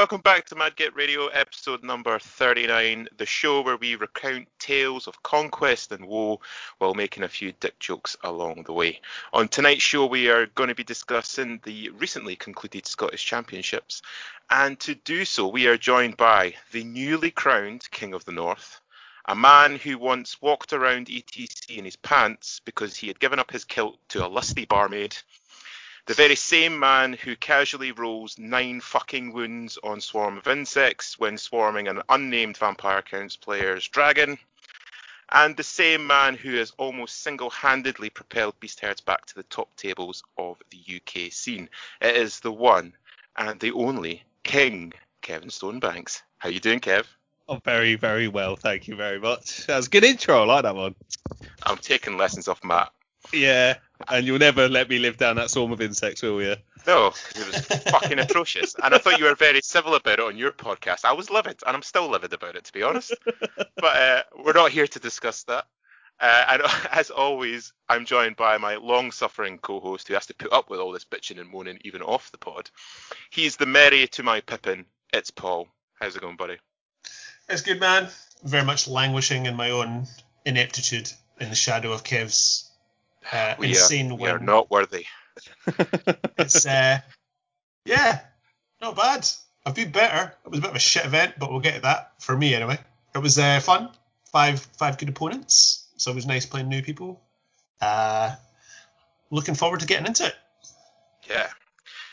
Welcome back to Madgit Radio, episode number 39, the show where we recount tales of conquest and woe while making a few dick jokes along the way. On tonight's show, we are going to be discussing the recently concluded Scottish Championships, and to do so, we are joined by the newly crowned King of the North, a man who once walked around ETC in his pants because he had given up his kilt to a lusty barmaid. The very same man who casually rolls nine fucking wounds on Swarm of Insects when swarming an unnamed Vampire Counts player's dragon. And the same man who has almost single handedly propelled Beast Herds back to the top tables of the UK scene. It is the one and the only King Kevin Stonebanks. How you doing, Kev? Oh, very, very well. Thank you very much. That was a good intro. I like that one. I'm taking lessons off Matt. Yeah, and you'll never let me live down that swarm of insects, will you? No, it was fucking atrocious. And I thought you were very civil about it on your podcast. I was livid, and I'm still livid about it, to be honest. But uh, we're not here to discuss that. Uh, and as always, I'm joined by my long-suffering co-host who has to put up with all this bitching and moaning even off the pod. He's the Merry to my Pippin. It's Paul. How's it going, buddy? It's good, man. Very much languishing in my own ineptitude in the shadow of Kev's uh, We, insane are, we are not worthy. It's uh, yeah, not bad. I've been better. It was a bit of a shit event, but we'll get to that. For me, anyway. It was uh, fun. Five five good opponents, so it was nice playing new people. Uh, looking forward to getting into it. Yeah.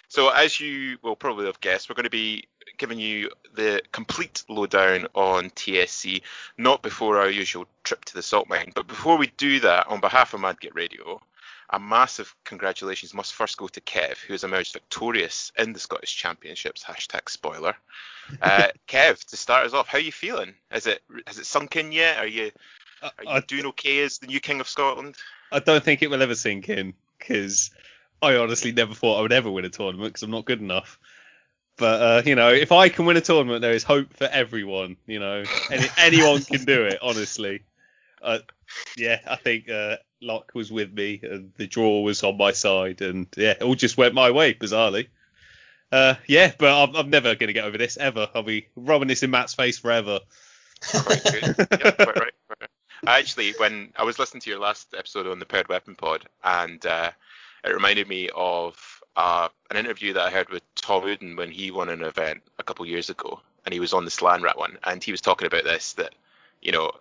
So as you will probably have guessed, we're going to be giving you the complete lowdown on TSC, not before our usual trip to the salt mine. But before we do that, on behalf of Madgit Radio, a massive congratulations must first go to Kev, who has emerged victorious in the Scottish Championships. Hashtag spoiler. Uh, Kev, to start us off, how are you feeling? Is it has it sunk in yet? Are you are you I, doing okay as the new king of Scotland? I don't think it will ever sink in because I honestly never thought I would ever win a tournament because I'm not good enough. But uh, you know, if I can win a tournament, there is hope for everyone. You know, Any, anyone can do it. Honestly, uh, yeah, I think uh, luck was with me, and the draw was on my side, and yeah, it all just went my way, bizarrely. Uh, yeah, but I'm, I'm never gonna get over this ever. I'll be rubbing this in Matt's face forever. Quite good. yeah, quite right. Quite right. Actually, when I was listening to your last episode on the Paired Weapon Pod, and uh, it reminded me of uh, an interview that I heard with Tom Uden when he won an event a couple years ago, and he was on the Slan Rat one, and he was talking about this that you know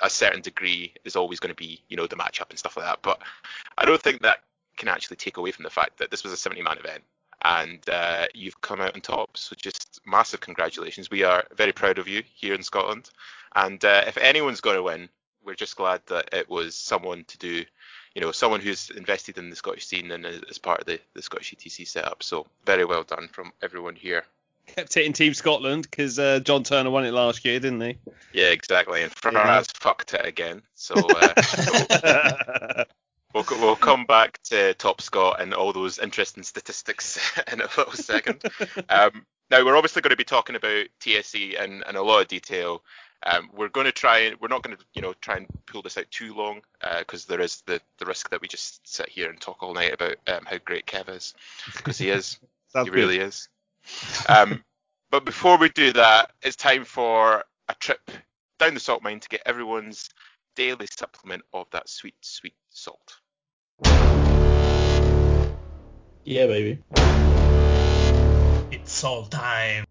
a certain degree is always going to be you know the matchup and stuff like that, but I don't think that can actually take away from the fact that this was a 70 man event and uh, you've come out on top. So just massive congratulations. We are very proud of you here in Scotland. And uh, if anyone's going to win, we're just glad that it was someone to do, you know, someone who's invested in the Scottish scene and is part of the, the Scottish ETC setup. So very well done from everyone here. Kept it in Team Scotland because uh, John Turner won it last year, didn't he? Yeah, exactly. And Ferraz Yeah. fucked it again. So uh, we'll, we'll come back to Top Scott and all those interesting statistics in a little second. Um, now we're obviously going to be talking about TSC in, in a lot of detail. Um, we're going to try and we're not going to you know try and pull this out too long because there is the, the risk that we just sit here and talk all night about um, how great Kev is because he is Sounds he really is. Um, but before we do that, it's time for a trip down the salt mine to get everyone's daily supplement of that sweet, sweet salt. Yeah, baby. It's all time.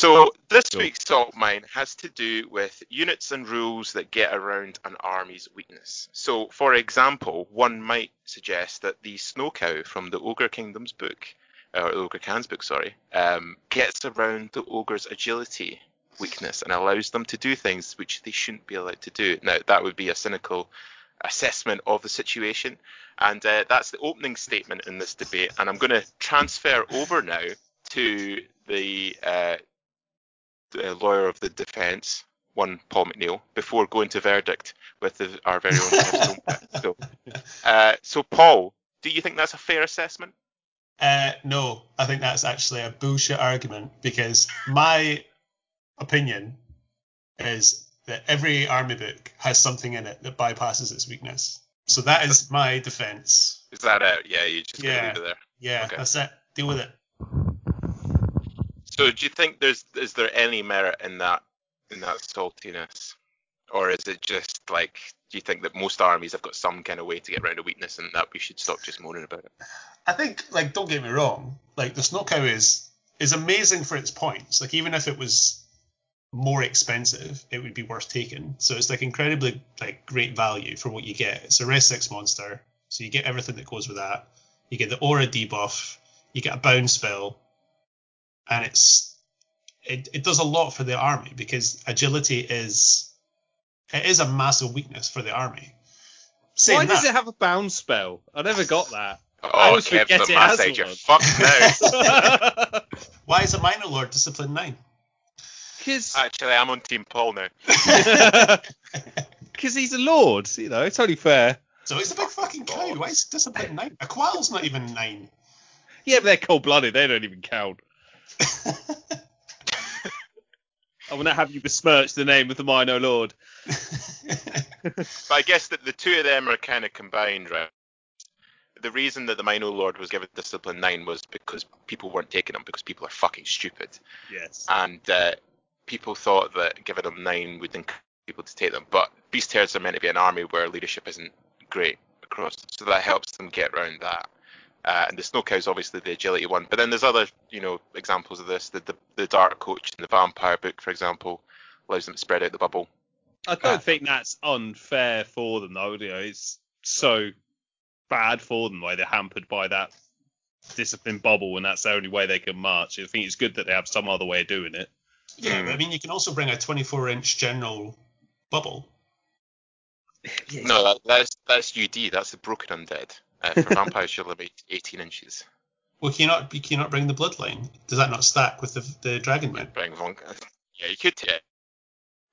So this week's salt mine has to do with units and rules that get around an army's weakness. So, for example, one might suggest that the snow cow from the Ogre Kingdom's book, or Ogre Khan's book, sorry, um, gets around the ogre's agility weakness and allows them to do things which they shouldn't be allowed to do. Now, that would be a cynical assessment of the situation, and uh, that's the opening statement in this debate. And I'm going to transfer over now to the, uh, the lawyer of the defence, one Paul McNeil, before going to verdict with the, our very own. So, uh, so, Paul, do you think that's a fair assessment? Uh, no, I think that's actually a bullshit argument because my opinion is that every army book has something in it that bypasses its weakness. So that is my defense. Is that it? Yeah, you just Yeah. leave it there. Yeah, Okay. that's it. Deal with it. So do you think there's is there any merit in that in that saltiness, or is it just like do you think that most armies have got some kind of way to get around a weakness and that we should stop just moaning about it? I think, like, don't get me wrong, like the snow cow is is amazing for its points. Like, even if it was more expensive, it would be worth taking. So it's like incredibly like great value for what you get. It's a res six monster, so you get everything that goes with that. You get the aura debuff, you get a bound spell, and it's it, it does a lot for the army because agility is it is a massive weakness for the army. Saying Why does that- it have a bound spell? I never got that. Oh, I Oh, always Kev, forget on it my has side, you're one. fucked now. Why is a mino lord discipline nine? Because Actually, I'm on Team Paul now. Because he's a lord, you know. It's only fair. So he's a big fucking cow. Why is discipline nine? A quail's not even nine. Yeah, but they're cold blooded. They don't even count. I want to have you besmirch the name of the Mino Lord. But I guess that the two of them are kind of combined, right? The reason that the Mino Lord was given Discipline 9 was because people weren't taking him, because people are fucking stupid. Yes. And uh, people thought that giving them 9 would encourage people to take them. But Beast Herds are meant to be an army where leadership isn't great across, so that helps them get around that. Uh, and the Snow Cow is obviously the agility one. But then there's other, you know, examples of this. The, the, the Dark Coach in the Vampire book, for example, allows them to spread out the bubble. I don't think that's unfair for them, though. You know, it's so bad for them the way they're hampered by that discipline bubble, and that's the only way they can march. I think it's good that they have some other way of doing it. yeah, but I mean, you can also bring a 24 inch general bubble. No, that, that's that's UD. That's the broken undead. Uh, for vampires, you'll have 18 inches. Well, can you not? Can you not bring the bloodline? Does that not stack with the the dragon man? Bring Von. Yeah, you could yeah.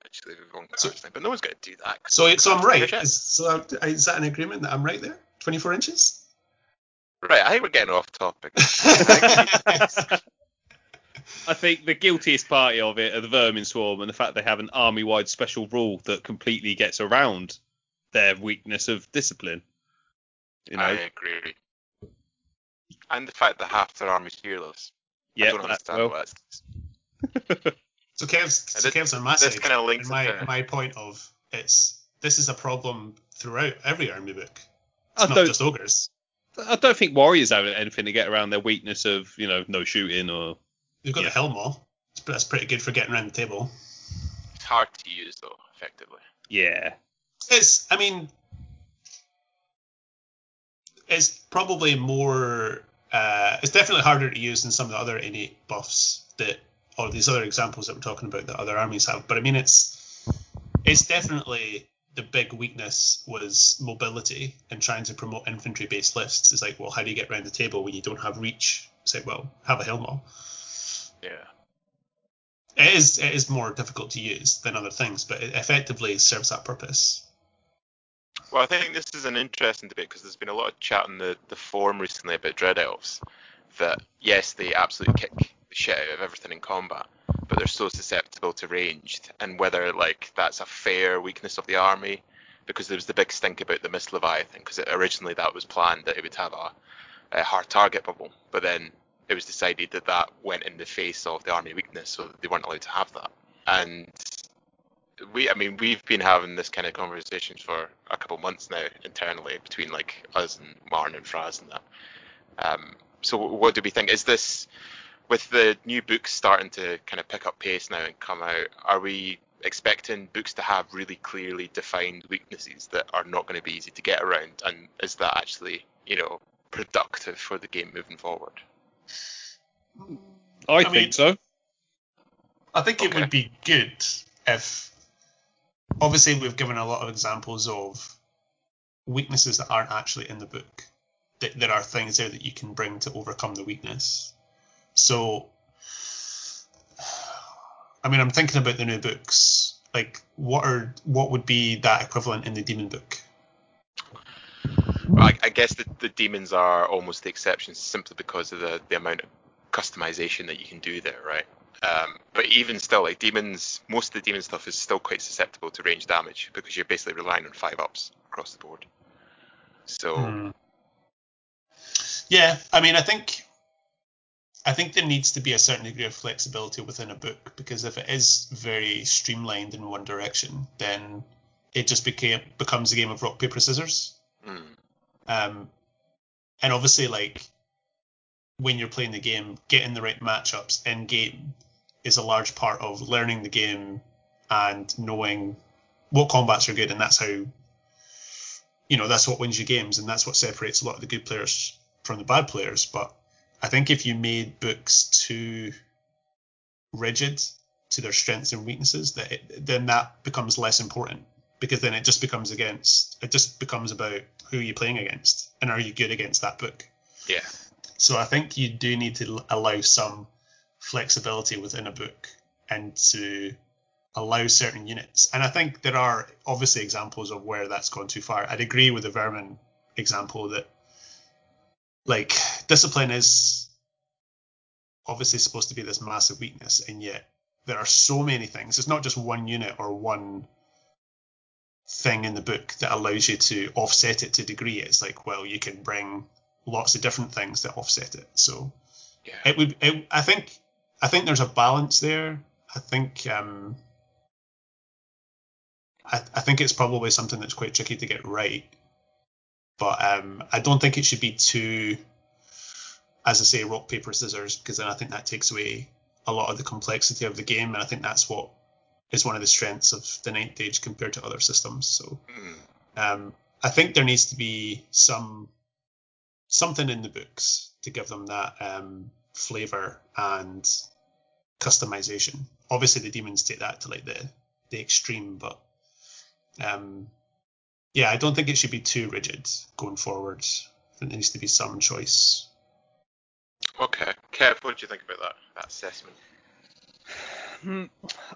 actually the Von So- thing, but no one's going to do that. So, so I'm right. Is, so I'm- is that an agreement that I'm right there? 24 inches. Right, I think we're getting off topic. I think the guiltiest party of it are the Vermin Swarm and the fact they have an army-wide special rule that completely gets around their weakness of discipline. You know, I agree. And the fact that half their army's fearless. I yeah, don't that- understand well, what that's. So Kev's, so this- Kev's on my this side. kinda links my, to- my point of it's this is a problem throughout every army book. It's not don't- just ogres. I don't think warriors have anything to get around their weakness of you know no shooting or They've got Yeah. the Hellmaw. That's pretty good for getting around the table. It's hard to use though, effectively. yeah. It's, I mean, it's probably more. Uh, it's definitely harder to use than some of the other innate buffs that, or these other examples that we're talking about that other armies have. But I mean, it's it's definitely the big weakness was mobility and trying to promote infantry-based lists. It's like, well, how do you get around the table when you don't have reach? It's like, well, have a Hellmaw. Yeah. It is it is more difficult to use than other things, but it effectively serves that purpose. Well, I think this is an interesting debate because there's been a lot of chat on the, the forum recently about Dread Elves. That, yes, they absolutely kick the shit out of everything in combat, but they're so susceptible to ranged, and whether, like, that's a fair weakness of the army. Because there was the big stink about the Mist Leviathan, because originally that was planned that it would have a, a hard target bubble, but then it was decided that that went in the face of the army weakness, so they weren't allowed to have that. And we, I mean, we've been having this kind of conversations for a couple of months now internally between like us and Martin and Fraz and that. Um, so what do we think? Is this with the new books starting to kind of pick up pace now and come out? Are we expecting books to have really clearly defined weaknesses that are not going to be easy to get around? And is that actually, you know, productive for the game moving forward? I, mean- think so. I think it would be good if, obviously, we've given a lot of examples of weaknesses that aren't actually in the book. That there are things there that you can bring to overcome the weakness. So, I mean, I'm thinking about the new books. Like, what are what would be that equivalent in the demon book? Well, I, I guess the, the demons are almost the exception simply because of the, the amount of customization that you can do there, right? Um, but even still, like demons, most of the demon stuff is still quite susceptible to range damage because you're basically relying on five ups across the board. So Hmm. Yeah, I mean, I think I think there needs to be a certain degree of flexibility within a book because if it is very streamlined in one direction, then it just became becomes a game of rock paper scissors. mm, Um, and obviously, like when you're playing the game, getting the right matchups in game is a large part of learning the game and knowing what combats are good, and that's how you know that's what wins you games, and that's what separates a lot of the good players from the bad players. But I think if you made books too rigid to their strengths and weaknesses, that it, then that becomes less important because then it just becomes against it just becomes about who you're playing against and are you good against that book. yeah, So I think you do need to allow some flexibility within a book and to allow certain units. And I think there are obviously examples of where that's gone too far. I'd agree with the Vermin example that like discipline is obviously supposed to be this massive weakness and yet there are so many things. It's not just one unit or one thing in the book that allows you to offset it to degree. It's like, well, you can bring lots of different things that offset it. So yeah. it would it, I think I think there's a balance there. I think um I, I think it's probably something that's quite tricky to get right. But um I don't think it should be too as I say, rock, paper, scissors, because then I think that takes away a lot of the complexity of the game, and I think that's what is one of the strengths of the ninth age compared to other systems. So Mm, um, I think there needs to be some something in the books to give them that um, flavor and customization. Obviously, the demons take that to like the the extreme, but um, yeah, I don't think it should be too rigid going forward. I think there needs to be some choice. Okay, Kev, what do you think about that that assessment? Hmm,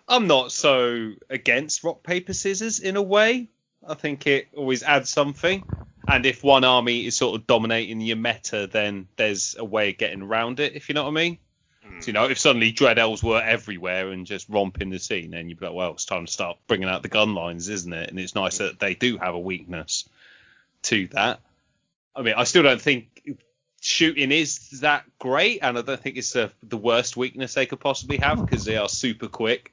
I'm not so against rock paper scissors in a way. I think it always adds something. And if one army is sort of dominating your meta, then there's a way of getting around it. If you know what I mean. Mm, So, you know, if suddenly dread elves were everywhere and just romping the scene, then you'd be like, well, it's time to start bringing out the gun lines, isn't it? And it's nice that they do have a weakness to that. I mean, I still don't think shooting is that great, and I don't think it's the, the worst weakness they could possibly have because they are super quick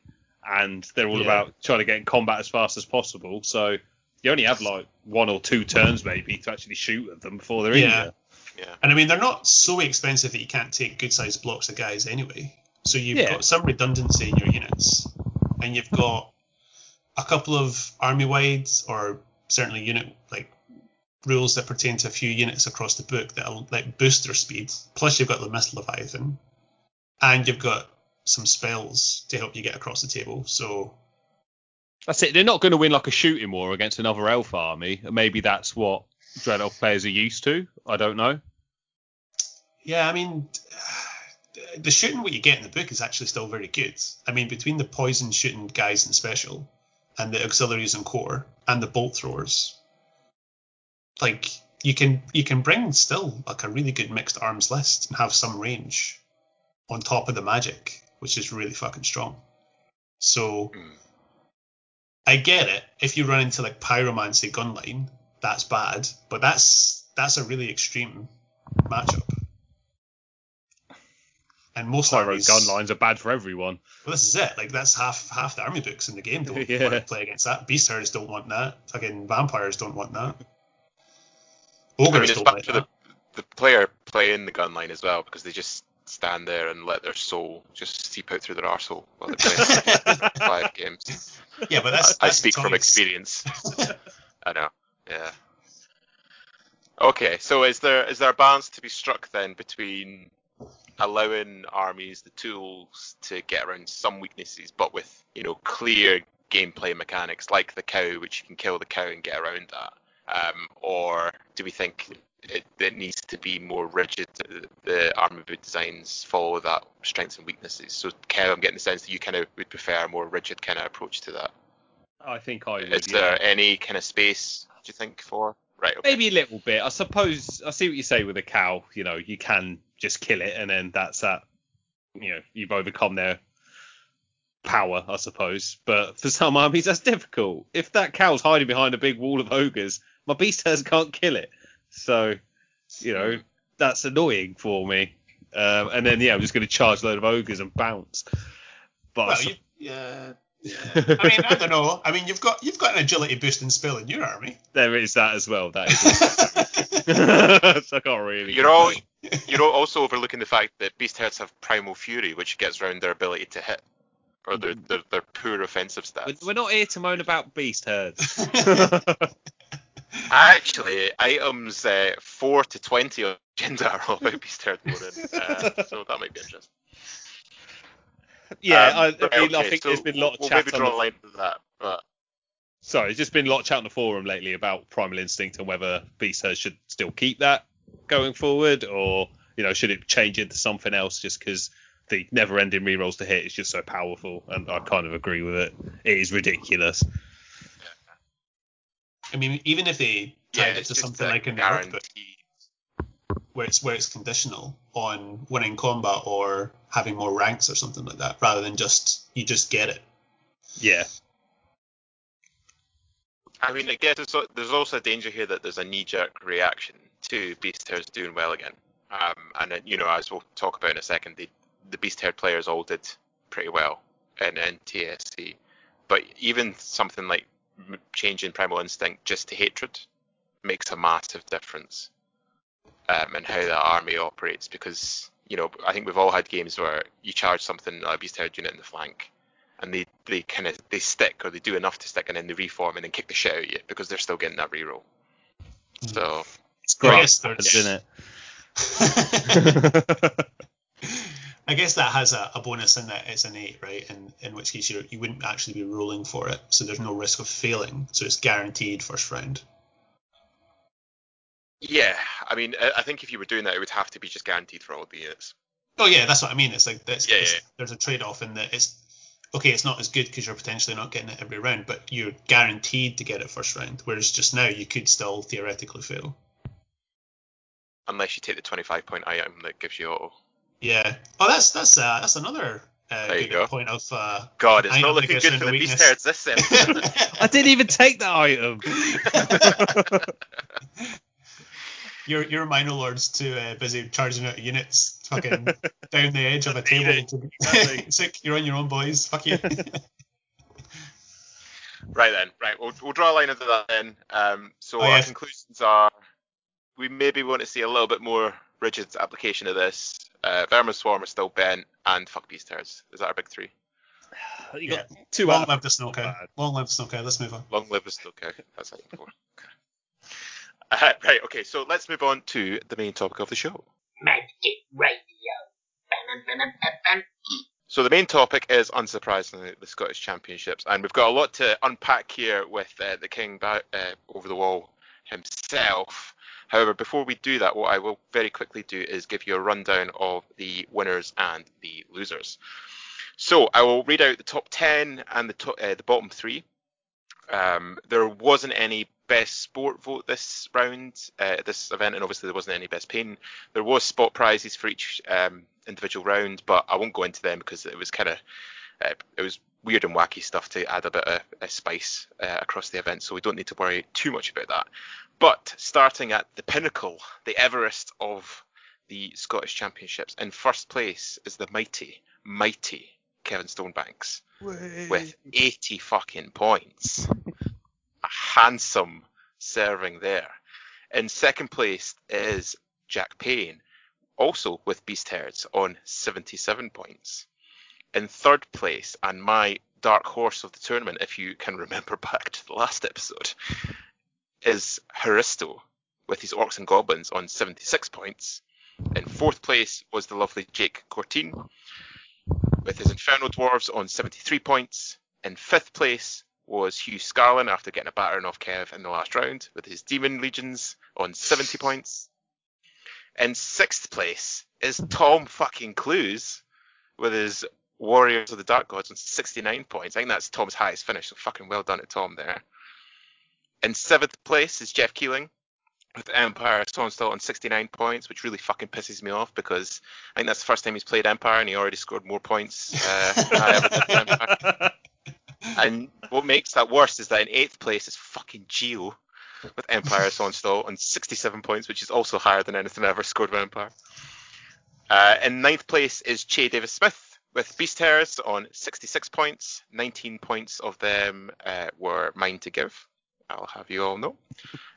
and they're all Yeah. about trying to get in combat as fast as possible. So you only have like one or two turns maybe to actually shoot at them before they're in Yeah. you. yeah, And I mean, they're not so expensive that you can't take good sized blocks of guys anyway. So you've Yeah. got some redundancy in your units, and you've got a couple of army wides or certainly unit like rules that pertain to a few units across the book that'll like boost their speed. Plus, you've got the Mist Leviathan, and you've got some spells to help you get across the table. So That's it. They're not going to win like a shooting war against another elf army. Maybe that's what Dread Elf players are used to. I don't know. Yeah, I mean, the shooting what you get in the book is actually still very good. I mean, between the poison shooting guys in special, and the auxiliaries and core, and the bolt throwers, like you can you can bring still like a really good mixed arms list and have some range on top of the magic, which is really fucking strong. So Mm. I get it. If you run into like pyromancy gunline, that's bad, but that's that's a really extreme matchup. And most Pyro armies, gun lines are bad for everyone. well, this is it. Like that's half half the army books in the game don't Yeah. wanna play against that. Beast herds don't want that. Fucking vampires don't want that. I mean, Ogres it's don't bad like that. the, the player playing the gun line as well because they just stand there and let their soul just seep out through their arsehole while they're playing five games. Yeah, but that's, I that's the speak from experience. I know. Yeah. Okay, so is there is there a balance to be struck then between allowing armies the tools to get around some weaknesses, but with you know clear gameplay mechanics like the cow, which you can kill the cow and get around that, um, or do we think it, it needs to be more rigid? Uh, the army boot designs follow that strengths and weaknesses. So, Kev, I'm getting the sense that you kind of would prefer a more rigid kind of approach to that. I think I would. Is yeah. there any kind of space? Do you think for? Right. Okay. Maybe a little bit. I suppose I see what you say with a cow. You know, you can just kill it, and then that's that. You know, you've overcome their power, I suppose. But for some armies, that's difficult. If that cow's hiding behind a big wall of ogres, my beast herd can't kill it. So, you know, that's annoying for me. Um, and then yeah, I'm just going to charge a load of ogres and bounce. But Well, su- you, yeah. yeah. I mean, I don't know. I mean, you've got you've got an agility boosting spell in your army. there is that as well. That is. so I can't really. You're all you're also overlooking the fact that beast herds have primal fury, which gets around their ability to hit, or their their, their poor offensive We're- stats. We're not here to moan about beast herds. Actually, items uh, four to twenty on agenda are all about beast herd loading, uh, so that might be interesting. yeah, Um, I, I, mean, I think so there's been a lot of we'll chat maybe on the a line to that, but Sorry, there's just been a lot of chat on the forum lately about Primal Instinct and whether Beast Herd should still keep that going forward, or you know, should it change into something else just because the never-ending rerolls to hit is just so powerful, and I kind of agree with it. It is ridiculous. I mean, even if they yeah, tied it to something like in the guarantee. where it's where it's conditional on winning combat or having more ranks or something like that, rather than just you just get it. Yeah, I mean, I guess there's, there's also a danger here that there's a knee-jerk reaction to Beast Herds doing well again. Um, and then, you know, as we'll talk about in a second, the, the Beast Herd players all did pretty well in, in TSC. But even something like m- changing Primal Instinct just to Hatred makes a massive difference um, in how that army operates because, you know, I think we've all had games where you charge something, like a Beast Herd unit in the flank, and they, they kind of they stick or they do enough to stick and then they reform and then kick the shit out of you because they're still getting that reroll. So it's Well, I great, guess isn't it? I guess that has a, a bonus in that it's an eight, right? In in which case you you wouldn't actually be rolling for it, so there's no risk of failing, so it's guaranteed first round. yeah, I mean, I, I think if you were doing that, it would have to be just guaranteed for all the units. Oh yeah, that's what I mean. It's like that's, Yeah, it's- yeah. there's a trade-off in that it's okay. It's not as good because you're potentially not getting it every round, but you're guaranteed to get it first round. Whereas just now you could still theoretically fail. Unless you take the 25 point item that gives you auto. Yeah. Oh, that's that's uh, that's another uh, There you good go. point of. Uh, God, it's not looking good for of the beast weakness. herds this episode. I didn't even take that item. your your mino lords too uh, busy charging out units fucking down the edge of a table. To, Exactly. it's like you're on your own, boys. Fuck you. right then, right, we'll, we'll draw a line into that then. Um, so Oh, our yeah. conclusions are we maybe want to see a little bit more rigid application of this. Uh, Vermin Swarm is still bent, and fuck beast herds. Is that our big three? You got Yeah. two Long out. live the snow cow. Long live the snow cow. Let's move on. Long live the Stoker. That's item four. Uh, right, okay, so let's move on to the main topic of the show. Madgit Radio. So the main topic is, unsurprisingly, the Scottish Championships, and we've got a lot to unpack here with uh, the King ba- uh, over the wall himself. However, before we do that, what I will very quickly do is give you a rundown of the winners and the losers. So I will read out the top ten and the uh, the bottom three. Um, there wasn't any best sport vote this round, uh, this event, and obviously there wasn't any best pain. There was spot prizes for each um, individual round, but I won't go into them because it was kind of uh, it was weird and wacky stuff to add a bit of a spice uh, across the event, so we don't need to worry too much about that. But starting at the pinnacle, the Everest of the Scottish Championships, in first place is the mighty, mighty Kevin Stonebanks with 80 fucking points. A handsome serving there. In second place is Jack Payne, also with Beast Herds on 77 points. In third place, and my dark horse of the tournament, if you can remember back to the last episode, is Haristo with his Orcs and Goblins on 76 points. In fourth place was the lovely Jake Cortine with his Inferno Dwarves on 73 points. In fifth place was Hugh Scarlin after getting a battering off Kev in the last round with his Demon Legions on 70 points. In sixth place is Tom fucking Clues with his Warriors of the Dark Gods on 69 points. I think that's Tom's highest finish, so fucking well done to Tom there. In seventh place is Jeff Keeling with Empire Sonnstahl on 69 points, which really fucking pisses me off because I think that's the first time he's played Empire and he already scored more points uh, than I ever did Empire. And what makes that worse is that in eighth place is fucking Geo with Empire Sonnstahl on 67 points, which is also higher than anything I ever scored with Empire. Uh, in ninth place is Che Davis Smith with Beast Herds on 66 points. 19 points of them uh, were mine to give. I'll have you all know.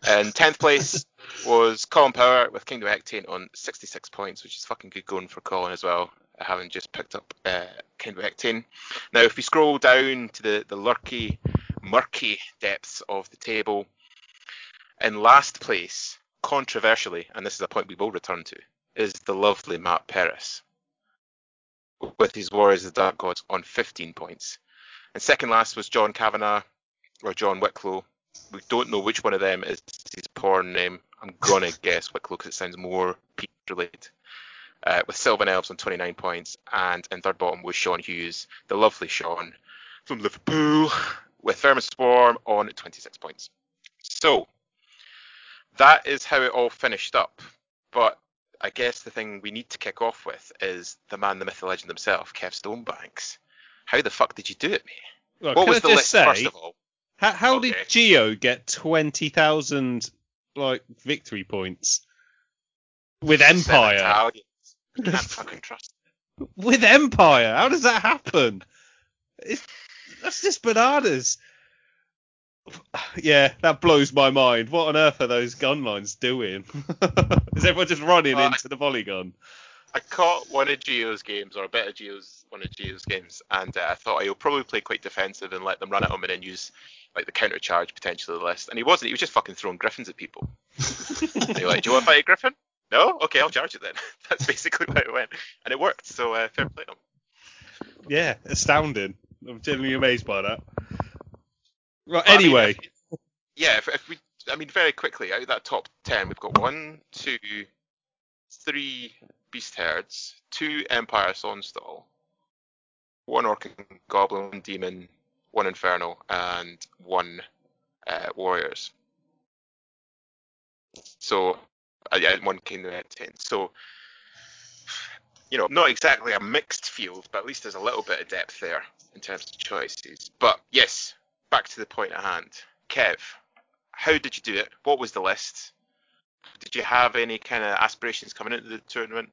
And 10th place was Colin Power with Kingdom Hectane on 66 points, which is fucking good going for Colin as well, having just picked up uh, Kingdom Hectane. Now, if we scroll down to the, the lurky, murky depths of the table, in last place, controversially, and this is a point we will return to, is the lovely Matt Peris with his Warriors of the Dark Gods on 15 points. And second last was John Kavanagh or John Wicklow. We don't know which one of them is his porn name. I'm gonna guess Wicklow because it sounds more Pete related. Uh, with Sylvan Elves on 29 points, and in third bottom was Sean Hughes, the lovely Sean from Liverpool, with Vermin Swarm on 26 points. So that is how it all finished up. But I guess the thing we need to kick off with is the man, the myth, the legend himself, Kev Stonebanks. How the fuck did you do it, mate? Well, what was the list say, first of all? How, how Okay. did Geo get twenty thousand like victory points with Empire? Can't fucking trust. With Empire, how does that happen? It's, that's just bananas. Yeah, that blows my mind. What on earth are those gun lines doing? Is everyone just running I- into the volley gun? I caught one of Geo's games, or a bit of Geo's one of Geo's games, and uh, I thought he'll probably play quite defensive and let them run at him and then use like the counter charge potential of the list. And he wasn't. He was just fucking throwing griffins at people. you're like, do you want to fight a griffin? No? Okay, I'll charge it then. That's basically how it went, and it worked. So uh, fair play to him. Yeah, astounding. I'm genuinely amazed by that. Right, But, I mean, anyway, if- yeah. If, if we, I mean, very quickly out of that top ten, we've got one, two, three beast herds, two Empire Sonnstahl, one Orc and Goblin, one Demon, one Inferno, and one uh, Warriors. So, uh, yeah, one Kingdom at ten. So, you know, not exactly a mixed field, but at least there's a little bit of depth there in terms of choices. But yes, back to the point at hand. Kev, how did you do it? What was the list? Did you have any kind of aspirations coming into the tournament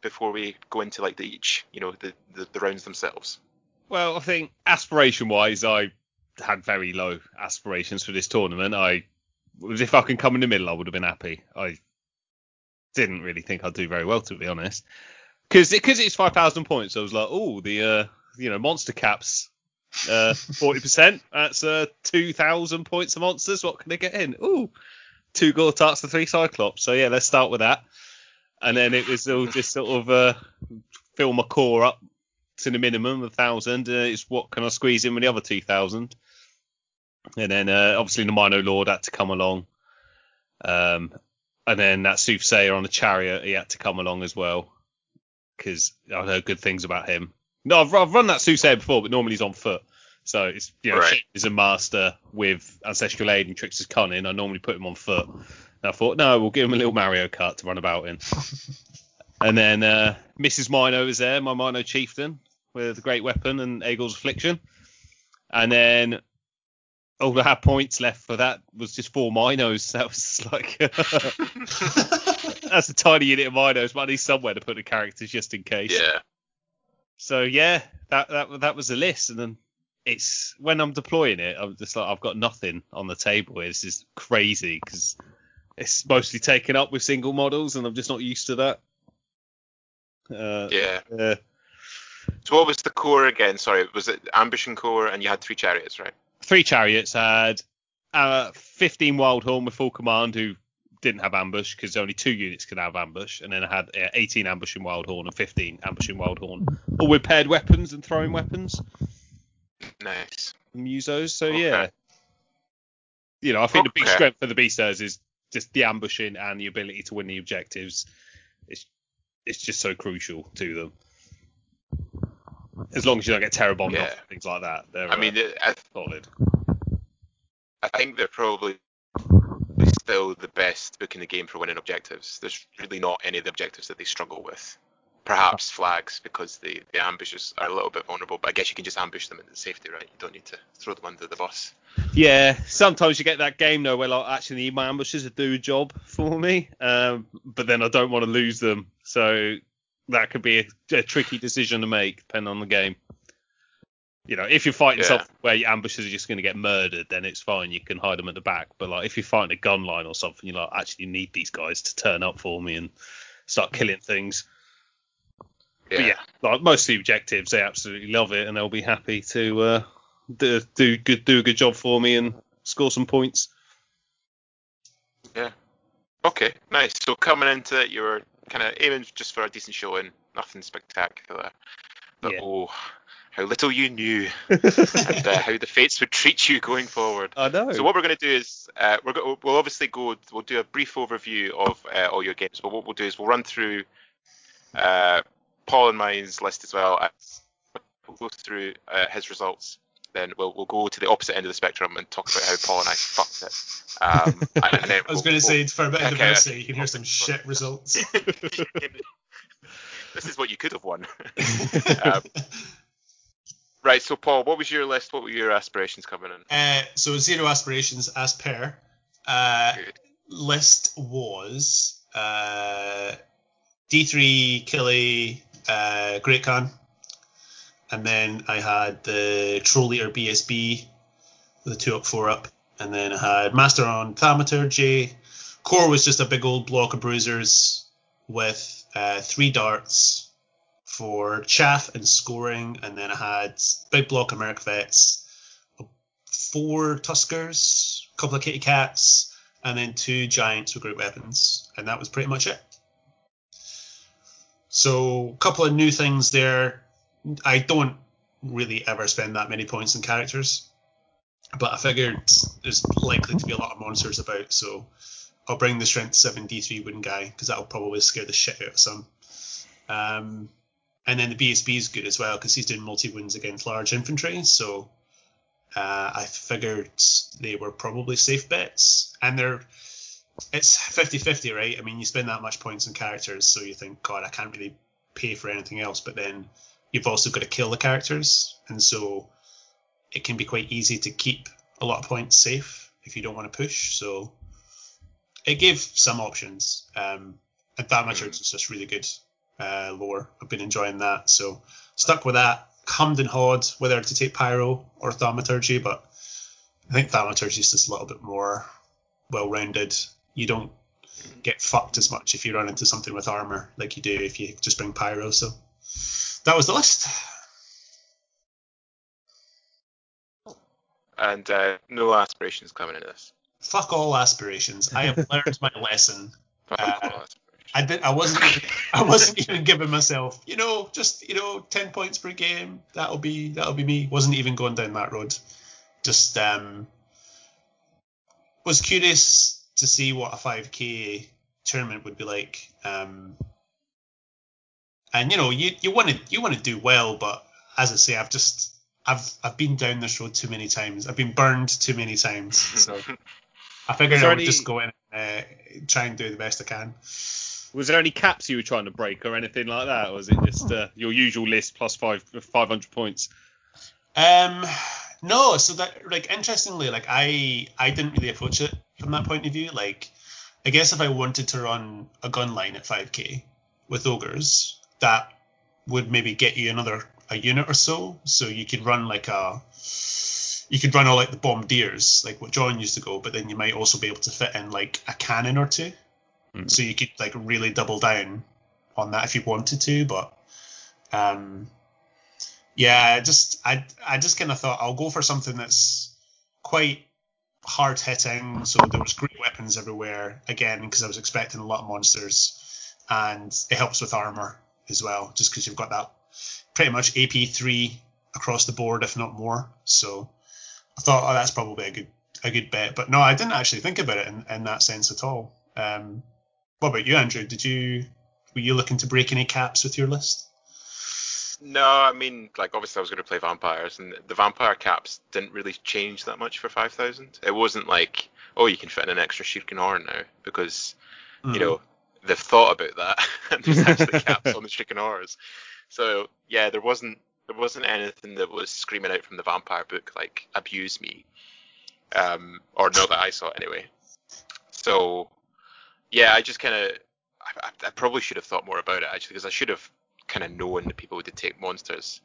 before we go into like the each, you know, the, the, the rounds themselves? well, I think aspiration wise, I had very low aspirations for this tournament. I was if I can come in the middle, I would have been happy. I didn't really think I'd do very well, to be honest, because because it's five thousand points. I was like, oh, the uh, you know monster caps. Uh, forty percent. That's uh, two thousand points of monsters. What can I get in? Ooh, two Gortachs and three Cyclops. So yeah, let's start with that. And then it was all just sort of uh, fill my core up to the minimum of thousand. Uh, it's what can I squeeze in with the other two thousand? And then uh, obviously the Mino Lord had to come along. Um, and then that soothsayer on the chariot, he had to come along as well because I've heard good things about him. No, I've, I've run that soothsayer before, but normally he's on foot. So it's you know Right. Shane is a master with ancestral aid and Trickster's cunning. I normally put him on foot. And I thought no, we'll give him a little Mario Kart to run about in. and then uh, Mrs. Mino is there, my Mino chieftain with the great weapon and Aegel's affliction. And then all I had points left for that was just four Minos. That was like that's a tiny unit of Minos, but I need somewhere to put the characters just in case. Yeah. So yeah, that that that was the list, and then it's when I'm deploying it, I'm just like I've got nothing on the table. It's just crazy because it's mostly taken up with single models, and I'm just not used to that. Uh, Yeah. uh, So what was the core again? Sorry, was it ambition core and you had three chariots, right? three chariots had uh, 15 wild horn with full command who didn't have ambush because only two units could have ambush, and then I had uh, 18 ambush in wild horn and 15 ambush in wild horn, all with paired weapons and throwing weapons. Nice. musos. So Okay. yeah, you know, I think the big strength for the beasters is just the ambushing and the ability to win the objectives. It's it's just so crucial to them. As long as you don't get terror bombed Yeah. off things like that, they're I mean, uh, I, solid. I think they're probably still the best book in the game for winning objectives. There's really not any of the objectives that they struggle with. Perhaps flags because the, the ambushes are a little bit vulnerable, but I guess you can just ambush them into safety, right? You don't need to throw them under the bus. Yeah, sometimes you get that game though where like actually my ambushes to do a job for me, um, but then I don't want to lose them, so that could be a, a tricky decision to make depending on the game. You know, if you're fighting Yeah. something where your ambushes are just going to get murdered, then it's fine. You can hide them at the back. But like if you're fighting a gun line or something, you like actually need these guys to turn up for me and start killing things. Yeah. But yeah, like most of the objectives, they absolutely love it and they'll be happy to uh, do, do good do a good job for me and score some points. Yeah. Okay, nice. So coming into it, you were kind of aiming just for a decent showing, nothing spectacular. But Yeah. oh, how little you knew and uh, how the fates would treat you going forward. I know. So what we're going to do is uh, we're go- we'll obviously go we'll do a brief overview of uh, all your games, but what we'll do is we'll run through uh, Paul and mine's list as well. We'll go through uh, his results. Then we'll we'll go to the opposite end of the spectrum and talk about how Paul and I fucked it. Um, I was we'll- going to say, for a bit of diversity, you can hear some shit results. this is what you could have won. um, right. So Paul, what was your list? What were your aspirations coming in? Uh, so zero aspirations as per. Uh, list was uh, D3 Killy uh, Great Khan, and then I had the Troll Eater BSB with a two up, four up, and then I had Master on Thaumaturgy. Core was just a big old block of bruisers with uh, three darts for chaff and scoring, and then I had big block Merc Vets, four Tuskers, a couple of Kitty Cats, and then two Giants with great weapons, and that was pretty much it. So, a couple of new things there. I don't really ever spend that many points in characters, but I figured there's likely to be a lot of monsters about, so I'll bring the Strength 7 D3 Wooden Guy, because that'll probably scare the shit out of some. Um, and then the BSB is good as well, because he's doing multi wounds against large infantry, so uh, I figured they were probably safe bets, and they're it's 50-50, right? I mean, you spend that much points on characters, so you think, God, I can't really pay for anything else. But then you've also got to kill the characters, and so it can be quite easy to keep a lot of points safe if you don't want to push. So it gave some options, um, and Thaumaturge is just really good uh, lore. I've been enjoying that, so stuck with that. Hummed and hawed whether to take Pyro or Thaumaturgy, but I think Thaumaturgy is just a little bit more well-rounded. You don't get fucked as much if you run into something with armor like you do if you just bring Pyro. So that was the list. And uh, no aspirations coming into this. Fuck all aspirations. I have learned my lesson. Fuck Uh, all aspirations. I did. I wasn't. Even, I wasn't even giving myself. You know, just you know, ten points per game. That'll be that'll be me. Wasn't even going down that road. Just um, was curious to see what a 5k tournament would be like. Um, and you know, you you want to you want to do well, but as I say, I've just I've I've been down this road too many times. I've been burned too many times. So I figured I would any- just go in and uh, try and do the best I can. Was there any caps you were trying to break or anything like that, or was it just uh, your usual list plus five five hundred points? Um, no. So that like interestingly, like I I didn't really approach it from that point of view. Like, I guess if I wanted to run a gun line at 5k with ogres, that would maybe get you another a unit or so. So you could run like a you could run all like the bombardiers, like what John used to go, but then you might also be able to fit in like a cannon or two. Mhm. So you could like really double down on that if you wanted to, but um yeah, I just I I just kind of thought I'll go for something that's quite hard hitting. So there was great weapons everywhere again because I was expecting a lot of monsters, and it helps with armor as well, just because you've got that pretty much AP three across the board, if not more. So I thought, oh, that's probably a good a good bet. But no, I didn't actually think about it in, in that sense at all. Um, what about you, Andrew? Did you were you looking to break any caps with your list? No, I mean, like obviously I was going to play vampires, and the vampire caps didn't really change that much for five thousand. It wasn't like, oh, you can fit in an extra Shrieking Horror now because Mm. you know they've thought about that, and there's actually caps on the Shrieking Horrors. So yeah, there wasn't there wasn't anything that was screaming out from the vampire book like abuse me, um, or not that I saw anyway. So yeah, I just kind of I, I- probably should have thought more about it actually because I should have kind of known that people would take monsters.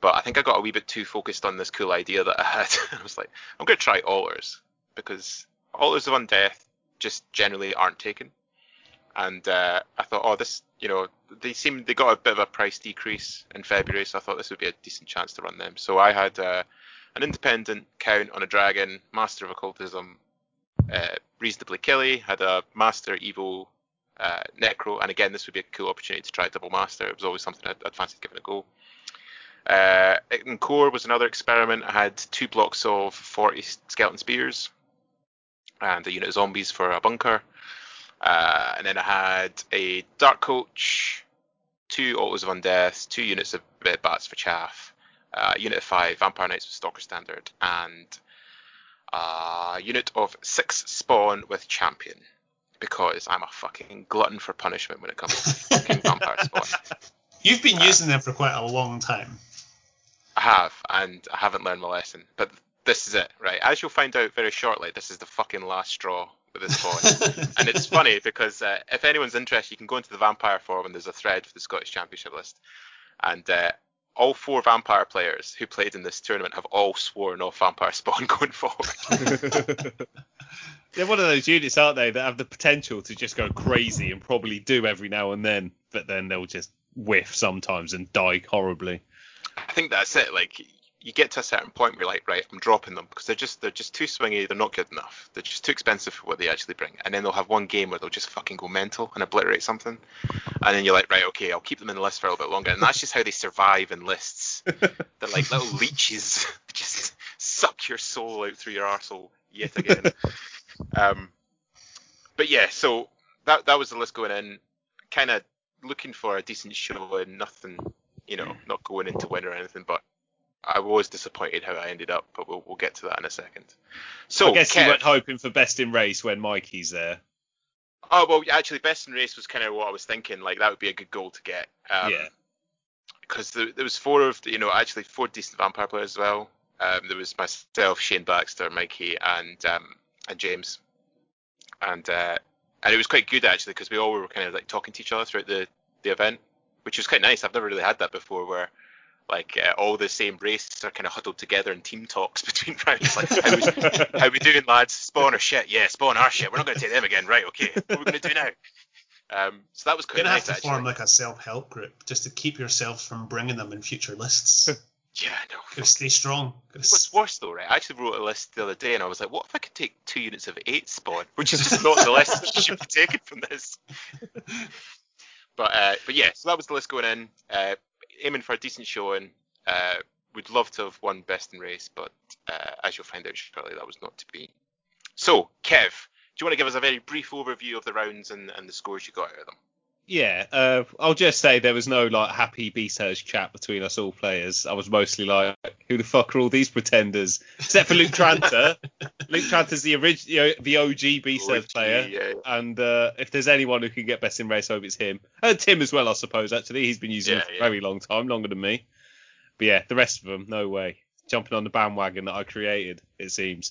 But I think I got a wee bit too focused on this cool idea that I had. I was like, I'm going to try altars because altars of undeath just generally aren't taken. And uh, I thought, oh, this, you know, they seem they got a bit of a price decrease in February, so I thought this would be a decent chance to run them. So I had uh, an independent count on a dragon, master of occultism, uh, reasonably killy, had a master evil uh, necro, and again, this would be a cool opportunity to try double master. It was always something I'd, I'd fancied giving a go. Uh, in core was another experiment. I had two blocks of 40 skeleton spears and a unit of zombies for a bunker. Uh, and then I had a dark coach, two altars of undeath, two units of bats for chaff, uh, unit of five vampire knights with stalker standard, and a unit of six spawn with champion. Because I'm a fucking glutton for punishment when it comes to fucking vampire spawn. You've been Uh, using them for quite a long time. I have, and I haven't learned my lesson. But this is it, right? As you'll find out very shortly, this is the fucking last straw with this spawn. and it's funny because uh, if anyone's interested, you can go into the Vampire forum and there's a thread for the Scottish Championship list. And uh, all four Vampire players who played in this tournament have all sworn off Vampire Spawn going forward. They're one of those units, aren't they, that have the potential to just go crazy and probably do every now and then, but then they'll just whiff sometimes and die horribly. I think that's it. Like you get to a certain point where you're like, right, I'm dropping them because they're just they're just too swingy. They're not good enough. They're just too expensive for what they actually bring. And then they'll have one game where they'll just fucking go mental and obliterate something. And then you're like, right, okay, I'll keep them in the list for a little bit longer. And that's just how they survive in lists. They're like little leeches, that just suck your soul out through your arsehole yet again. um, but yeah, so that that was the list going in. Kind of looking for a decent show and nothing, you know, not going into win or anything. But I was disappointed how I ended up. But we'll we'll get to that in a second. So I guess Kev, you weren't hoping for best in race when Mikey's there. Oh well, actually, best in race was kind of what I was thinking. Like that would be a good goal to get. Um, Yeah. Because there, there was four of the- you know actually four decent vampire players as well. Um, there was myself, Shane Baxter, Mikey, and um, and James, and uh, and it was quite good actually because we all were kind of like talking to each other throughout the the event, which was quite nice. I've never really had that before where. Like uh, all the same races are kind of huddled together in team talks between rounds. Like, how we, how we doing, lads? Spawn or shit? Yeah, spawn our shit. We're not going to take them again, right? Okay, what are we going to do now? Um, so that was quite You're gonna nice have to actually. form like a self-help group just to keep yourself from bringing them in future lists. Yeah, no. Gotta stay strong. Gotta What's s- worse though, right? I actually wrote a list the other day, and I was like, what if I could take two units of eight spawn, which is just not the list that should be taken from this. But uh, but yeah, so that was the list going in. Uh, aiming for a decent showing. Uh, would love to have won best in race, but uh, as you'll find out shortly, that was not to be. So, Kev, do you want to give us a very brief overview of the rounds and, and the scores you got out of them? Yeah, uh, I'll just say there was no like happy B-Surge chat between us all players. I was mostly like, who the fuck are all these pretenders? Except for Luke Tranter. Luke Tranter's the original, the OG B-Surge OG, player. yeah. And uh, if there's anyone who can get best in race, I hope it's him. And Tim as well, I suppose. Actually, he's been using Yeah, it for yeah. a very long time, longer than me. But yeah, the rest of them, no way. Jumping on the bandwagon that I created, it seems.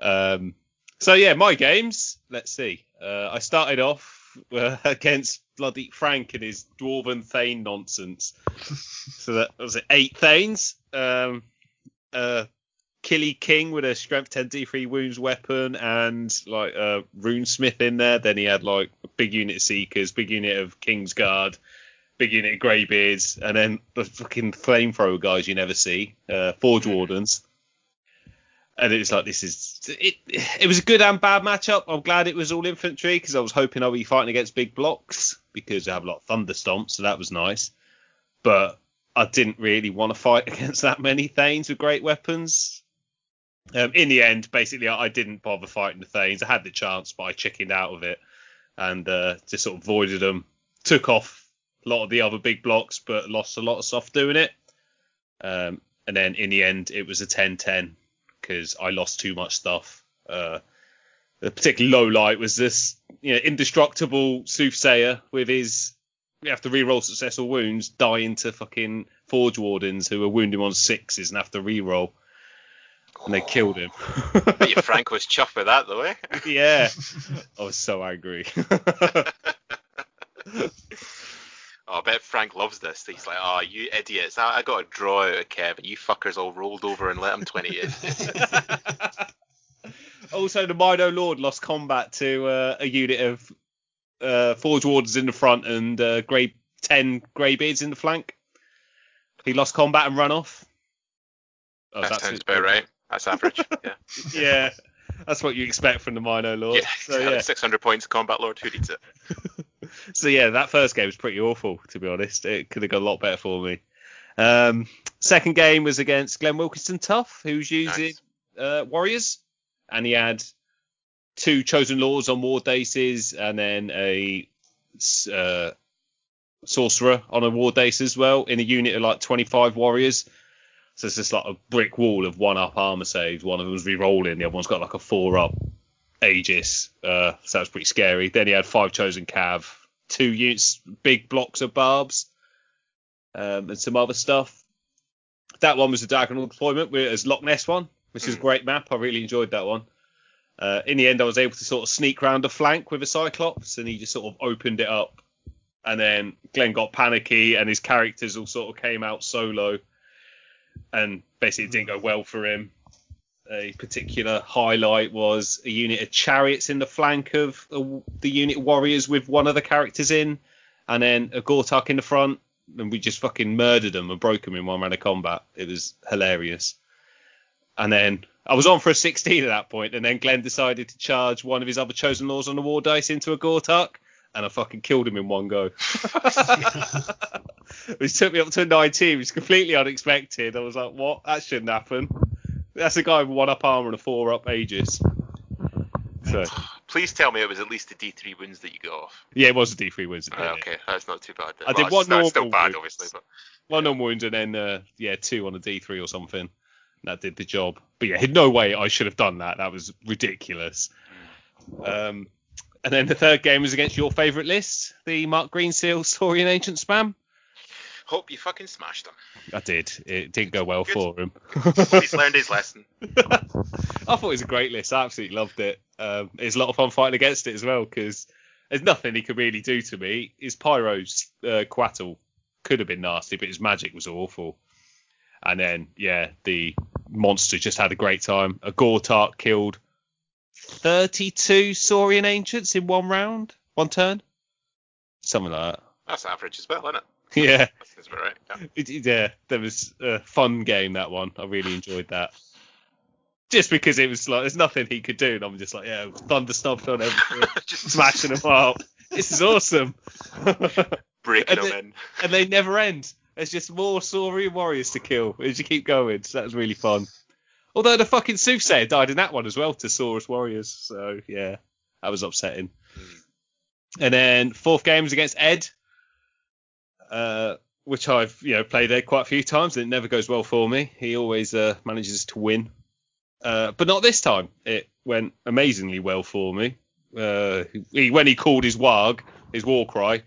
Um, so yeah, my games. Let's see. Uh, I started off uh, against bloody Frank and his dwarven thane nonsense. so that was it. Eight thanes. Um, uh, Killy King with a strength 10 D3 wounds weapon and like a runesmith in there. Then he had like a big unit seekers, big unit of King's Guard, big unit of Greybeards, and then the fucking flamethrower guys you never see, uh, Forge Wardens. And it's like this is it. It was a good and bad matchup. I'm glad it was all infantry because I was hoping I'd be fighting against big blocks because I have a lot of thunderstomps, so that was nice. But I didn't really want to fight against that many Thanes with great weapons. Um, in the end, basically, I, I didn't bother fighting the Thanes. I had the chance, but I chickened out of it and uh, just sort of avoided them. Took off a lot of the other big blocks, but lost a lot of stuff doing it. Um, and then in the end, it was a 10-10 because I lost too much stuff. Uh, the particularly low light was this you know, indestructible soothsayer with his you have to re-roll successful wounds, die into fucking forge wardens who were wounded on sixes and have to re-roll. And they killed him. Bet you Frank was chuffed with that though, eh? yeah. I was so angry. Oh, I bet Frank loves this. He's like, oh, you idiots. I, I got a draw out of Kev, and you fuckers all rolled over and let him 20 in. also, the Mino Lord lost combat to uh, a unit of uh, Forge Wardens in the front and uh, grey 10 Greybeards in the flank. He lost combat and run off. Oh, that that's sounds about right. That's average. Yeah. Yeah, that's what you expect from the Mino Lord. yeah, So yeah, 600 points, Combat Lord. Who needs it? So yeah, that first game was pretty awful to be honest. It could have gone a lot better for me. Um, second game was against Glenn Wilkinson Tough, who's using Nice. uh, Warriors, and he had two chosen lords on war daises, and then a uh, sorcerer on a war dais as well in a unit of like 25 warriors. So it's just like a brick wall of one up armor saves. One of them's re-rolling, the other one's got like a four up Aegis. Uh, so that was pretty scary. Then he had five chosen cav, two units, big blocks of barbs, um, and some other stuff. That one was a diagonal deployment with as Loch Ness one, which is a Mm. great map. I really enjoyed that one. Uh, in the end, I was able to sort of sneak round a flank with a Cyclops, and he just sort of opened it up. And then Glenn got panicky, and his characters all sort of came out solo, and basically it didn't go well for him. A particular highlight was a unit of chariots in the flank of the, the unit warriors with one of the characters in, and then a Gortach in the front, and we just fucking murdered them and broke them in one round of combat. It was hilarious. And then I was on for a 16 at that point, and then Glenn decided to charge one of his other chosen laws on the war dais into a Gortach, and I fucking killed him in one go. which took me up to a 19, which is completely unexpected. I was like, what? That shouldn't happen. That's a guy with one up armor and a four up Aegis. So Please tell me it was at least the D3 wins that you got off. yeah, it was a D3 wins. Ah, okay, that's not too bad. I did one it's still normal bad, obviously, but One on wound and then uh, yeah, two on a D3 or something. That did the job. But yeah, no way I should have done that. That was ridiculous. Um, and then the third game was against your favourite list, the Mark Green Seal Saurian Ancient Spam. Hope you fucking smashed him. I did. It didn't go well Good. for him. He's learned his lesson. I thought it was a great list. I absolutely loved it. Um, it's a lot of fun fighting against it as well because there's nothing he could really do to me. His Pyro's uh, Quattle could have been nasty, but his magic was awful. And then, yeah, the monster just had a great time. A Gortach killed 32 Saurian Ancients in one round, one turn. Something like that. That's average as well, isn't it? Yeah. That seems about right. Yeah. It, it- yeah, that was a fun game. That one, I really enjoyed that. Just because it was like, there's nothing he could do, and I'm just like, yeah, thunder stomped on everything, Just smashing them up. This is awesome. breaking And him the- in. and they never end. There's just more Saurian warriors to kill as you keep going. So that was really fun. Although the fucking soothsayer died in that one as well to Saurus warriors. So yeah, that was upsetting. Hmm. And then fourth game was against Ed, uh, which I've you know played there quite a few times and it never goes well for me. He always uh, manages to win, uh, but not this time. It went amazingly well for me. Uh, he, when he called his wag, his war cry,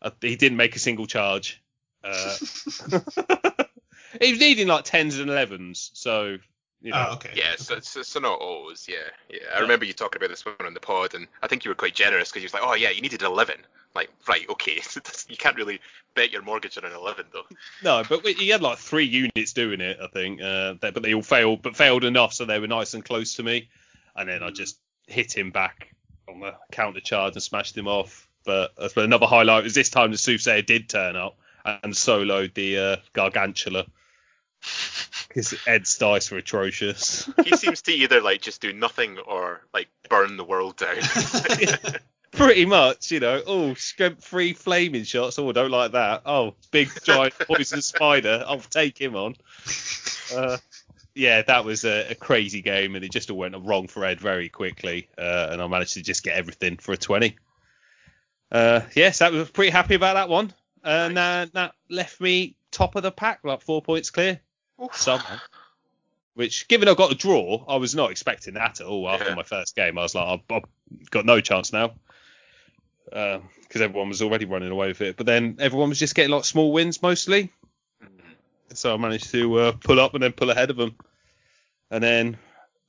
uh, he didn't make a single charge. Uh, he was needing like tens and elevens, so you know. Oh, okay. Yeah, so, so, so not always. Yeah, yeah. I remember you talking about this one on the pod, and I think you were quite generous because you was like, "Oh yeah, you needed 11." Like, right, okay. you can't really bet your mortgage on an 11 though. No, but we- he had like three units doing it, I think. Uh, they, but they all failed, but failed enough so they were nice and close to me. And then I just hit him back on the counter charge and smashed him off. But, uh, but another highlight was this time the soothsayer did turn up and soloed the uh, gargantula. Because Ed's dice were atrocious. He seems to either like just do nothing or like burn the world down. Pretty much, you know. Oh, strength free flaming shots. Oh, don't like that. Oh, big giant poison spider. I'll take him on. Uh, yeah, that was a, a crazy game, and it just all went wrong for Ed very quickly, uh, and I managed to just get everything for a 20. Uh, yes, that was pretty happy about that one, and uh, that left me top of the pack, like four points clear somehow. Which, given I got a draw, I was not expecting that at all after Yeah. my first game. I was like, I've, I've got no chance now. Because everyone was already running away with it. But then everyone was just getting like small wins mostly. So I managed to uh, pull up and then pull ahead of them. And then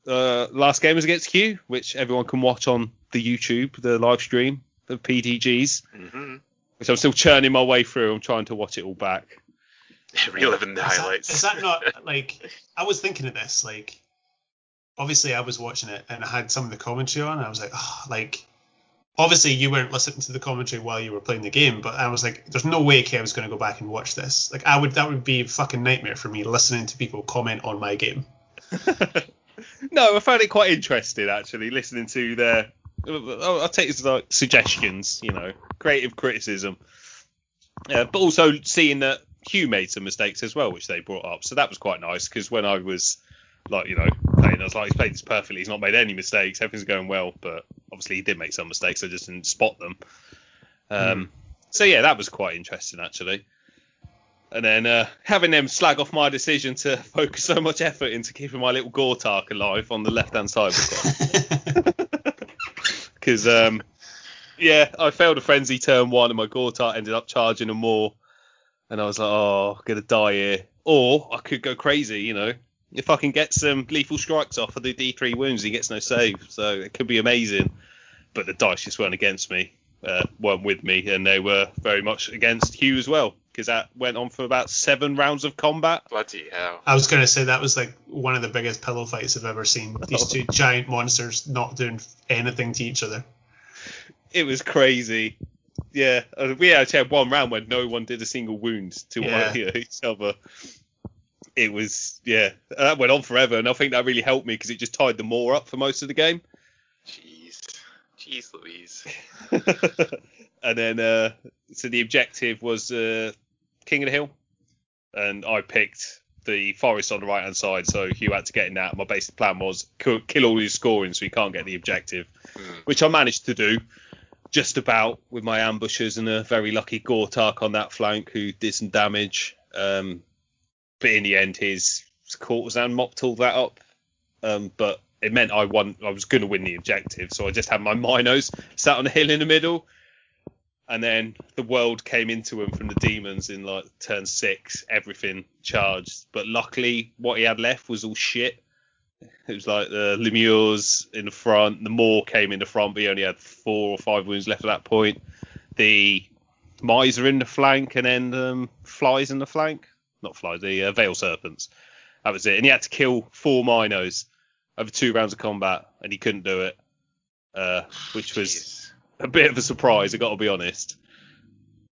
uh, last game was against Q, which everyone can watch on the YouTube, the live stream of PDGs, hmm which I'm still churning my way through. I'm trying to watch it all back. Reliving the Is that- highlights. Is that not like I was thinking of this? Like, obviously, I was watching it and I had some of the commentary on. And I was like, oh, like, obviously, you weren't listening to the commentary while you were playing the game, but I was like, there's no way Kev was going to go back and watch this. Like, I would, that would be a fucking nightmare for me listening to people comment on my game. no, I found it quite interesting actually, listening to their. I'll I'll take it as like suggestions, you know, creative criticism, uh, but also seeing that Hugh made some mistakes as well, which they brought up. So that was quite nice because when I was like, you know, playing, I was like, he's played this perfectly. He's not made any mistakes. Everything's going well, but obviously he did make some mistakes. I just didn't spot them. Um, So yeah, that was quite interesting actually. And then uh, having them slag off my decision to focus so much effort into keeping my little Gortach alive on the left hand side because um, yeah, I failed a frenzy turn one and my Gortach ended up charging a more, and I was like, oh, I'm gonna die here, or I could go crazy, you know. If I can get some lethal strikes off of the D3 wounds, he gets no save, so it could be amazing. But the dice just weren't against me, uh, weren't with me, and they were very much against Hugh as well, because that went on for about seven rounds of combat. Bloody hell. I was going to say that was like one of the biggest pillow fights I've ever seen. These two giant monsters not doing anything to each other. It was crazy. Yeah, uh, we actually had one round where no one did a single wound to Yeah. either each other. It was yeah, that went on forever, and I think that really helped me because it just tied the more up for most of the game. Jeez. Jeez Louise. and then uh, so the objective was uh, King of the Hill, and I picked the forest on the right hand side, so Hugh had to get in that. My basic plan was kill, kill all his scoring so he can't get the objective, which I managed to do just about with my ambushes and a very lucky Gortach on that flank who did some damage. Um, but in the end, his courtesan mopped all that up. Um, but it meant I won. I was going to win the objective, so I just had my minos sat on a hill in the middle, and then the world came into him from the demons in like turn six. Everything charged, but luckily what he had left was all shit. It was like the Lemures in the front. The Moor came in the front, but he only had four or five wounds left at that point. The Miser in the flank, and then um, flies in the flank. Not flies, the uh, Veil Serpents. That was it. And he had to kill four Minos over two rounds of combat, and he couldn't do it, uh, which was Jeez. a bit of a surprise. I got to be honest.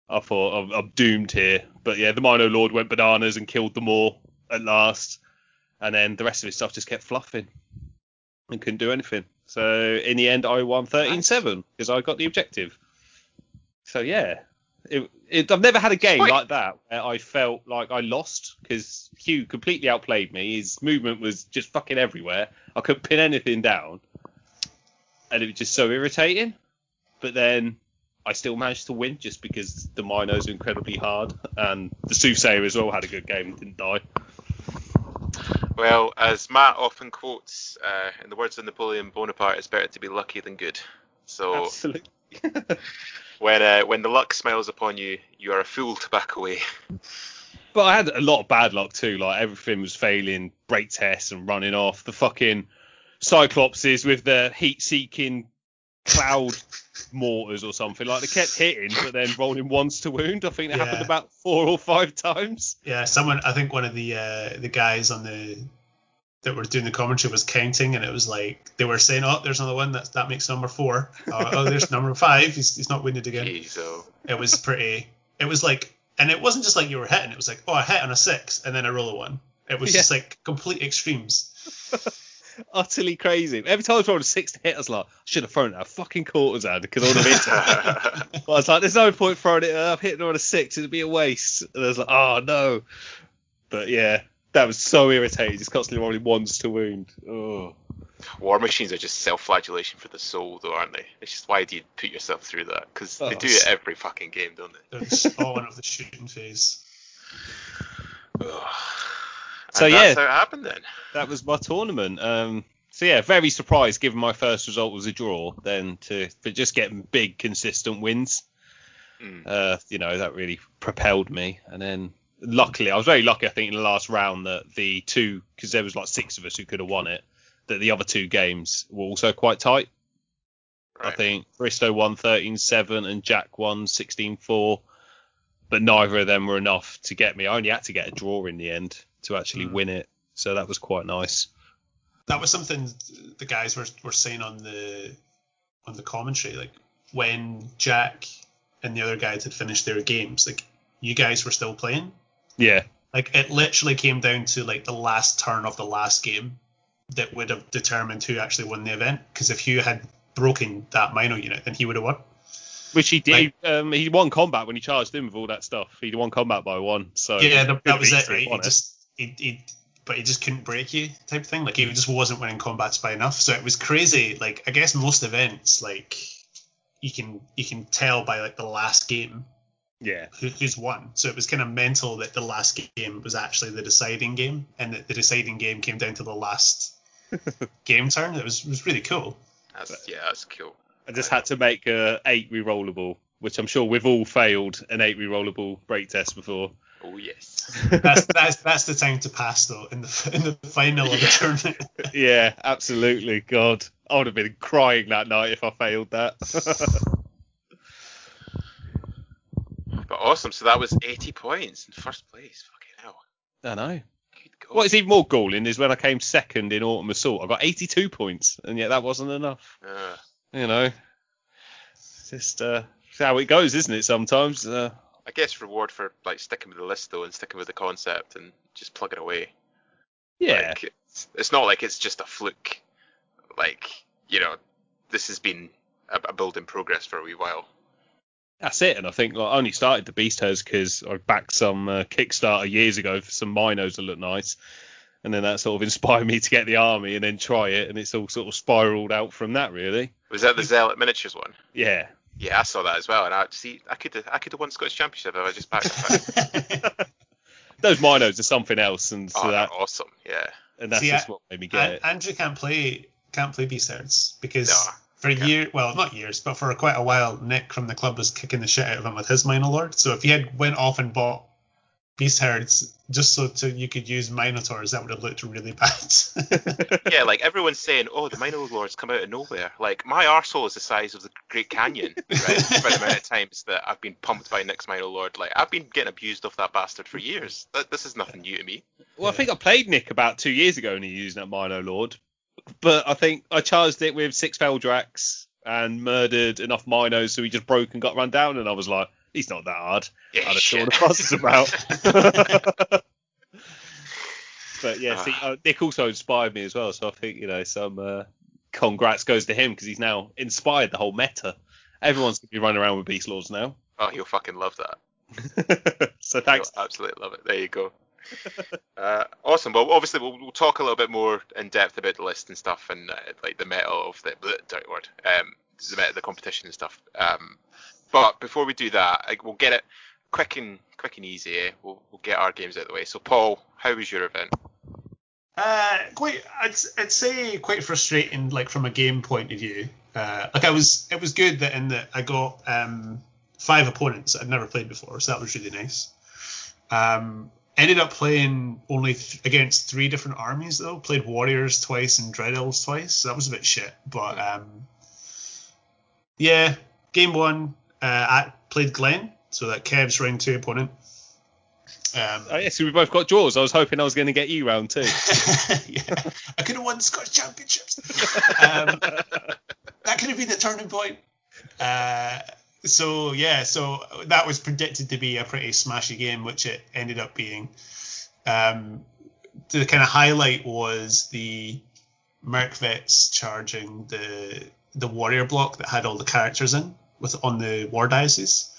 I thought I'm, I'm doomed here, but yeah, the Mino Lord went bananas and killed them all at last, and then the rest of his stuff just kept fluffing and couldn't do anything. So in the end, I won 13-7 because I got the objective. So yeah, it, it, I've never had a game Wait. like that where I felt like I lost because Hugh completely outplayed me. His movement was just fucking everywhere. I couldn't pin anything down, and it was just so irritating. But then I still managed to win just because the Minos are incredibly hard, and the Soothsayer as well had a good game and didn't die. Well, as Matt often quotes, uh, in the words of Napoleon Bonaparte, it's better to be lucky than good. So Absolutely. when uh, when the luck smiles upon you, you are a fool to back away. But I had a lot of bad luck too. Like everything was failing, brake tests and running off. The fucking Cyclopses with the heat-seeking cloud mortars or something. Like they kept hitting, but then rolling once to wound. I think that happened about four or five times. Yeah, someone I think one of the uh, the guys on the that were doing the commentary was counting, and it was like they were saying, "Oh, there's another one. That that makes number four. Oh, oh there's number five. He's, he's not winded again." Jeez, oh. It was pretty. It was like, and it wasn't just like you were hitting. It was like, oh, I hit on a six, and then I roll a one. It was Yeah. just like complete extremes. Utterly crazy. Every time I was rolling a six to hit, I was like, I should have thrown it at a fucking quarters ad because I would have hit it. I was like, there's no point throwing it up, hitting her on a six, it'd be a waste. And I was like, oh no. But yeah, That was so irritating. Just constantly rolling ones to wound. Oh. War machines are just self-flagellation for the soul, though, aren't they? It's just why do you put yourself through that? Because they Oh, do it oh. every fucking game, don't they? They're the spawn of the shooting phase. Ugh. So, And yeah. it happened then. that was my tournament. Um, so yeah, very surprised given my first result was a draw. Then to for just getting big consistent wins, Mm. uh, you know that really propelled me. And then luckily, I was very lucky. I think in the last round that the two because there was like six of us who could have won it. That the other two games were also quite tight. I think Bristow won 13-7 and Jack won 16-4, but neither of them were enough to get me. I only had to get a draw in the end to actually Mm. win it, so that was quite nice. That was something the guys were, were saying on the on the commentary. Like when Jack and the other guys had finished their games, like you guys were still playing. Yeah, Like it literally came down to like the last turn of the last game that would have determined who actually won the event. Because if Hugh had broken that mino unit, then he would have won. which he did. Like- um, he won combat when he charged in with all that stuff. He won combat by one. So yeah, that, that was it, right? He just he, he but he just couldn't break you type thing. Like he just wasn't winning combats by enough. So it was crazy. Like I guess most events, like you can you can tell by like the last game Yeah, who, who's won. So it was kind of mental that the last game was actually the deciding game, and that the deciding game came down to the last game turn. It was it was really cool. That's, yeah, that's cool. I just had to make a eight rerollable, which I'm sure we've all failed an eight rerollable break test before. Oh yes. That's that's that's the time to pass though in the in the final of the tournament. yeah, absolutely. God, I would have been crying that night if I failed that. But awesome. So that was 80 points in first place. Fucking hell. I know. What is even more galling is when I came second in Autumn Assault, I got 82 points, and yet that wasn't enough. Uh, You know, it's just uh, it's how it goes, isn't it? Sometimes. Uh, I guess reward for like sticking with the list though and sticking with the concept and just plugging away. yeah. Like, it's, it's not like it's just a fluke. Like you know, this has been a, a build in progress for a wee while. That's it, and I think like, I only started the Beast Herds because I backed some uh, Kickstarter years ago for some minos that look nice, and then that sort of inspired me to get the army and then try it, and it's all sort of spiraled out from that, really. Was that the Zealot miniatures one? Yeah, Yeah, I saw that as well, and I see I could I could have won Scottish Championship if I just backed that. those minos are something else, and so oh, that, awesome. Yeah. and that's See, just I- what made me get An- it. Andrew can't play can't play Beast Herds because No, for can't. years, well, not years, but for quite a while, Nick from the club was kicking the shit out of him with his Mino Lord. So if he had went off and bought Beast Herds just so to, you could use Minotaurs, that would have looked really bad. yeah, like everyone's saying, oh, the Mino Lords come out of nowhere. Like my arsehole is the size of the Great Canyon, right? for the amount of times that I've been pumped by Nick's Mino Lord. Like I've been getting abused off that bastard for years. That, this is nothing new to me. Well, I think I played Nick about two years ago and he used that Mino Lord. But I think I charged it with six Feldrax and murdered enough Minos so he just broke and got run down and I was like, he's not that hard. Yeah, I'd have shit. sure the about. but yeah, see, Ah. uh, Nick also inspired me as well, so I think, you know, some uh, congrats goes to him because he's now inspired the whole meta. Everyone's going to be running around with Beast Lords now. Oh, he'll fucking love that. so thanks. He'll absolutely love it. There you go. uh, awesome. Well, obviously, we'll, we'll talk a little bit more in depth about the list and stuff, and uh, like the meta of the bleh, dirty word, um, the meta, the competition and stuff. Um, but before we do that, we'll get it quick and quick and easy. Eh? We'll, we'll get our games out of the way. So, Paul, how was your event? Uh, quite, I'd, I'd say quite frustrating, like from a game point of view. Uh, like I was, it was good that in that I got um, five opponents I'd never played before, so that was really nice. Um, ended up playing only th- against three different armies though. Played warriors twice and dread elves twice, so that was a bit shit. But um, yeah, game one, uh, I played Glenn, so that Kev's round two opponent. Um, Oh, yes, we both got draws. I was hoping I was going to get you round two. yeah, I could have won Scottish Championships. um, that could have been the turning point. Uh, so yeah, so that was predicted to be a pretty smashy game, which it ended up being. Um, the kind of highlight was the Merc Vets charging the the warrior block that had all the characters in with on the war daises.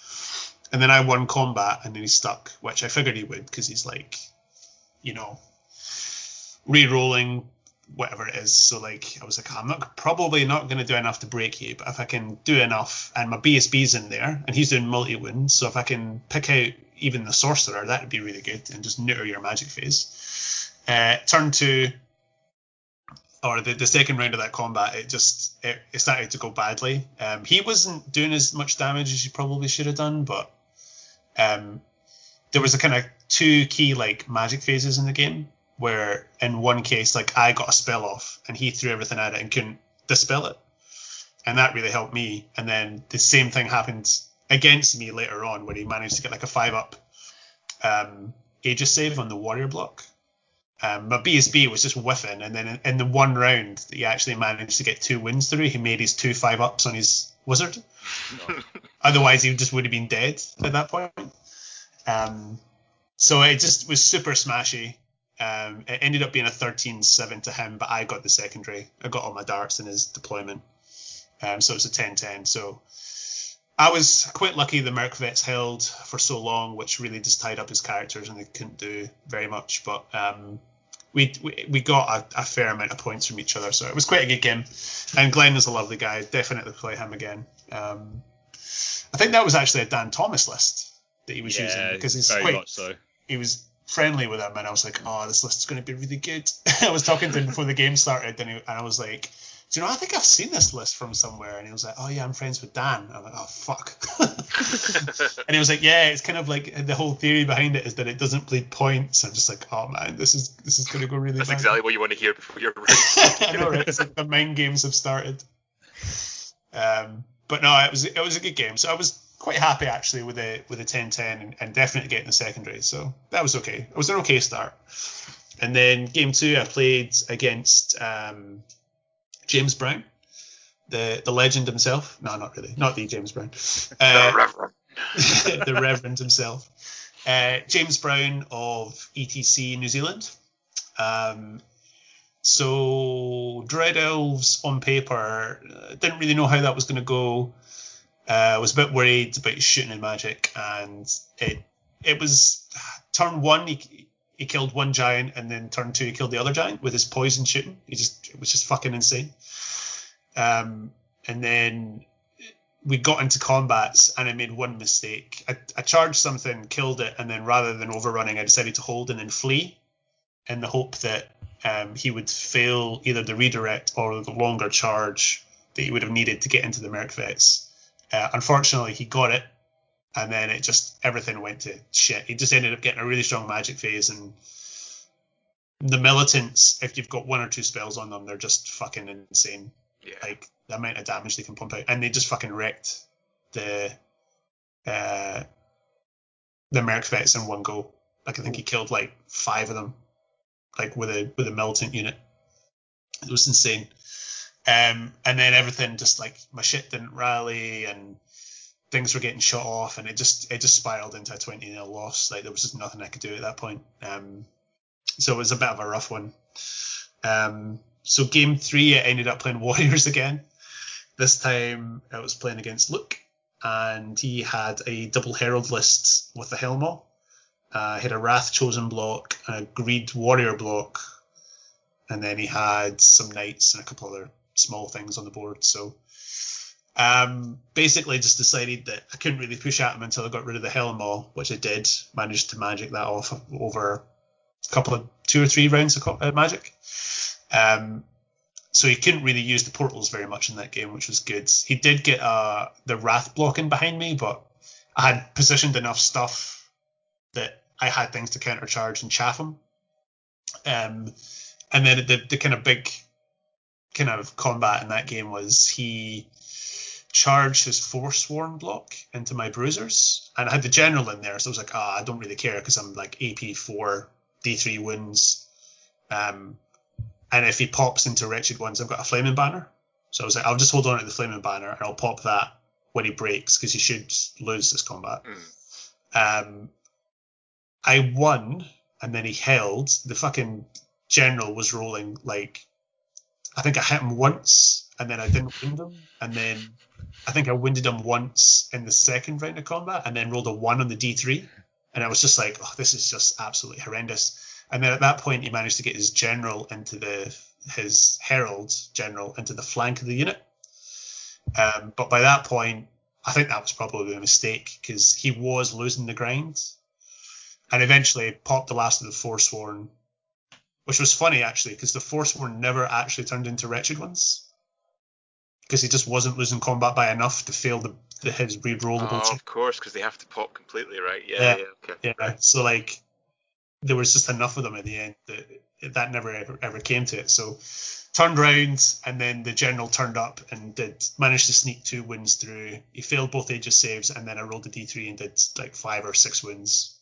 And then I won combat, and then he stuck, which I figured he would because he's like, you know, re-rolling whatever it is. So like I was like, I'm not probably not going to do enough to break you, but if I can do enough, and my BSB's in there, and he's doing multi wounds, so if I can pick out even the sorcerer, that would be really good, and just neuter your magic phase. Uh, turn two, or the, the second round of that combat, it just it, it started to go badly. Um, he wasn't doing as much damage as he probably should have done, but um, there was a kind of two key like magic phases in the game where in one case like I got a spell off and he threw everything at it and couldn't dispel it, and that really helped me. And then the same thing happened against me later on where he managed to get like a five up um, Aegis save on the warrior block. Um, my BSB was just whiffing, and then in, in the one round that he actually managed to get two wins through, he made his two five ups on his wizard. Otherwise, he just would have been dead at that point. Um, so it just was super smashy. Um, it ended up being a 13-7 to him, but I got the secondary. I got all my darts in his deployment. Um, so it was a 10-10. So I was quite lucky the Merc Vets held for so long, which really just tied up his characters and they couldn't do very much. But um, we, we we got a, a, fair amount of points from each other, so it was quite a good game. And Glenn is a lovely guy. Definitely play him again. Um, I think that was actually a Dan Thomas list that he was yeah, using because he's very quite much so. he was friendly with him, and I was like, oh, this list is going to be really good. I was talking to him before the game started, and, he, and I was like, do you know, I think I've seen this list from somewhere. And he was like, oh, yeah, I'm friends with Dan. I'm like, oh, fuck. and he was like, yeah, it's kind of like the whole theory behind it is that it doesn't bleed points. I'm just like, oh, man, this is this is going to go really That's bad. exactly what you want to hear before you're ready. I know, right? It's like the mind games have started. Um, but no, it was it was a good game. So I was quite happy actually with the with the 10-10 and, and definitely getting the secondary. So that was okay. It was an okay start. And then game two, I played against um, James Brown, the the legend himself. No, not really, not the James Brown. Uh, the Reverend. the Reverend himself. Uh, James Brown of ETC New Zealand. Um, so Dread Elves on paper uh, didn't really know how that was going to go. Uh, was a bit worried about shooting and magic, and it it was turn one he he killed one giant, and then turn two he killed the other giant with his poison shooting. He just it was just fucking insane. Um, and then we got into combats and I made one mistake. I, I charged something, killed it, and then rather than overrunning, I decided to hold and then flee in the hope that um, he would fail either the redirect or the longer charge that he would have needed to get into the Merc Vets. Uh, unfortunately, he got it, and then it just everything went to shit. He just ended up getting a really strong magic phase, and the militants, if you've got one or two spells on them, they're just fucking insane Yeah. like the amount of damage they can pump out, and they just fucking wrecked the uh, the Merc vets in one go. Like I think he killed like five of them, like with a with a militant unit. It was insane. Um, and then everything just like my shit didn't rally and things were getting shot off and it just it just spiraled into a 20 nil loss. Like there was just nothing I could do at that point. Um, so it was a bit of a rough one. Um, so game three, I ended up playing Warriors again. This time I was playing against Luke, and he had a double Herald list with the Helmo. Uh, had a Wrath Chosen block, a Greed Warrior block, and then he had some Knights and a couple other small things on the board. So um, basically just decided that I couldn't really push at him until I got rid of the Helmo, which I did. Managed to magic that off over a couple of two or three rounds of uh, magic. Um, so he couldn't really use the portals very much in that game, which was good. He did get uh, the Wrath blocking behind me, but I had positioned enough stuff that I had things to countercharge and chaff him. Um, and then the, the kind of big kind of combat in that game was he charged his Forsworn block into my bruisers, and I had the general in there, so I was like, ah, I don't really care because I'm like AP four, D3 wounds. Um, and if he pops into wretched ones, I've got a flaming banner. So I was like, I'll just hold on to the flaming banner and I'll pop that when he breaks because he should lose this combat. Um, I won, and then he held. The fucking general was rolling like, I think I hit him once, and then I didn't wound him, and then I think I wounded him once in the second round of combat, and then rolled a one on the D3, and I was just like, oh, this is just absolutely horrendous. And then at that point, he managed to get his general into the his herald general into the flank of the unit. Um, but by that point, I think that was probably a mistake because he was losing the grind, and eventually popped the last of the Forsworn, which was funny actually because the Forsworn never actually turned into wretched ones because he just wasn't losing combat by enough to fail the, the his re-rollable Oh, of course, because they have to pop completely, right? Yeah, Yeah. yeah, okay. Yeah, so like there was just enough of them at the end that that never ever, ever came to it. So turned round and then the general turned up and did managed to sneak two wins through. He failed both Aegis saves and then I rolled a d3 and did like five or six wins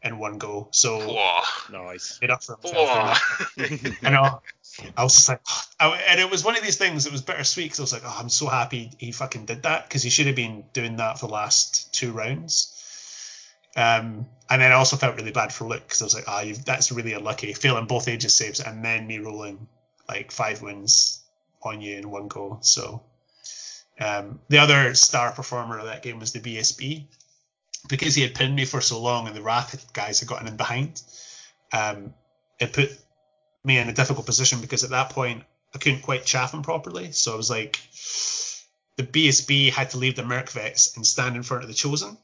in one go. So Whoa. Nice. made up for himself. in Whoa. that. I know. I was just like, I, and it was one of these things. It was bittersweet because I was like, oh, I'm so happy he fucking did that because he should have been doing that for the last two rounds. Um, and then I also felt really bad for Luke because I was like, ah, you that's really unlucky, failing both Aegis saves and then me rolling like five wins on you in one go. So um, the other star performer of that game was the BSB because he had pinned me for so long and the Wrath guys had gotten in behind. Um, it put me in a difficult position because at that point I couldn't quite chaff him properly. So I was like, the BSB had to leave the Merc Vets and stand in front of the Chosen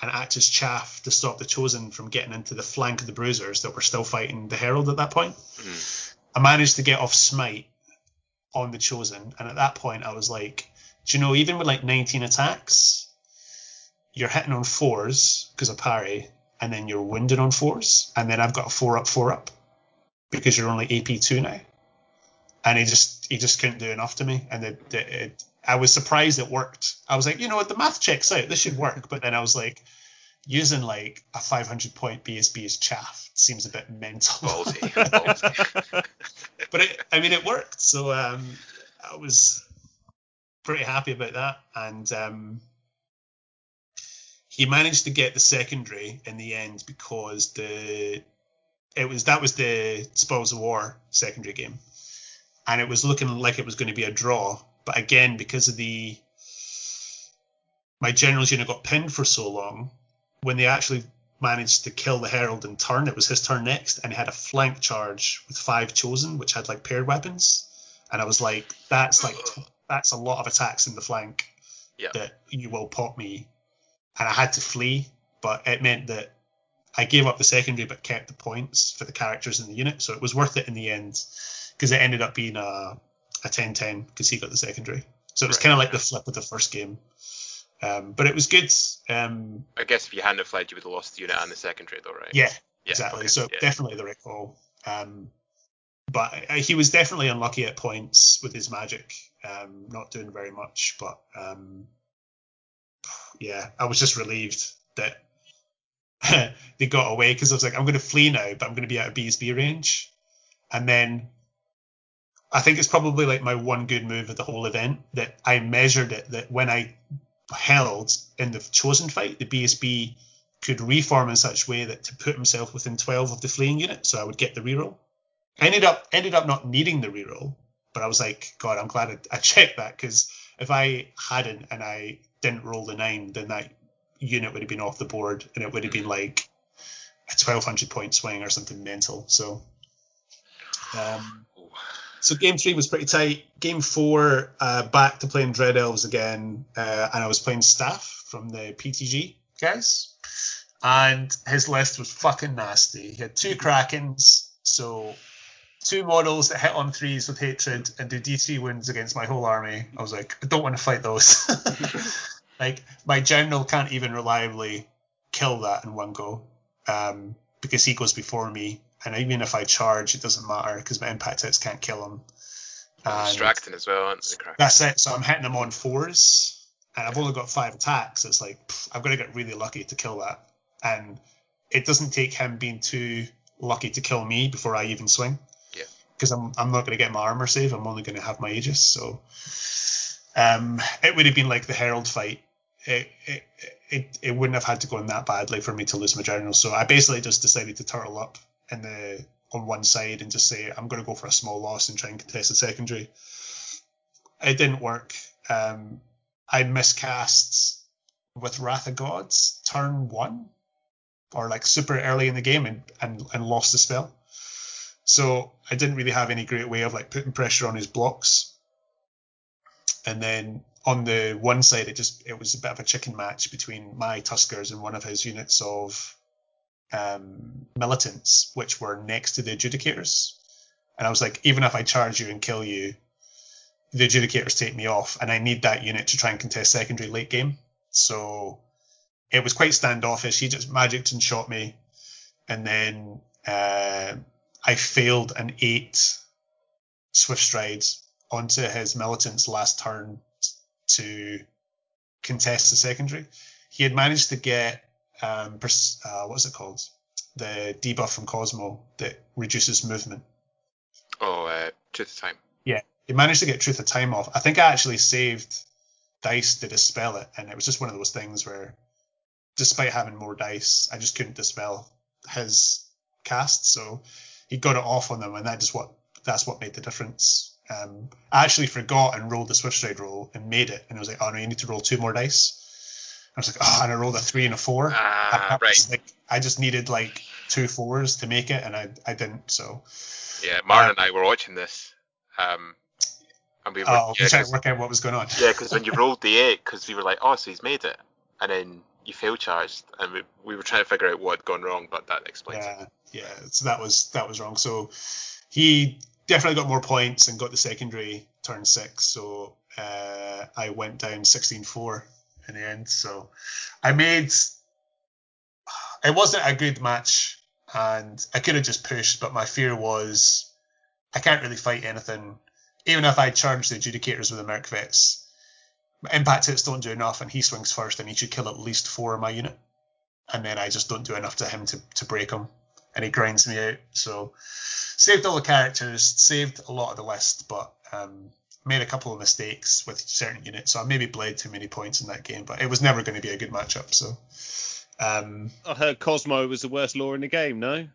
and act as chaff to stop the Chosen from getting into the flank of the Bruisers that were still fighting the Herald at that point. Mm. I managed to get off Smite on the Chosen, and at that point I was like, do you know, even with like 19 attacks, you're hitting on fours because of parry, and then you're wounded on fours, and then I've got a four up, four up because you're only AP two now, and he just he just couldn't do enough to me, and it, it, it I was surprised it worked. I was like, you know what, the math checks out, this should work, but then I was like. Using like a 500 point BSB as chaff seems a bit mental. Ballsy. Ballsy. but it, I mean, it worked. So um, I was pretty happy about that. And um, he managed to get the secondary in the end because the it was that was the Spoils of War secondary game, and it was looking like it was going to be a draw. But again, because of the my generals unit got pinned for so long, when they actually managed to kill the Herald in turn, it was his turn next, and he had a flank charge with five chosen, which had like paired weapons, and I was like, that's like that's a lot of attacks in the flank Yeah. that you will pop me, and I had to flee, but it meant that I gave up the secondary but kept the points for the characters in the unit, so it was worth it in the end because it ended up being a a 10-10 because he got the secondary. So it was Right. kind of like the flip of the first game. Um, but it was good. Um, I guess if you hadn't have fled, you would have lost the unit and the secondary, though, right? yeah, Yeah, exactly. okay, So yeah. definitely the right call. Um, but uh, he was definitely unlucky at points with his magic, um, not doing very much. But um, yeah, I was just relieved that they got away because I was like, I'm going to flee now, but I'm going to be out of BSB range. And then I think it's probably like my one good move of the whole event that I measured it that when I held in the chosen fight, the BSB could reform in such a way that to put himself within 12 of the fleeing unit, so I would get the reroll. Ended up ended up not needing the reroll, but I was like, God, I'm glad I, I checked that because if I hadn't and I didn't roll the nine, then that unit would have been off the board and it would have been like a 1200 point swing or something mental. So, um, so game three was pretty tight. Game four, uh, back to playing Dread Elves again, uh, and I was playing Staff from the PTG guys, and his list was fucking nasty. He had two Krakens, so two models that hit on threes with hatred and do D3 wounds against my whole army. I was like, I don't want to fight those. like my general can't even reliably kill that in one go um, because he goes before me, and even if I charge, it doesn't matter because my impact hits can't kill him. And Distracting as well, aren't they? That's it. So I'm hitting him on fours, and I've only got five attacks. It's like pff, I've got to get really lucky to kill that, and it doesn't take him being too lucky to kill me before I even swing. Yeah. Because I'm I'm not going to get my armor save. I'm only going to have my Aegis. So, um, it would have been like the Herald fight. It, it it it wouldn't have had to go in that badly for me to lose my general. So I basically just decided to turtle up in the on one side and just say I'm going to go for a small loss and try and contest the secondary. It didn't work. Um, I miscast with Wrath of Gods turn one, or like super early in the game, and, and, and lost the spell. So I didn't really have any great way of like putting pressure on his blocks. And then on the one side, it just it was a bit of a chicken match between my Tuskers and one of his units of um, militants, which were next to the adjudicators. And I was like, even if I charge you and kill you, the adjudicators take me off, and I need that unit to try and contest secondary late game. So it was quite standoffish. He just magicked and shot me, and then uh, I failed an eight swift strides onto his militant's last turn to contest the secondary. He had managed to get um, pers- uh, what's it called? The debuff from Cosmo that reduces movement. Oh, uh, truth of time. Yeah, he managed to get Truth of Time off. I think I actually saved dice to dispel it, and it was just one of those things where, despite having more dice, I just couldn't dispel his cast. So he got it off on them, and that just what that's what made the difference. Um, I actually forgot and rolled the Swift Stride roll and made it, and I was like, oh no, you need to roll two more dice. I was like, oh, and I rolled a three and a four. Ah, And that was right. Like, I just needed like two fours to make it, and I I didn't. So Yeah, Martin Uh, and I were watching this. Um, and we were, oh, yeah, we trying 'cause- to work out what was going on. yeah, because when you rolled the eight, because we were like, oh, so he's made it, and then you fail charged, and we, we were trying to figure out what had gone wrong, but that explains it. Yeah, yeah. So that was that was wrong. So he definitely got more points and got the secondary turn six. So uh, I went down 16-4 in the end. So I made. It wasn't a good match, and I could have just pushed, but my fear was I can't really fight anything. Even if I charge the adjudicators with the Merc Vets, impact hits don't do enough, and he swings first, and he should kill at least four of my unit and then I just don't do enough to him to, to break him, and he grinds me out. So saved all the characters, saved a lot of the list, but um, made a couple of mistakes with certain units. So I maybe bled too many points in that game, but it was never going to be a good matchup. So um, I heard Cosmo was the worst lore in the game. No.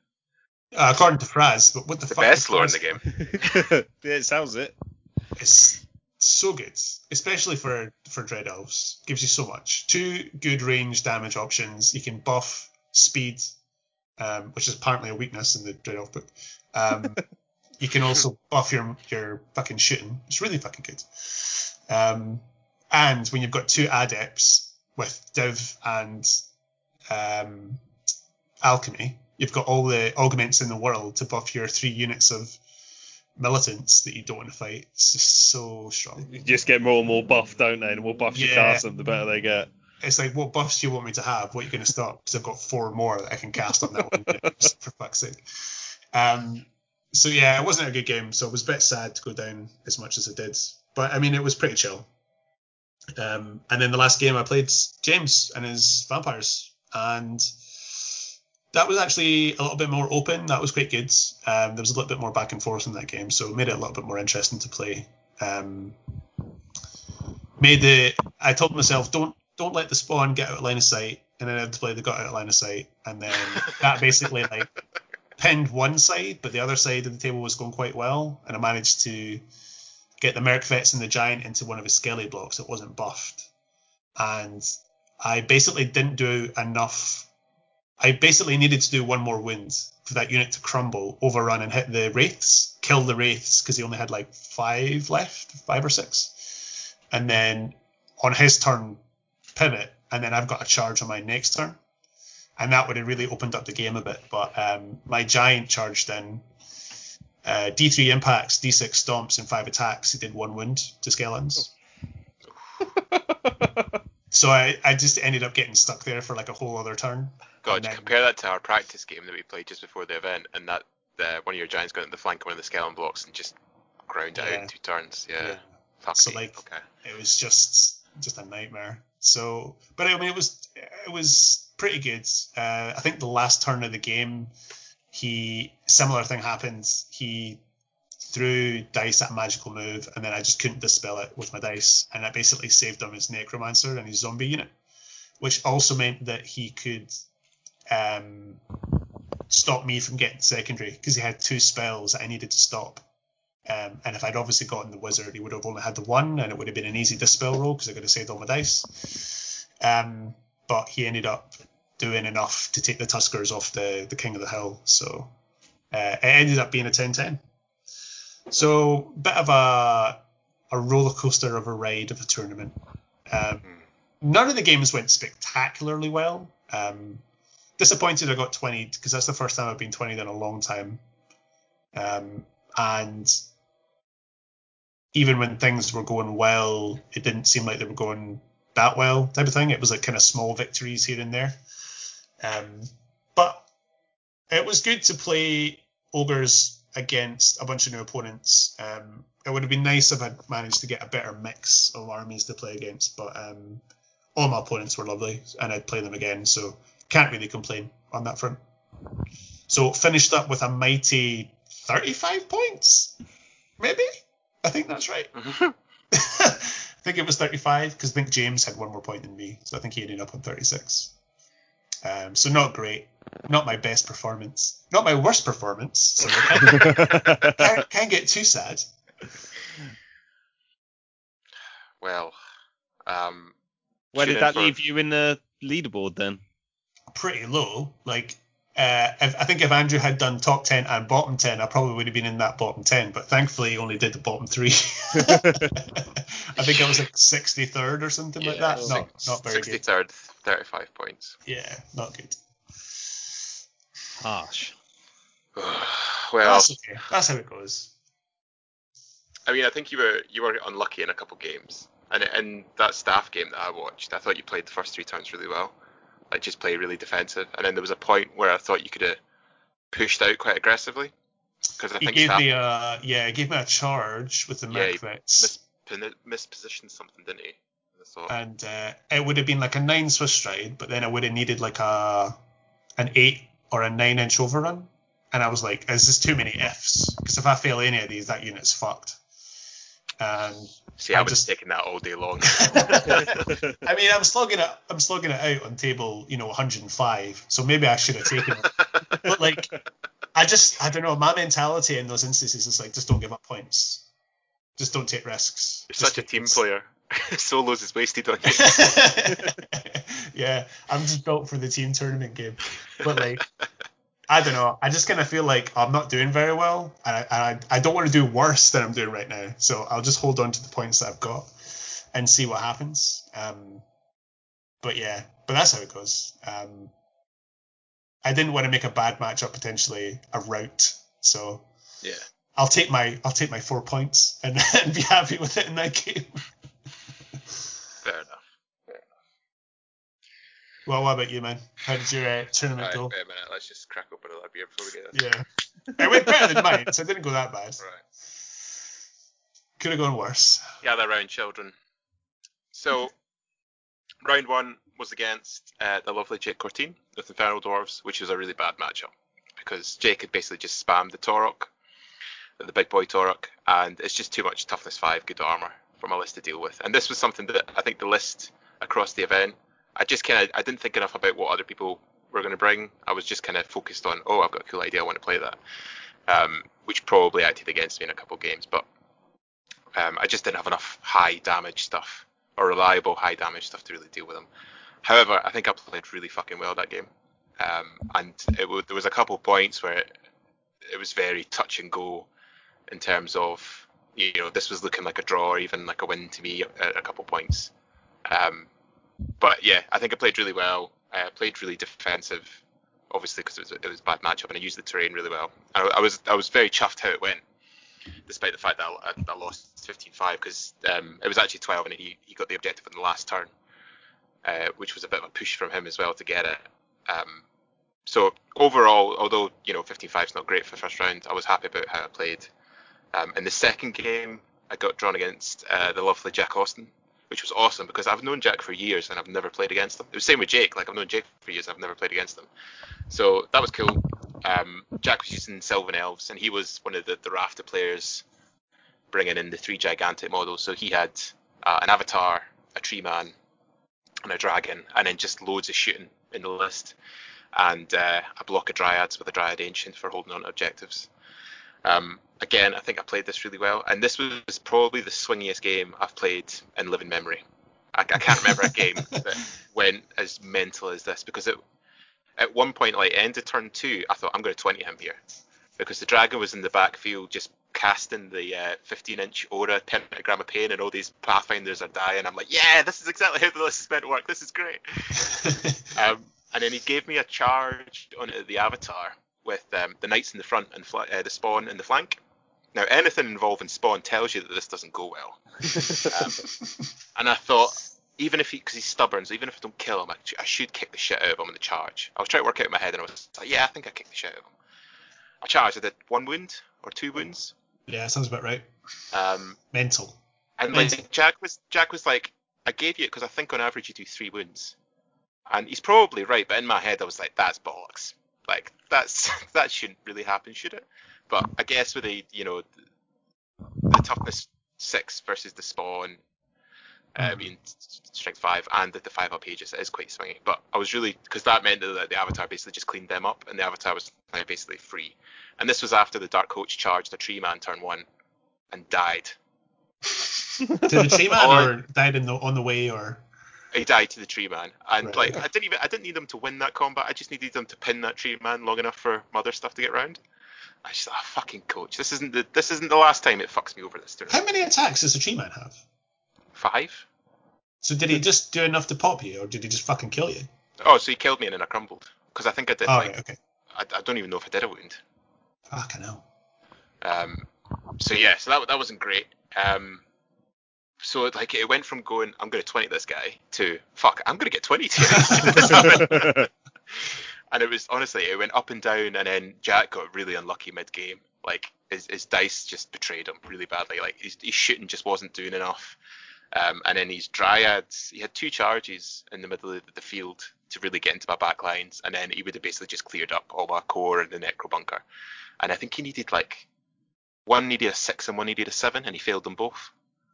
uh, according to Fraz, but what the, The fuck? best did lore in the game. yeah, it sounds it. It's so good, especially for for Dread Elves. Gives you so much. Two good range damage options. You can buff speed, um, which is apparently a weakness in the Dread Elf book. Um, you can also buff your your fucking shooting. It's really fucking good. Um, and when you've got two adepts with Div and um, Alchemy, you've got all the augments in the world to buff your three units of militants that you don't want to fight. It's just so strong. You just get more and more buff, don't they? The more buffs you Yeah. cast them, the better they get. It's like, what buffs do you want me to have? What are you going to stop? Because I've got four more that I can cast on that one, for fuck's sake. Um, so yeah, it wasn't a good game. So it was a bit sad to go down as much as it did. But I mean, it was pretty chill. Um, and then the last game I played James and his vampires, and that was actually a little bit more open. That was quite good. Um, there was a little bit more back and forth in that game, so it made it a little bit more interesting to play. Um, made the I told myself don't don't let the spawn get out of line of sight, and then inevitably they got out of line of sight, and then that basically like pinned one side, but the other side of the table was going quite well, and I managed to get the Merc Vets and the Giant into one of his Skelly blocks that wasn't buffed, and I basically didn't do enough. I basically needed to do one more wound for that unit to crumble, overrun, and hit the wraiths, kill the wraiths because he only had like five left, five or six, and then on his turn pivot, and then I've got a charge on my next turn, and that would have really opened up the game a bit. But um, my giant charged in. Uh, D3 impacts, D6 stomps, and five attacks. He did one wound to skeletons. So I, I just ended up getting stuck there for like a whole other turn. God, And then- compare that to our practice game that we played just before the event, and that the, one of your giants got into the flank of one of the skeleton blocks and just ground it out in two turns. Yeah. Fuck So, like, okay. it was just just a nightmare. So, but I mean, it was it was pretty good. Uh, I think the last turn of the game, he similar thing happened. He threw dice at a magical move, and then I just couldn't dispel it with my dice, and that basically saved him his necromancer and his zombie unit, which also meant that he could um, stop me from getting secondary because he had two spells I needed to stop. Um, and if I'd obviously gotten the wizard, he would have only had the one, and it would have been an easy dispel roll because I could have saved all my dice. Um, but he ended up doing enough to take the Tuskers off the, the King of the Hill. So Uh, it ended up being a 10-10. So bit of a a roller coaster of a ride of a tournament. Um, none of the games went spectacularly well. Um, disappointed I got 20 because that's the first time I've been 20 in a long time. Um, and even when things were going well, it didn't seem like they were going that well, type of thing. It was like kind of small victories here and there. Um, but it was good to play ogres against a bunch of new opponents. Um, it would have been nice if I'd managed to get a better mix of armies to play against, but um, all my opponents were lovely, and I'd play them again, so can't really complain on that front. So finished up with a mighty 35 points, maybe. I think that's right. I think it was 35 because I think James had one more point than me, so I think he ended up on 36. Um, so not great, not my best performance, not my worst performance. So can't, can't get too sad. Well, um, Where did that for- leave you in the leaderboard then? Pretty low. Like uh, if, I think if Andrew had done top 10 and bottom 10, I probably would have been in that bottom 10. But thankfully, he only did the bottom three. I think I was like 63rd or something like that. Not not very good. 63rd, 35 points. Yeah, not good. Harsh. well, That's okay. That's how it goes. I mean, I think you were you were unlucky in a couple games, and in that staff game that I watched, I thought you played the first three turns really well, like just play really defensive, and then there was a point where I thought you could have pushed out quite aggressively, because I He think gave me a yeah, he gave me a charge with the Yeah, mispositioned something, didn't he? And uh, it would have been like a nine Swift Stride, but then I would have needed like a an eight or a nine inch overrun, and I was like, "Is this too many ifs?" Because if I fail any of these, that unit's fucked. And See, I, I was just- taking that all day long. I mean, I'm slugging it. I'm slugging it out on table, you know, 105. So maybe I should have taken it. but like, I just, I don't know. My mentality in those instances is like, just don't give up points. Just don't take risks. You're Just such a team risks. player. Solos is wasted on you. yeah, I'm just built for the team tournament game. But like, I don't know. I just kind of feel like I'm not doing very well, and I, and I, I don't want to do worse than I'm doing right now. So I'll just hold on to the points that I've got and see what happens. Um, but yeah, but that's how it goes. Um, I didn't want to make a bad matchup potentially a rout, so Yeah. I'll take my I'll take my four points and, and be happy with it in that game. Fair enough. Well, what about you, man? How did your uh, tournament Right, go? wait a minute. Let's just crack open another beer before we get this. Yeah. It went better than mine, so it didn't go that bad. Right. Could have gone worse. Yeah, they're round, children. So, round one was against uh, the lovely Jake Corteen with Infernal Dwarves, which was a really bad matchup because Jake had basically just spammed the Torok, the big boy Torok, and it's just too much toughness five, good armor for my list to deal with. And this was something that I think the list across the event, I just kind of I didn't think enough about what other people were going to bring. I was just kind of focused on, oh, I've got a cool idea, I want to play that, um, which probably acted against me in a couple of games, but um, I just didn't have enough high damage stuff or reliable high damage stuff to really deal with them. However, I think I played really fucking well that game, um, and w- there was a couple of points where it, it was very touch and go in terms of you know this was looking like a draw or even like a win to me at a couple of points. Um, but yeah, I think I played really well. I played really defensive, obviously because it was it was a bad matchup and I used the terrain really well. I, I was I was very chuffed how it went despite the fact that I, I lost 15-5 because um, it was actually 12 and he, he got the objective in the last turn, uh, which was a bit of a push from him as well to get it. Um, so overall, although you know 15-5 is not great for first round, I was happy about how I played. Um, in the second game, I got drawn against uh, the lovely Jack Austin, which was awesome because I've known Jack for years and I've never played against him. It was the same with Jake, like I've known Jake for years and I've never played against him. So that was cool. Um, Jack was using Sylvan Elves, and he was one of the, the Rafter players bringing in the three gigantic models. So he had uh, an Avatar, a Tree Man, and a Dragon, and then just loads of shooting in the list, and uh, a block of Dryads with a Dryad Ancient for holding on to objectives. Um, again, I think I played this really well, and this was probably the swingiest game I've played in living memory. I, I can't remember a game that went as mental as this because it at one point, like end of turn two, I thought I'm going to 20 him here. because the dragon was in the backfield just casting the uh, 15 inch aura pentagram of pain and all these pathfinders are dying. I'm like, yeah, this is exactly how the list is meant to work. This is great. Um, and then he gave me a charge on the avatar with um, the knights in the front and fla- uh, the spawn in the flank. Now, anything involving spawn tells you that this doesn't go well. Um, and I thought, even if he, because he's stubborn, so even if I don't kill him, I, I should kick the shit out of him in the charge. I was trying to work out in my head, and I was like, yeah, I think I kicked the shit out of him. I charged, I did one wound or two wounds. yeah, sounds about right. Um, Mental. and Nice. like Jack was Jack was like, I gave you it because I think on average you do three wounds, and he's probably right. But in my head, I was like, that's bollocks. Like that's that shouldn't really happen, should it? But I guess with the you know the, the toughness six versus the spawn, uh, being s- strength five and the, the five up pages, it is quite swingy. But I was really because that meant that the avatar basically just cleaned them up, and the avatar was basically free. And this was after the dark coach charged a tree man turn one and died. Did the tree man or died in the on the way or he died to the tree man and Right. like i didn't even i didn't need them to win that combat i just needed them to pin that tree man long enough for mother stuff to get round i just thought, oh, fucking coach this isn't the this isn't the last time it fucks me over this how many attacks does the tree man have? five So did he just do enough to pop you, or did he just fucking kill you? oh so he killed me and then i crumbled because i think i did Oh, like right, okay. I, I don't even know if i did a wound Fucking hell. Um, so yeah, so that that wasn't great. Um, so it, like it went from going I'm going to 20 this guy to fuck I'm going to get 20 today. and it was honestly it went up and down, and then Jack got really unlucky mid game. Like his, his dice just betrayed him really badly. Like his, his shooting just wasn't doing enough. Um, and then his dryads, he had two charges in the middle of the field to really get into my back lines, and then he would have basically just cleared up all my core and the necro bunker. And I think he needed like one needed a six and one needed a seven, and he failed them both.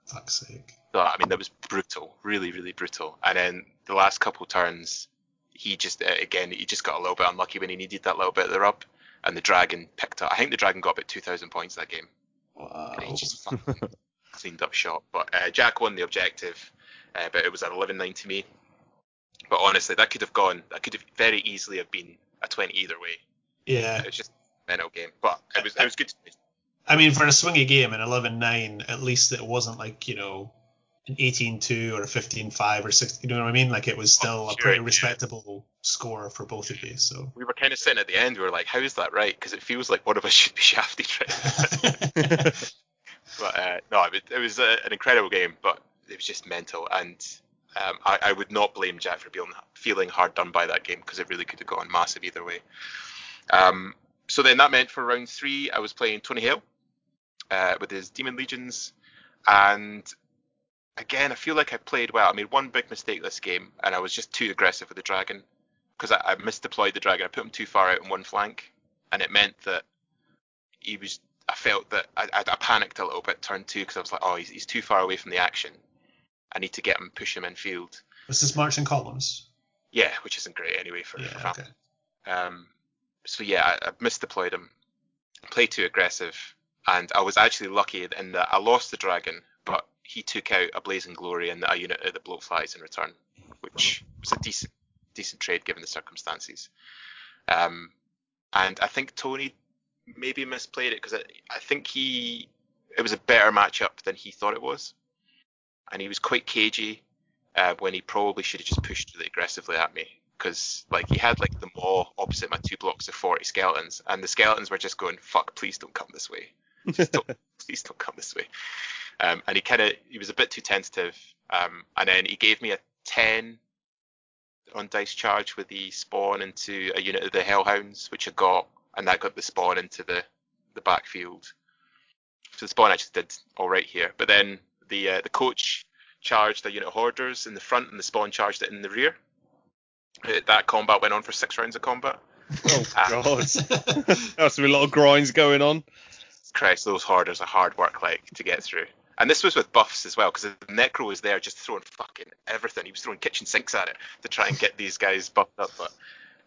Fuck's sake. So, I mean, that was brutal, really, really brutal. And then the last couple turns, he just, uh, again, he just got a little bit unlucky when he needed that little bit of the rub. And the dragon picked up. I think the dragon got about 2,000 points that game. Wow. And he just cleaned up shop. But uh, Jack won the objective, uh, but it was an 11-9 to me. But honestly, that could have gone. That could have very easily have been a 20 either way. Yeah. It was just a mental game. But it was it was good. I mean, for a swingy game, an 11-9, at least it wasn't like, you know, an 18-2 or a 15-5 or 16, you know what I mean? Like, it was still a sure, pretty yeah. respectable score for both of you, so. We were kind of sitting at the end. We were like, "How is that right?" Because it feels like one of us should be shafted right. But uh, no, it was, it was uh, an incredible game, but it was just mental, and um, I, I would not blame Jack for being, feeling hard done by that game because it really could have gone massive either way. Um, so then that meant for round three, I was playing Tony Hill uh, with his Demon Legions, and again, I feel like I played well. I made one big mistake this game, and I was just too aggressive with the dragon because I, I misdeployed the dragon. I put him too far out in one flank, and it meant that he was. I felt that I, I, I panicked a little bit turn two because I was like, oh, he's, he's too far away from the action. I need to get him, push him in field. This marching columns? Yeah, which isn't great anyway for, for Yeah, Falcon. okay. Um, so yeah, I, I misdeployed him, played too aggressive, and I was actually lucky in that I lost the dragon, but he took out a blazing glory and a unit of the bloatflies in return, which was a decent decent trade given the circumstances. Um, and I think Tony maybe misplayed it because I, I think he it was a better matchup than he thought it was, and he was quite cagey uh, when he probably should have just pushed really aggressively at me because like he had like the maw opposite my two blocks of 40 skeletons and the skeletons were just going fuck please don't come this way Just don't, please don't come this way. Um, and he kind of he was a bit too tentative um, and then he gave me a 10 on dice charge with the spawn into a unit of the hellhounds which I got and that got the spawn into the the backfield so the spawn actually did all right here. But then the uh, the coach charged a unit of hoarders in the front and the spawn charged it in the rear. Uh, that combat went on for six rounds of combat. Oh Ah. god, that's a lot of grinds going on. Christ, those hoarders are hard work like to get through. And this was with buffs as well, because the Necro was there just throwing fucking everything. He was throwing kitchen sinks at it to try and get these guys buffed up. But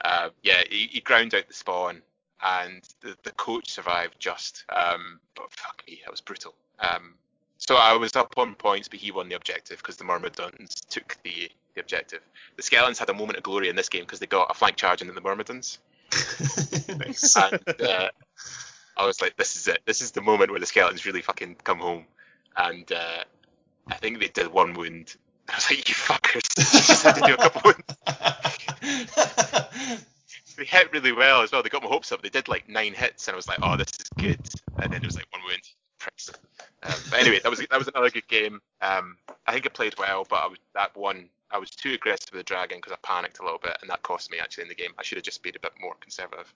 uh, yeah, he, he ground out the spawn, and the, the coach survived just. Um, but fuck me, that was brutal. Um, so I was up on points, but he won the objective because the Myrmidons took the, the objective. The Skeletons had a moment of glory in this game because they got a flank charge into the Myrmidons. nice. and uh, I was like, this is it. This is the moment where the skeletons really fucking come home. And uh, I think they did one wound. I was like, you fuckers. Just had to do a couple wounds. They hit really well as well. They got my hopes up. They did like nine hits, and I was like, oh, this is good. And then it was like one wound. Um, but anyway, that was that was another good game. Um, I think I played well, but I was that one. I was too aggressive with the dragon because I panicked a little bit, and that cost me actually in the game. I should have just been a bit more conservative.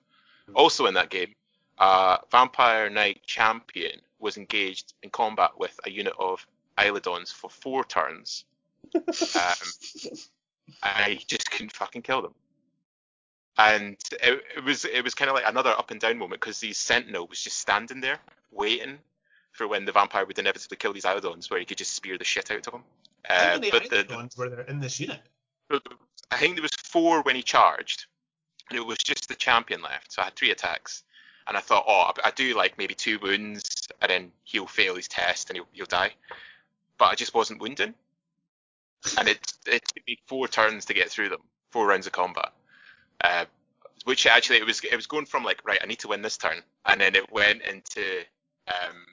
Also in that game, uh, Vampire Knight Champion was engaged in combat with a unit of Eilidons for four turns. Um, I just couldn't fucking kill them. And it, it was it was kind of like another up and down moment because the Sentinel was just standing there waiting for when the vampire would inevitably kill these Eilidons, where he could just spear the shit out of them. Uh, many but the, were there in this unit? I think there was four when he charged, and it was just the champion left. So I had three attacks, and I thought, oh, I do like maybe two wounds, and then he'll fail his test and he'll, he'll die. But I just wasn't wounding, and it it took me four turns to get through them, four rounds of combat. Uh, which actually it was it was going from like right, I need to win this turn, and then it went into um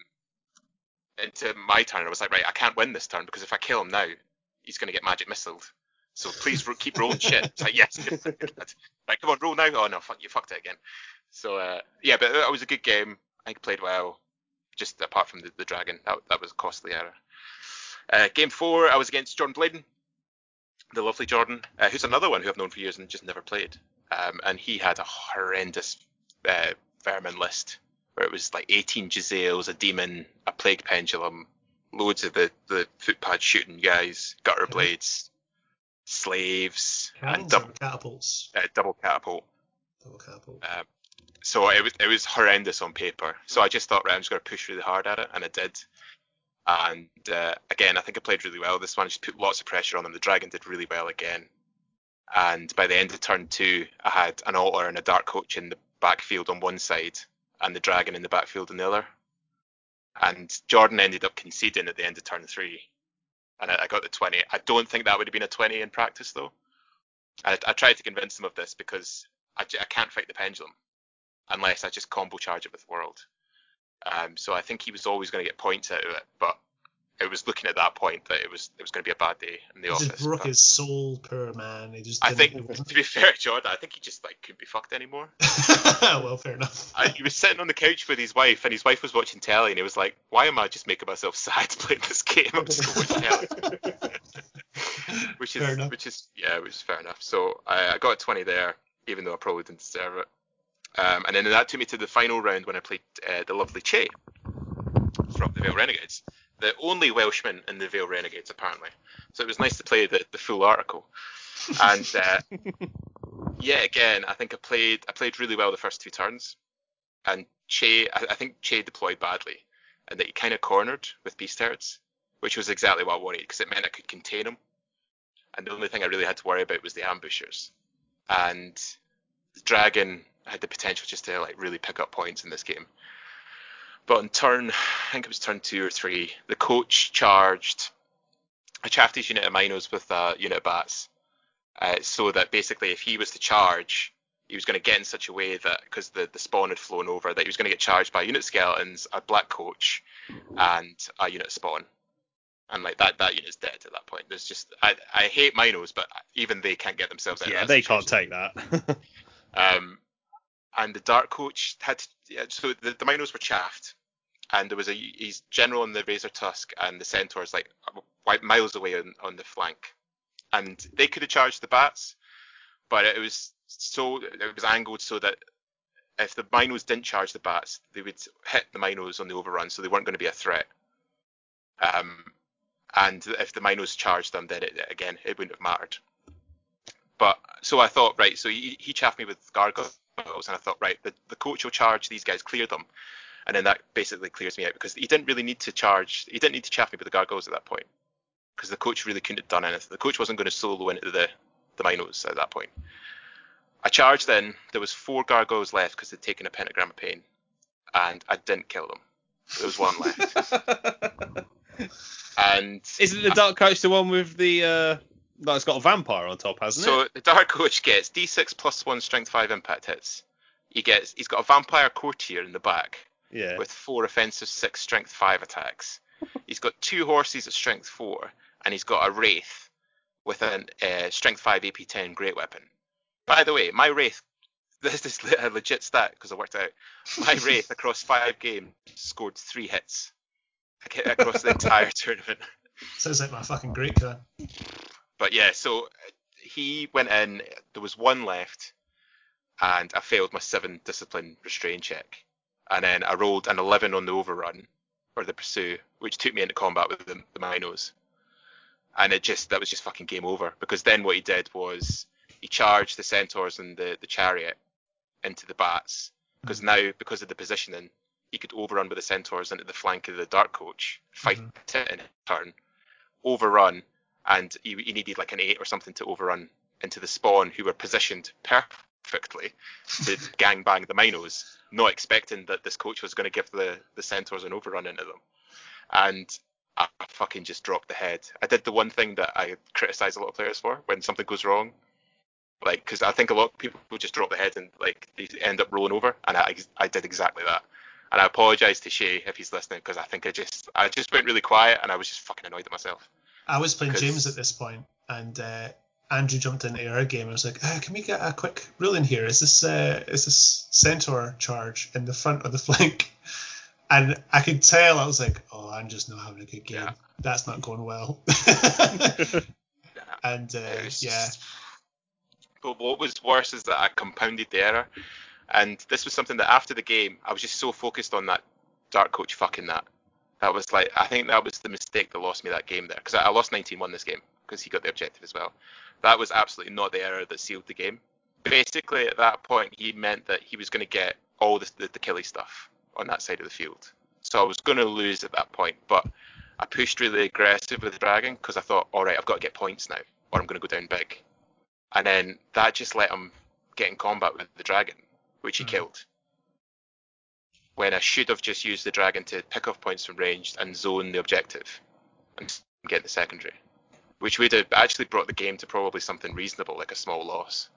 into my turn. I was like, right, I can't win this turn because if I kill him now, he's going to get magic missiled. So please keep rolling shit. It's like, yes. Right, come on, roll now. Oh no, fuck, you fucked it again. So uh, yeah, but it was a good game. I think played well. Just apart from the, the dragon, that that was a costly error. Uh, game four, I was against Jordan Bladen, the lovely Jordan, uh, who's another one who I've known for years and just never played. Um, and he had a horrendous uh, vermin list where it was like 18 Giselles, a demon, a plague pendulum, loads of the, the footpad shooting guys, gutter blades, slaves, and Cannons dub, or catapults? uh, double catapult. Double catapult. Um, so it was it was horrendous on paper. So I just thought, right, I'm just going to push really hard at it, and I did. And uh, again, I think I played really well. This one I just put lots of pressure on them. The dragon did really well again. And by the end of turn two, I had an altar and a dark coach in the backfield on one side, and the dragon in the backfield on the other. And Jordan ended up conceding at the end of turn three, and I, I got the 20. I don't think that would have been a 20 in practice though. I, I tried to convince him of this because I can't fight the pendulum unless I just combo charge it with world. Um, so I think he was always going to get points out of it, but it was looking at that point that it was it was going to be a bad day in the He office. just broke but his soul, poor man. He just. I think, to be fair, Jordan, I think he just like couldn't be fucked anymore. well, fair enough. I, he was sitting on the couch with his wife, and his wife was watching telly, and he was like, "Why am I just making myself sad playing this game? I'm just going to watch telly." which is Fair enough. which is yeah, which is fair enough. So I, I got a 20 there, even though I probably didn't deserve it. Um, and then that took me to the final round when I played uh, the lovely Che from the Vale Renegades, the only Welshman in the Vale Renegades apparently. So it was nice to play the, the full article. And uh, yeah, again, I think I played I played really well the first two turns, and Che I, I think Che deployed badly, and that he kind of cornered with beast turrets, which was exactly what I wanted because it meant I could contain him. And the only thing I really had to worry about was the ambushers, and the dragon had the potential just to like really pick up points in this game. But on turn, I think it was turn two or three, the coach charged. a chaffed unit of minos with a unit of bats, uh, so that basically if he was to charge, he was going to get in such a way that because the, the spawn had flown over, that he was going to get charged by unit skeletons, a black coach, and a unit of spawn. And like that, that unit's dead at that point. There's just I, I hate minos, but even they can't get themselves out. of yeah, they can't take that. Um, and the Dark Coach had to, so the, the Minos were chaffed, and there was a he's general on the Razor Tusk, and the Centaurs like miles away on, on the flank, and they could have charged the bats, but it was so it was angled so that if the Minos didn't charge the bats, they would hit the Minos on the overrun, so they weren't going to be a threat. Um, and if the Minos charged them, then it, again it wouldn't have mattered. But so I thought, right, so he, he chaffed me with gargoyles, and I thought, right, the, the coach will charge these guys, clear them, and then that basically clears me out because he didn't really need to charge, he didn't need to chaff me with the gargoyles at that point because the coach really couldn't have done anything. The coach wasn't going to solo into the the minos at that point. I charged then. There was four gargoyles left because they'd taken a pentagram of pain, and I didn't kill them. There was one left, and Isn't the Dark Coach the one with the uh that's got a vampire on top, hasn't it? So it? the Dark Coach gets D6 plus one Strength five impact hits. He gets he's got a Vampire Courtier in the back, Yeah. with four offensive, six strength five attacks. He's got two horses at strength four, and he's got a wraith with a uh, strength five AP ten great weapon. By the way, my wraith, this is a legit stat because I worked out. My wraith across five games scored three hits across the entire tournament. Sounds like my fucking great clan. But yeah, so uh, he went in. There was one left, and I failed my seven discipline restraint check, and then I rolled an eleven on the overrun or the pursue, which took me into combat with the, the Minos. And it just that was just fucking game over because then what he did was he charged the centaurs and the, the chariot into the bats because now because of the positioning he could overrun with the centaurs into the flank of the dark coach, fight it in turn, overrun, and he, he needed like an eight or something to overrun into the spawn who were positioned perfectly to gang bang the Minos, not expecting that this coach was going to give the, the centaurs an overrun into them. And I fucking just dropped the head. I did the one thing that I criticize a lot of players for when something goes wrong. Like, because I think a lot of people just drop the head and like they end up rolling over, and I, I did exactly that. And I apologize to Shay if he's listening because I think I just I just went really quiet and I was just fucking annoyed at myself. I was playing James at this point, and uh, Andrew jumped into our game. I was like, uh, "Can we get a quick rule in here? Is this uh, is this centaur charge in the front or the flank?" And I could tell I was like, "Oh, I'm just not having a good game. Yeah. That's not going well." and uh, yeah, But what was worse is that I compounded the error, and this was something that after the game I was just so focused on that dark coach fucking that. That was like I think that was the mistake that lost me that game there because I, I lost 19-1 this game because he got the objective as well. That was absolutely not the error that sealed the game. Basically, at that point, he meant that he was going to get all the, the, the killy stuff on that side of the field. So I was going to lose at that point, but I pushed really aggressive with the dragon because I thought, all right, I've got to get points now, or I'm going to go down big. And then that just let him get in combat with the dragon, which he Mhm. killed. When I should have just used the dragon to pick off points from ranged and zone the objective and get the secondary, which would have actually brought the game to probably something reasonable, like a small loss.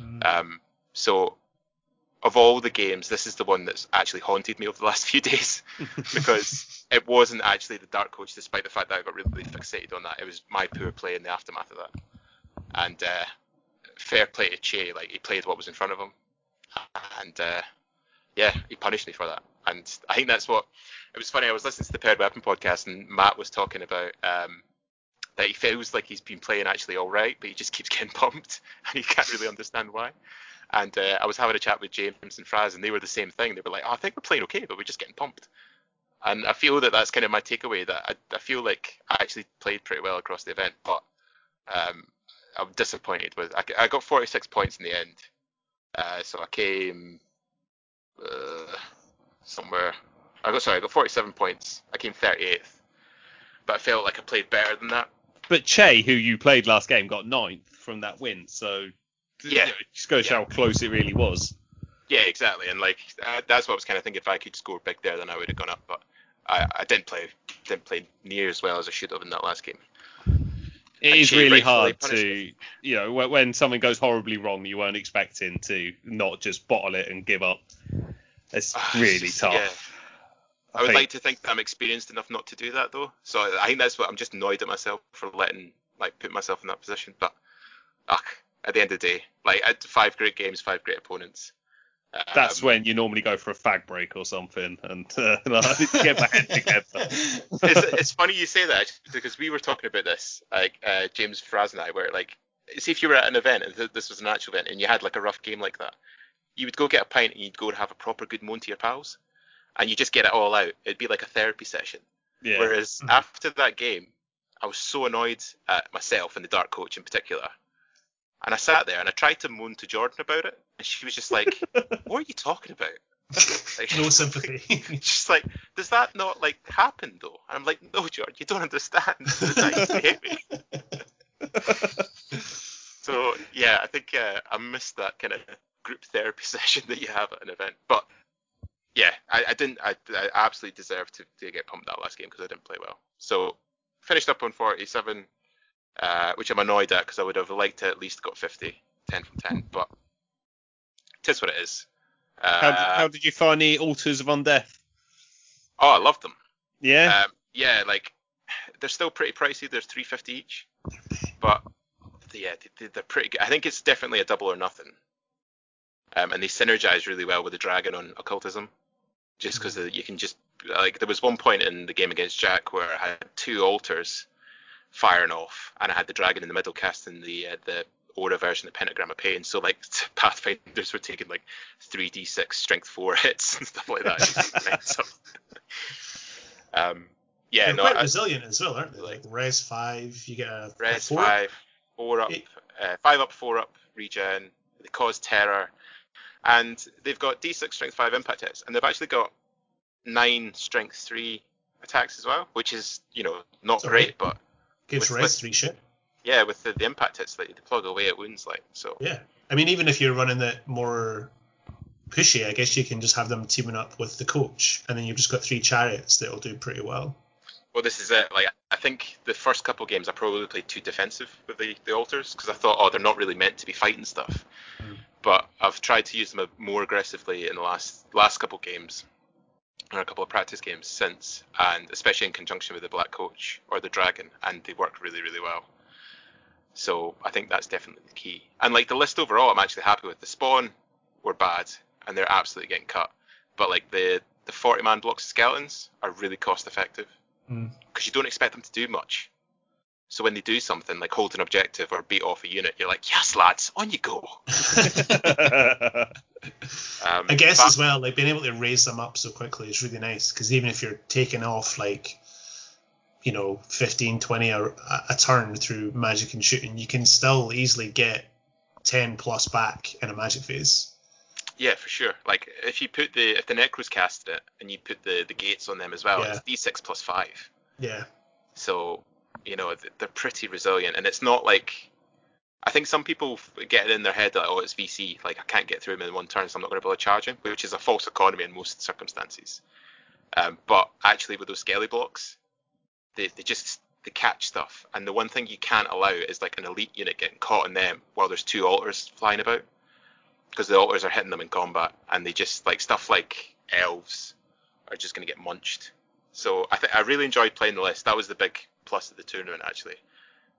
Mm. Um, so, of all the games, this is the one that's actually haunted me over the last few days because it wasn't actually the Dark Coach, despite the fact that I got really fixated on that. It was my poor play in the aftermath of that. And uh, fair play to Che, like he played what was in front of him, and uh, yeah, he punished me for that. And I think that's what it was funny. I was listening to the Paired Weapon podcast, and Matt was talking about um, that he feels like he's been playing actually all right, but he just keeps getting pumped, and he can't really understand why. And uh, I was having a chat with James and Fraz, and they were the same thing. They were like, "Oh, I think we're playing okay, but we're just getting pumped." And I feel that that's kind of my takeaway. That I, I feel like I actually played pretty well across the event, but um, I'm disappointed with. I, I got 46 points in the end, uh, so I came uh, somewhere. I got sorry, I got 47 points. I came 38th, but I felt like I played better than that. But Che, who you played last game, got ninth from that win. So Yeah. you know, just goes to show how close it really was. Yeah, exactly. And like uh, that's what I was kind of thinking. If I could score big there, then I would have gone up. But I, I didn't play didn't play near as well as I should have in that last game. It is really hard to, you know, when, when something goes horribly wrong, you weren't expecting to not just bottle it and give up. It's Ah, really tough. yeah. I would think- like to think that I'm experienced enough not to do that though. So I think that's what I'm just annoyed at myself for letting like put myself in that position. But ugh, at the end of the day, like I had five great games, five great opponents. That's Um, when you normally go for a fag break or something and uh, like, get my head together. it's, it's funny you say that actually, because we were talking about this, like uh, James Fraz and I, where like, see if you were at an event and th- this was an actual event and you had like a rough game like that, you would go get a pint and you'd go and have a proper good moan to your pals, and you just get it all out. It'd be like a therapy session. Yeah. Whereas Mhm. after that game, I was so annoyed at myself and the dark coach in particular. And I sat there and I tried to moan to Jordan about it, and she was just like, "What are you talking about?" Like, no sympathy. She's like, "Does that not like happen though?" And I'm like, "No, Jordan, you don't understand. That's how you hate me." So yeah, I think uh, I missed that kind of group therapy session that you have at an event. But yeah, I, I didn't. I, I absolutely deserved to, to get pumped that last game because I didn't play well. So finished up on 47, uh, which I'm annoyed at because I would have liked to at least got 50, 10 from 10. But it is what it is. Uh, How, did, how did you find the altars of undeath? oh, I loved them. Yeah. Um, yeah, like they're still pretty pricey. They're 350 each, but yeah, they, they're pretty good. I think it's definitely a double or nothing. Um, and they synergize really well with the dragon on occultism, just because you can just like there was one point in the game against Jack where I had two altars firing off, and I had the dragon in the middle casting the uh, the aura version of pentagram of pain. So like pathfinders were taking like 3d6 strength four hits and stuff like that. Um, yeah, They're no, quite I, resilient as well, aren't they? Like res five, you get a Res four. five, four up, uh, five up, four up regen. They cause terror, and they've got D6 strength five impact hits, and they've actually got nine strength three attacks as well, which is you know not great, but Gives with- res with- three shit. yeah, with the, the impact hits, like, they plug away at wounds like so. Yeah. I mean, even if you're running the more pushy, I guess you can just have them teaming up with the coach, and then you've just got three chariots that'll do pretty well. Well, this is it. Like, I think the first couple games I probably played too defensive with the, the altars because I thought, oh, they're not really meant to be fighting stuff. Mm. But I've tried to use them more aggressively in the last last couple games, or a couple of practice games since, and especially in conjunction with the Black Coach or the Dragon, and they work really, really well. So I think that's definitely the key. And like the list overall, I'm actually happy with. The spawn were bad, and they're absolutely getting cut. But like the the 40 man blocks of skeletons are really cost effective Mm. because you don't expect them to do much. So when they do something like hold an objective or beat off a unit, you're like, yes, lads, on you go. Um, I guess but- as well, like being able to raise them up so quickly is really nice because even if you're taking off like, you know, 15, 20 a, a turn through magic and shooting, you can still easily get 10 plus back in a magic phase. Yeah, for sure. Like if you put the if the Necros cast it and you put the the gates on them as well, Yeah. it's D6 plus five. Yeah. So you know they're pretty resilient, and it's not like I think some people get it in their head that oh it's VC, like I can't get through him in one turn, so I'm not going to be able to charge him, which is a false economy in most circumstances. Um, but actually with those skelly blocks, they they just they catch stuff, and the one thing you can't allow is like an elite unit getting caught in them while there's two altars flying about, because the altars are hitting them in combat, and they just like stuff like elves are just going to get munched. So I think I really enjoyed playing the list. That was the big plus of the tournament actually.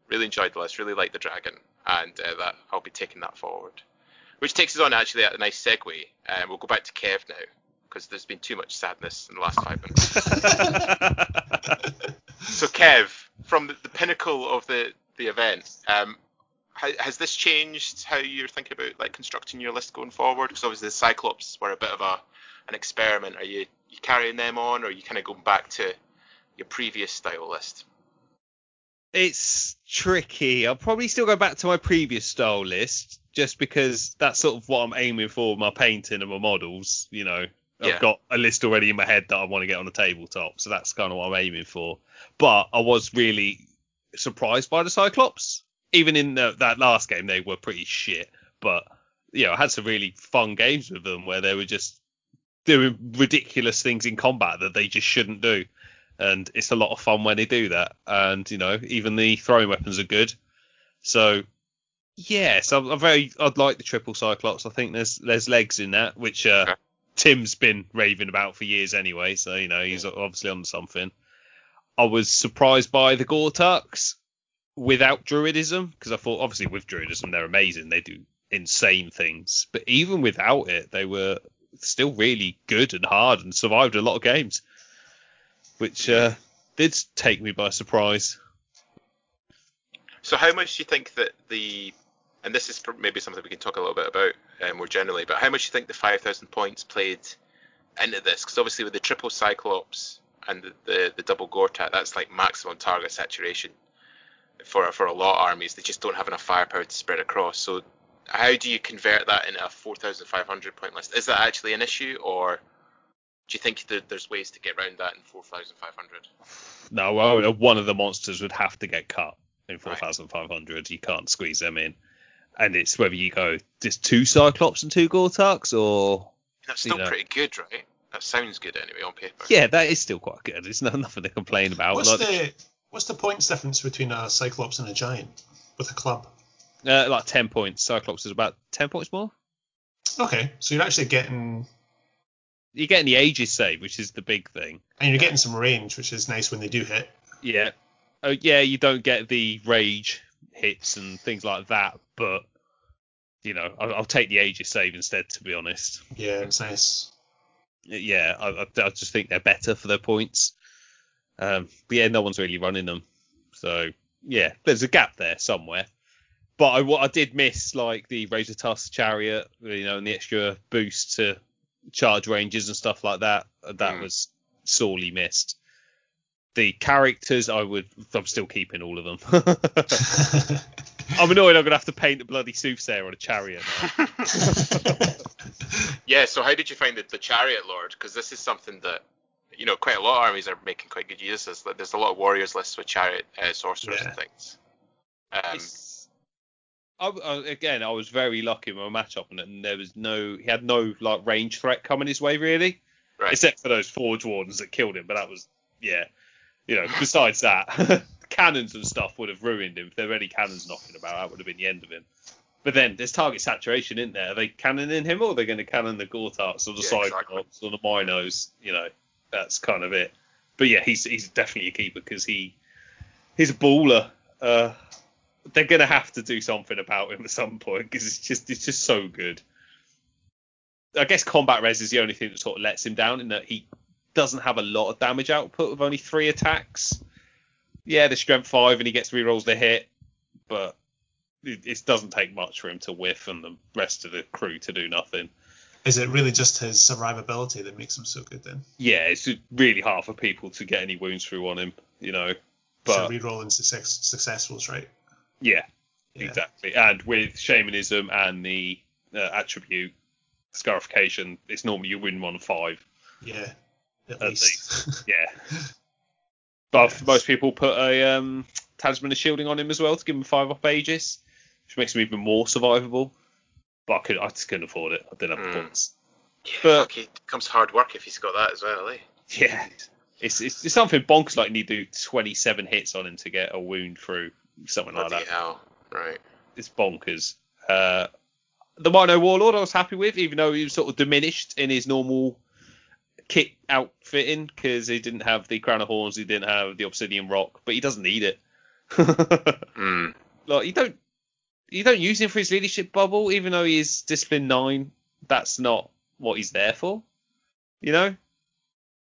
Really enjoyed the list. Really liked the dragon, and uh, that I'll be taking that forward. Which takes us on actually at a nice segue. Um, we'll go back to Kev now because there's been too much sadness in the last five minutes. So Kev, from the, the pinnacle of the the event, um, ha, has this changed how you're thinking about like constructing your list going forward? Because obviously the Cyclops were a bit of a an experiment. Are you you carrying them on, or are you kind of going back to your previous style list? It's tricky. I'll probably still go back to my previous style list just because that's sort of what I'm aiming for with my painting and my models. You know, Yeah. I've got a list already in my head that I want to get on the tabletop, so that's kind of what I'm aiming for. But I was really surprised by the Cyclops. Even in the, that last game, they were pretty shit. But you know, I had some really fun games with them where they were just doing ridiculous things in combat that they just shouldn't do and it's a lot of fun when they do that. And you know, even the throwing weapons are good. So yes, I'm, I'm very. I'd like the triple Cyclops. I think there's there's legs in that, which uh, Okay. Tim's been raving about for years anyway. So you know, he's obviously on something. I was surprised by the Gortachs without Druidism because I thought obviously with Druidism they're amazing. They do insane things, but even without it, they were still really good and hard and survived a lot of games which uh, did take me by surprise. So how much do you think that the and this is maybe something we can talk a little bit about uh, more generally, but how much do you think the 5,000 points played into this? Because obviously with the triple Cyclops and the, the, the double Gortach, that's like maximum target saturation for for a lot of armies. They just don't have enough firepower to spread across. So how do you convert that into a 4,500 point list? Is that actually an issue, or do you think that there's ways to get around that in 4,500? No, well, one of the monsters would have to get cut in Right. 4,500. You can't squeeze them in. And it's whether you go just two Cyclops and two Gortachs, or That's You still know. pretty good, right? That sounds good anyway on paper. yeah, that is still quite good. It's no, nothing to complain about. What's Like, the what's the points difference between a Cyclops and a Giant with a club? uh, like 10 points. Cyclops is about 10 points more. Okay, so you're actually getting You're getting the aegis save, which is the big thing. and you're getting some range, which is nice when they do hit. Yeah. Oh yeah, you don't get the rage hits and things like that, but you know, I'll, I'll take the aegis save instead. To be honest, Yeah, it's nice. yeah, I, I, I just think they're better for their points. Um, but yeah, no one's really running them, so yeah, there's a gap there somewhere. But I, what I did miss like the Razor Tusk chariot, you know, and the extra boost to charge ranges and stuff like that. That Mm. was sorely missed. The characters, I would, I'm still keeping all of them. I'm annoyed I'm gonna have to paint a bloody soothsayer on a chariot now. Yeah, so how did you find the, the Chariot Lord? Because this is something that, you know, quite a lot of armies are making quite good use of. Like, There's a lot of warriors lists with Chariot uh, sorcerers Yeah. and things. Um, It's- I, I, again, I was very lucky with my matchup and there was no, he had no like range threat coming his way really, right. except for those forge wardens that killed him. But that was, yeah, you know. Besides that, cannons and stuff would have ruined him if there were any cannons knocking about. That would have been the end of him. But then there's target saturation in there. Are they cannoning him, or are they going to cannon the Gortachs or the Yeah, exactly. Cyclops or the Minos? You know, that's kind of it. But yeah, he's he's definitely a keeper because he he's a baller. Uh, they're gonna have to do something about him at some point because it's just it's just so good. I guess combat res is the only thing that sort of lets him down in that he doesn't have a lot of damage output with only three attacks. Yeah, the strength five and he gets rerolls to hit, but it, it doesn't take much for him to whiff and the rest of the crew to do nothing. Is it really just his survivability that makes him so good then? Yeah, it's really hard for people to get any wounds through on him, you know. But so re-rolling success, successfuls, right? Yeah, Yeah. Exactly. And with shamanism and the uh, attribute scarification, it's normally you win one of five. Yeah. At, At least. Yeah. But Yes. most people put a um, talisman of shielding on him as well to give him five up Aegis, which makes him even more survivable. But I could, I just couldn't afford it. I didn't have the Mm. points. yeah, but- fuck, it becomes hard work if he's got that as well, eh? Yeah. It's, it's, it's something bonkers like you need to do 27 hits on him to get a wound through something like that. hell. Right. it's bonkers. Uh, the Mino Warlord I was happy with, even though he was sort of diminished in his normal kit outfitting because he didn't have the crown of horns, he didn't have the obsidian rock, but he doesn't need it. Hmm. like you don't you don't use him for his leadership bubble, even though he is discipline nine. That's not what he's there for. You know.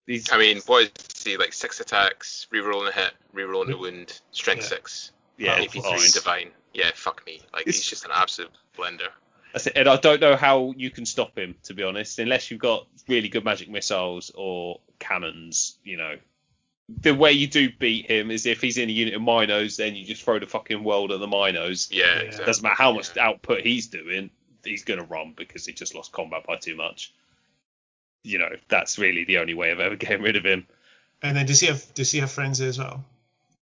He's, I mean, what is he like? Six attacks, rerolling a hit, rerolling a wound, strength Yeah. six, yeah, Oh, AP fine. three, divine. Yeah, fuck me. Like It's- he's just an absolute blender. That's it. And I don't know how you can stop him, to be honest, unless you've got really good magic missiles or cannons. You know, the way you do beat him is if he's in a unit of Minos, then you just throw the fucking world at the Minos. Yeah, Yeah. exactly. Doesn't matter how much Yeah. output he's doing, he's gonna run because he just lost combat by too much. You know, that's really the only way of ever getting rid of him. And then does he have does he have frenzy as well?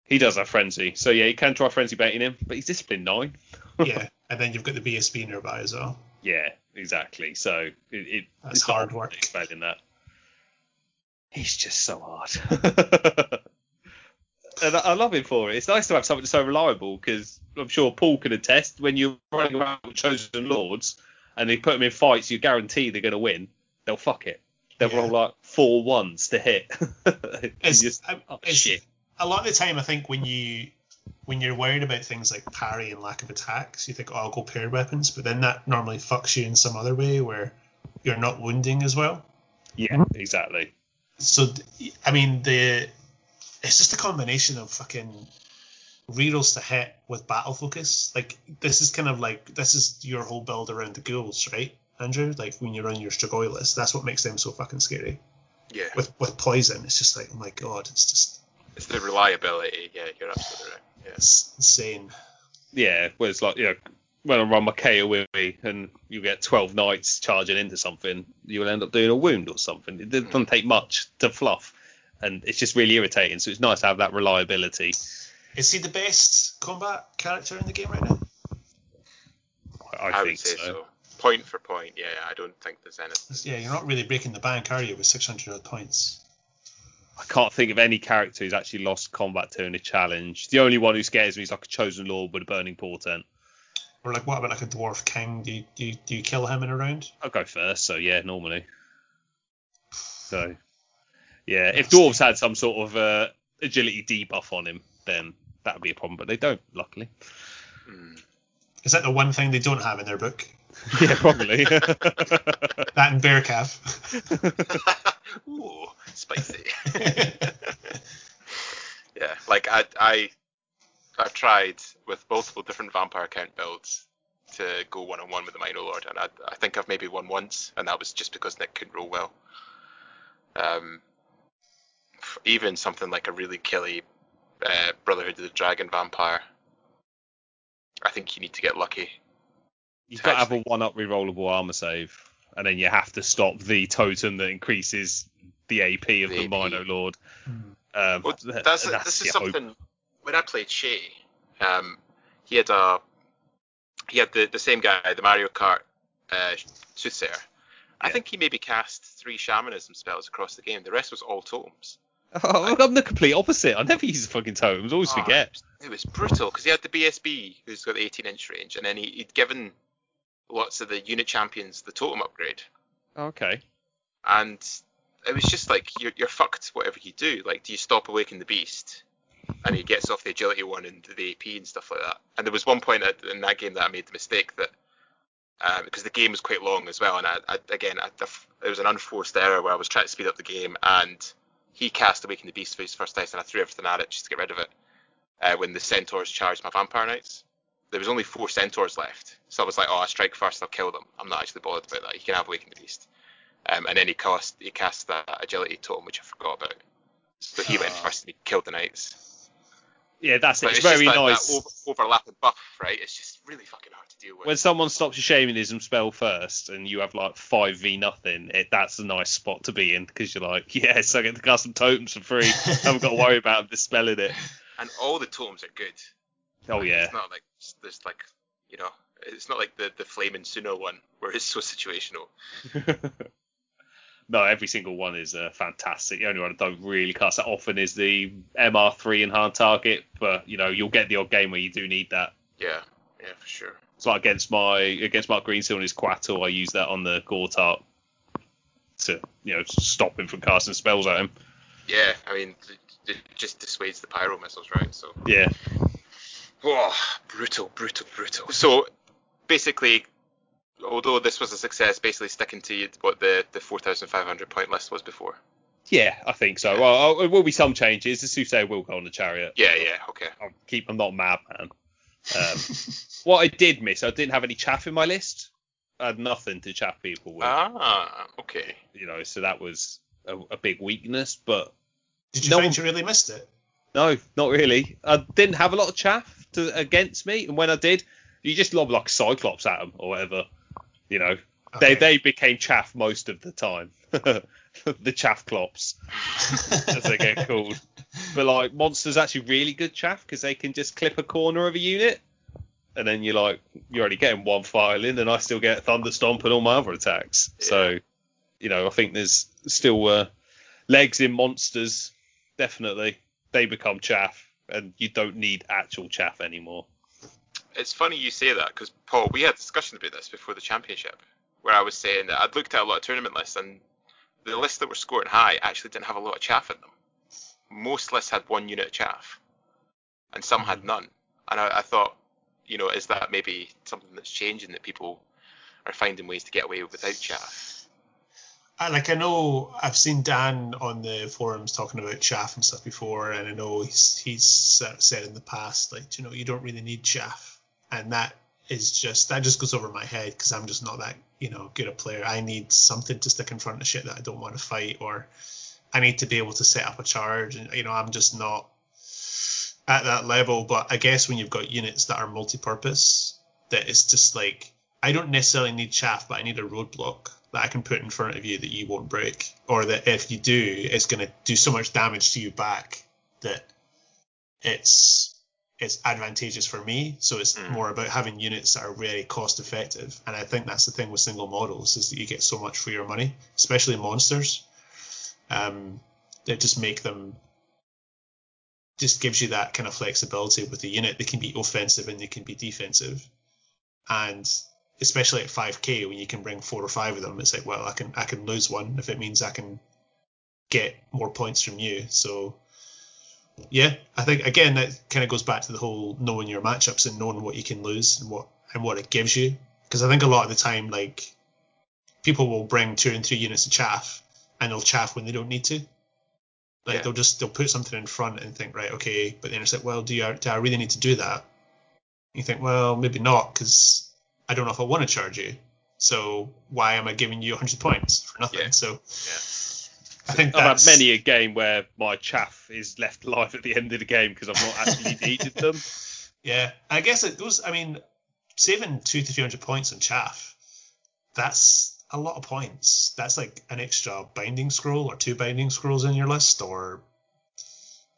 He does have frenzy, so yeah, you can try frenzy baiting him, but he's disciplined nine. yeah. And then you've got the BSB nearby as well. Yeah, exactly. So it, it it's hard work. Explaining that. He's just so hard. and I, I love him for it. It's nice to have something so reliable because I'm sure Paul can attest when you're running around with chosen lords and they put them in fights, you guarantee they're going to win. They'll fuck it. They'll Yeah. roll like four ones to hit. It's, just- oh, it's- shit. A lot of the time, I think when you when you're worried about things like parry and lack of attacks, you think, oh, I'll go pair weapons, but then that normally fucks you in some other way where you're not wounding as well. Yeah, mm-hmm. exactly. So, I mean, the it's just a combination of fucking rerolls to hit with battle focus. Like this is kind of like this is your whole build around the ghouls, right, Andrew? Like when you run your Strigoi list, that's what makes them so fucking scary. Yeah, With with poison, it's just like, oh my god, it's just it's the reliability. Yeah, you're absolutely right. Yeah. it's insane. Yeah, where it's like, you know, when I run my KO with me and you get 12 knights charging into something, you will end up doing a wound or something. It doesn't mm. take much to fluff, and it's just really irritating. So it's nice to have that reliability. Is he the best combat character in the game right now? I, I, I, think would say so. so. Point for point. Yeah, I don't think there's anything. Yeah, you're not really breaking the bank, are you, with 600 odd points? I can't think of any character who's actually lost combat to in a challenge. The only one who scares me is like a chosen lord with a burning portent. Or like what about like a dwarf king? Do you do you, do you kill him in a round? I'll go first, so yeah, normally. So, yeah, if dwarves had some sort of uh, agility debuff on him, then that would be a problem, but they don't, luckily. Hmm. Is that the one thing they don't have in their book? Yeah, probably. That and bear calf. Ooh, spicy. Yeah, like I I I tried with multiple different vampire account builds to go one on one with the Mino Lord, and I I think I've maybe won once, and that was just because Nick couldn't roll well. Um, even something like a really killy uh, Brotherhood of the Dragon vampire, I think you need to get lucky. You've got to have a one-up rerollable armor save, and then you have to stop the totem that increases the AP of The the, AP. Mino Lord. Hmm. Um, Well, th- that's, this is your hope. something. When I played Shay, um, he had a he had the, the same guy, the Mario Kart uh, soothsayer. I think he maybe cast three shamanism spells across the game. The rest was all totems. Oh, I'm the complete opposite. I never use the fucking totems. Always Oh, forget. It was brutal because he had the BSB, who's got the 18 inch range, and then he, he'd given lots of the unit champions the totem upgrade, Okay. and it was just like you're, you're fucked whatever you do. Like, do you stop awaken the beast? And he gets off the agility one and the AP and stuff like that. And there was one point in that game that I made the mistake that um, because the game was quite long as well, and I, I again I, there was an unforced error where I was trying to speed up the game, and he cast Awaken the Beast for his first dice, and I threw everything at it just to get rid of it. Uh, when the centaurs charged my vampire knights, there was only four centaurs left, so I was like, oh, I strike first, I'll kill them. I'm not actually bothered about that. You can have Awaken the Beast. Um, and then he cast he cast that agility totem, which I forgot about. So he went Ah. first and he killed the knights. Yeah, that's it. It's, just very that, nice. That over, overlapping buff, right? It's just really fucking hard to deal with. when someone stops your shamanism spell first and you have like 5v nothing, it, that's a nice spot to be in because you're like, yes, I get to cast some totems for free. I haven't got to worry about dispelling it. and all the totems are good. Oh, Like, yeah. It's not like there's like you know, it's not like the the flaming Suno one where it's so situational. no, every single one is uh, fantastic. The only one I don't really cast that often is the MR3 in hard target, but you know, you'll get the odd game where you do need that. Yeah, yeah, for sure. It's like against my against Mark Greensill and his Quattro, I use that on the Gortach to you know stop him from casting spells at him. Yeah, I mean, it, it just dissuades the pyro missiles, right? So, Yeah, oh, brutal, brutal, brutal. So, basically, although this was a success, basically sticking to what the the 4,500 point list was before. yeah, I think so. Well, there will be some changes. The Soothsayer will go on the chariot. Yeah, yeah, okay. I'll keep. I'm not mad, man. Um, what I did miss, I didn't have any chaff in my list. I had nothing to chaff people with. Ah, okay. you know, so that was a, a big weakness. But Did you No find one- you really missed it? no, not really. I didn't have a lot of chaff to against me, and when I did, you just lob like Cyclops at them or whatever. You know, they Okay. they became chaff most of the time. the chaff clops, as they get called. But like monsters actually really good chaff because they can just clip a corner of a unit, and then you're like you're only getting one file in, and I still get thunder stomp and all my other attacks. So, you know, I think there's still uh, legs in monsters. Definitely, they become chaff, and you don't need actual chaff anymore. It's funny you say that because Paul, we had discussions about this before the championship, where I was saying that I'd looked at a lot of tournament lists and the lists that were scoring high actually didn't have a lot of chaff in them. Most lists had one unit of chaff, and some had mm-hmm. none. And I, I thought, you know, is that maybe something that's changing that people are finding ways to get away without chaff? I, like I know I've seen Dan on the forums talking about chaff and stuff before, and I know he's he's said in the past like you know you don't really need chaff, and that is just that just goes over my head because I'm just not that you know good a player. I need something to stick in front of shit that I don't want to fight, or I need to be able to set up a charge, and you know I'm just not at that level. But I guess when you've got units that are multi-purpose, that it's just like I don't necessarily need chaff, but I need a roadblock that I can put in front of you that you won't break, or that if you do, it's going to do so much damage to you back that it's it's advantageous for me. So it's Mm. more about having units that are very cost effective, and I think that's the thing with single models is that you get so much for your money, especially monsters. Um, that just make them just gives you that kind of flexibility with the unit. They can be offensive and they can be defensive. and especially at 5k when you can bring four or five of them, it's like well I can I can lose one if it means I can get more points from you. So yeah, I think again that kind of goes back to the whole knowing your matchups and knowing what you can lose and what and what it gives you. Because I think a lot of the time, like people will bring two and three units of chaff and they'll chaff when they don't need to. Like Yeah. they'll just they'll put something in front and think right okay, but then it's like well do you do I really need to do that? You think well maybe not because I don't know if I want to charge you. So why am I giving you 100 points for nothing? Yeah. So Yeah. I think I've had many a game where my chaff is left alive at the end of the game because I've not actually needed them. Yeah, I guess it goes. I mean, saving two to three hundred points on chaff, that's a lot of points. That's like an extra binding scroll or two binding scrolls in your list, or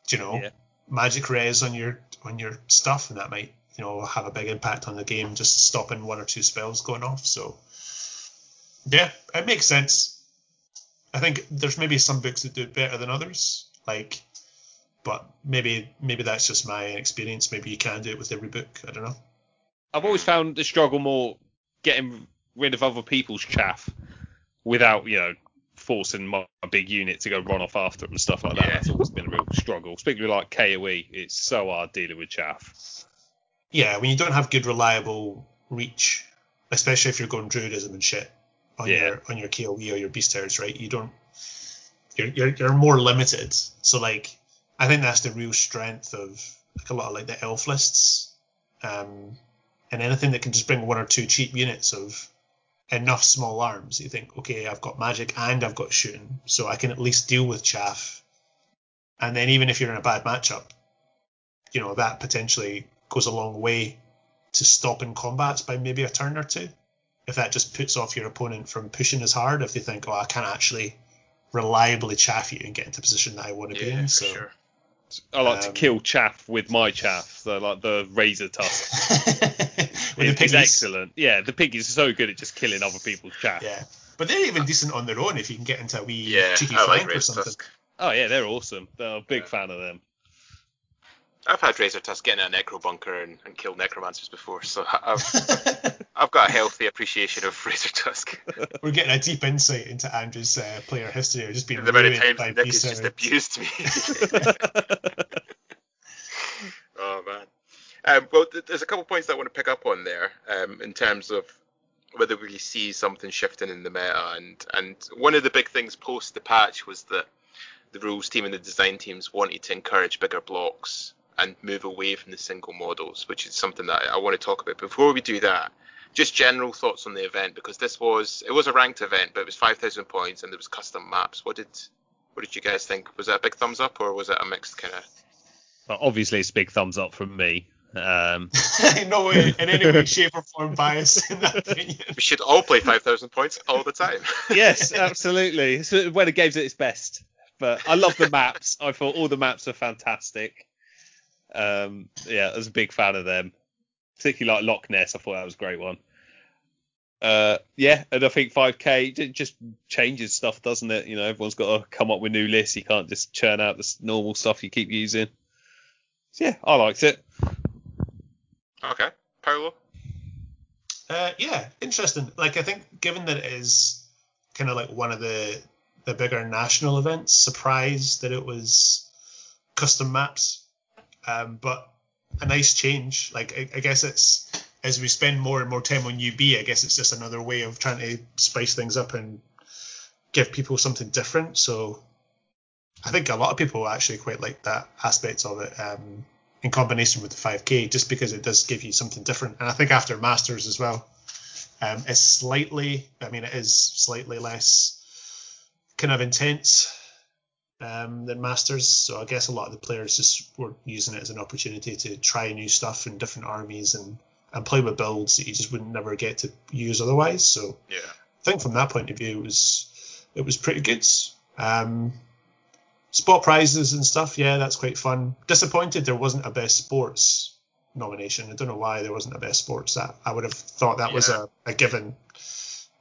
do you know, Yeah. magic res on your on your stuff, and that might you know have a big impact on the game, just stopping one or two spells going off. So yeah, it makes sense. I think there's maybe some books that do it better than others, like. But maybe maybe that's just my experience. Maybe you can do it with every book. I don't know. I've always found the struggle more getting rid of other people's chaff without, you know, forcing my big unit to go run off after them and stuff like that. Yeah. That's always been a real struggle. Particularly like KOE, it's so hard dealing with chaff. Yeah, when you don't have good reliable reach, especially if you're going druidism and shit on Yeah. your on your KOE or your beast herds, right? You don't you're, you're you're more limited. So like I think that's the real strength of like a lot of like the elf lists. Um and anything that can just bring one or two cheap units of enough small arms, you think, okay, I've got magic and I've got shooting, so I can at least deal with chaff. And then even if you're in a bad matchup, you know, that potentially goes a long way to stopping combats by maybe a turn or two. If that just puts off your opponent from pushing as hard, if they think, oh, I can't actually reliably chaff you and get into a position that I want to be in. So sure. I like to Um, kill chaff with my chaff, so like the razor tusk with the is, is excellent. Yeah, the piggies are so good at just killing other people's chaff. Yeah. But they're even decent on their own if you can get into a wee Yeah, cheeky I like flank or something. Tusk. Oh yeah, they're awesome. They're a big Yeah. fan of them. I've had Razor Tusk get in a necro bunker and, and kill necromancers before, so I've I've got a healthy appreciation of Razor Tusk. We're getting a deep insight into Andrew's uh, player history just being the amount of times Nick has just abused me. oh man. Um, well, th- there's a couple of points that I want to pick up on there um, in terms of whether we see something shifting in the meta, and and one of the big things post the patch was that the rules team and the design teams wanted to encourage bigger blocks and move away from the single models, which is something that I want to talk about. Before we do that, just general thoughts on the event because this was it was a ranked event, but it was 5,000 points and there was custom maps. What did what did you guys think? Was that a big thumbs up or was it a mixed kind of? But obviously, it's a big thumbs up from me. Um, no way, in any way, shape, or form bias in that opinion. We should all play 5,000 points all the time. yes, absolutely. It's when the game's at its best. But I love the maps. I thought all the maps are fantastic. Um, yeah, I was a big fan of them. Particularly like Loch Ness. I thought that was a great one. Uh, yeah, and I think 5K it just changes stuff, doesn't it? You know, everyone's got to come up with new lists. You can't just churn out the normal stuff you keep using. So yeah, I liked it. okay, Paolo. Uh, yeah, interesting. Like I think, given that it is kind of like one of the the bigger national events, surprised that it was custom maps, um, but a nice change. Like I, I guess it's as we spend more and more time on UB, I guess it's just another way of trying to spice things up and give people something different. So I think a lot of people actually quite like that aspect of it. Um, in combination with the 5k just because it does give you something different and i think after masters as well um, it's slightly i mean it is slightly less kind of intense um, than masters so i guess a lot of the players just were using it as an opportunity to try new stuff in different armies and and play with builds that you just wouldn't never get to use otherwise so Yeah. I think from that point of view, it was it was pretty good. Um, spot prizes and stuff, yeah, that's quite fun. Disappointed there wasn't a best sports nomination. I don't know why there wasn't a best sports. That I would have thought that was a, a given.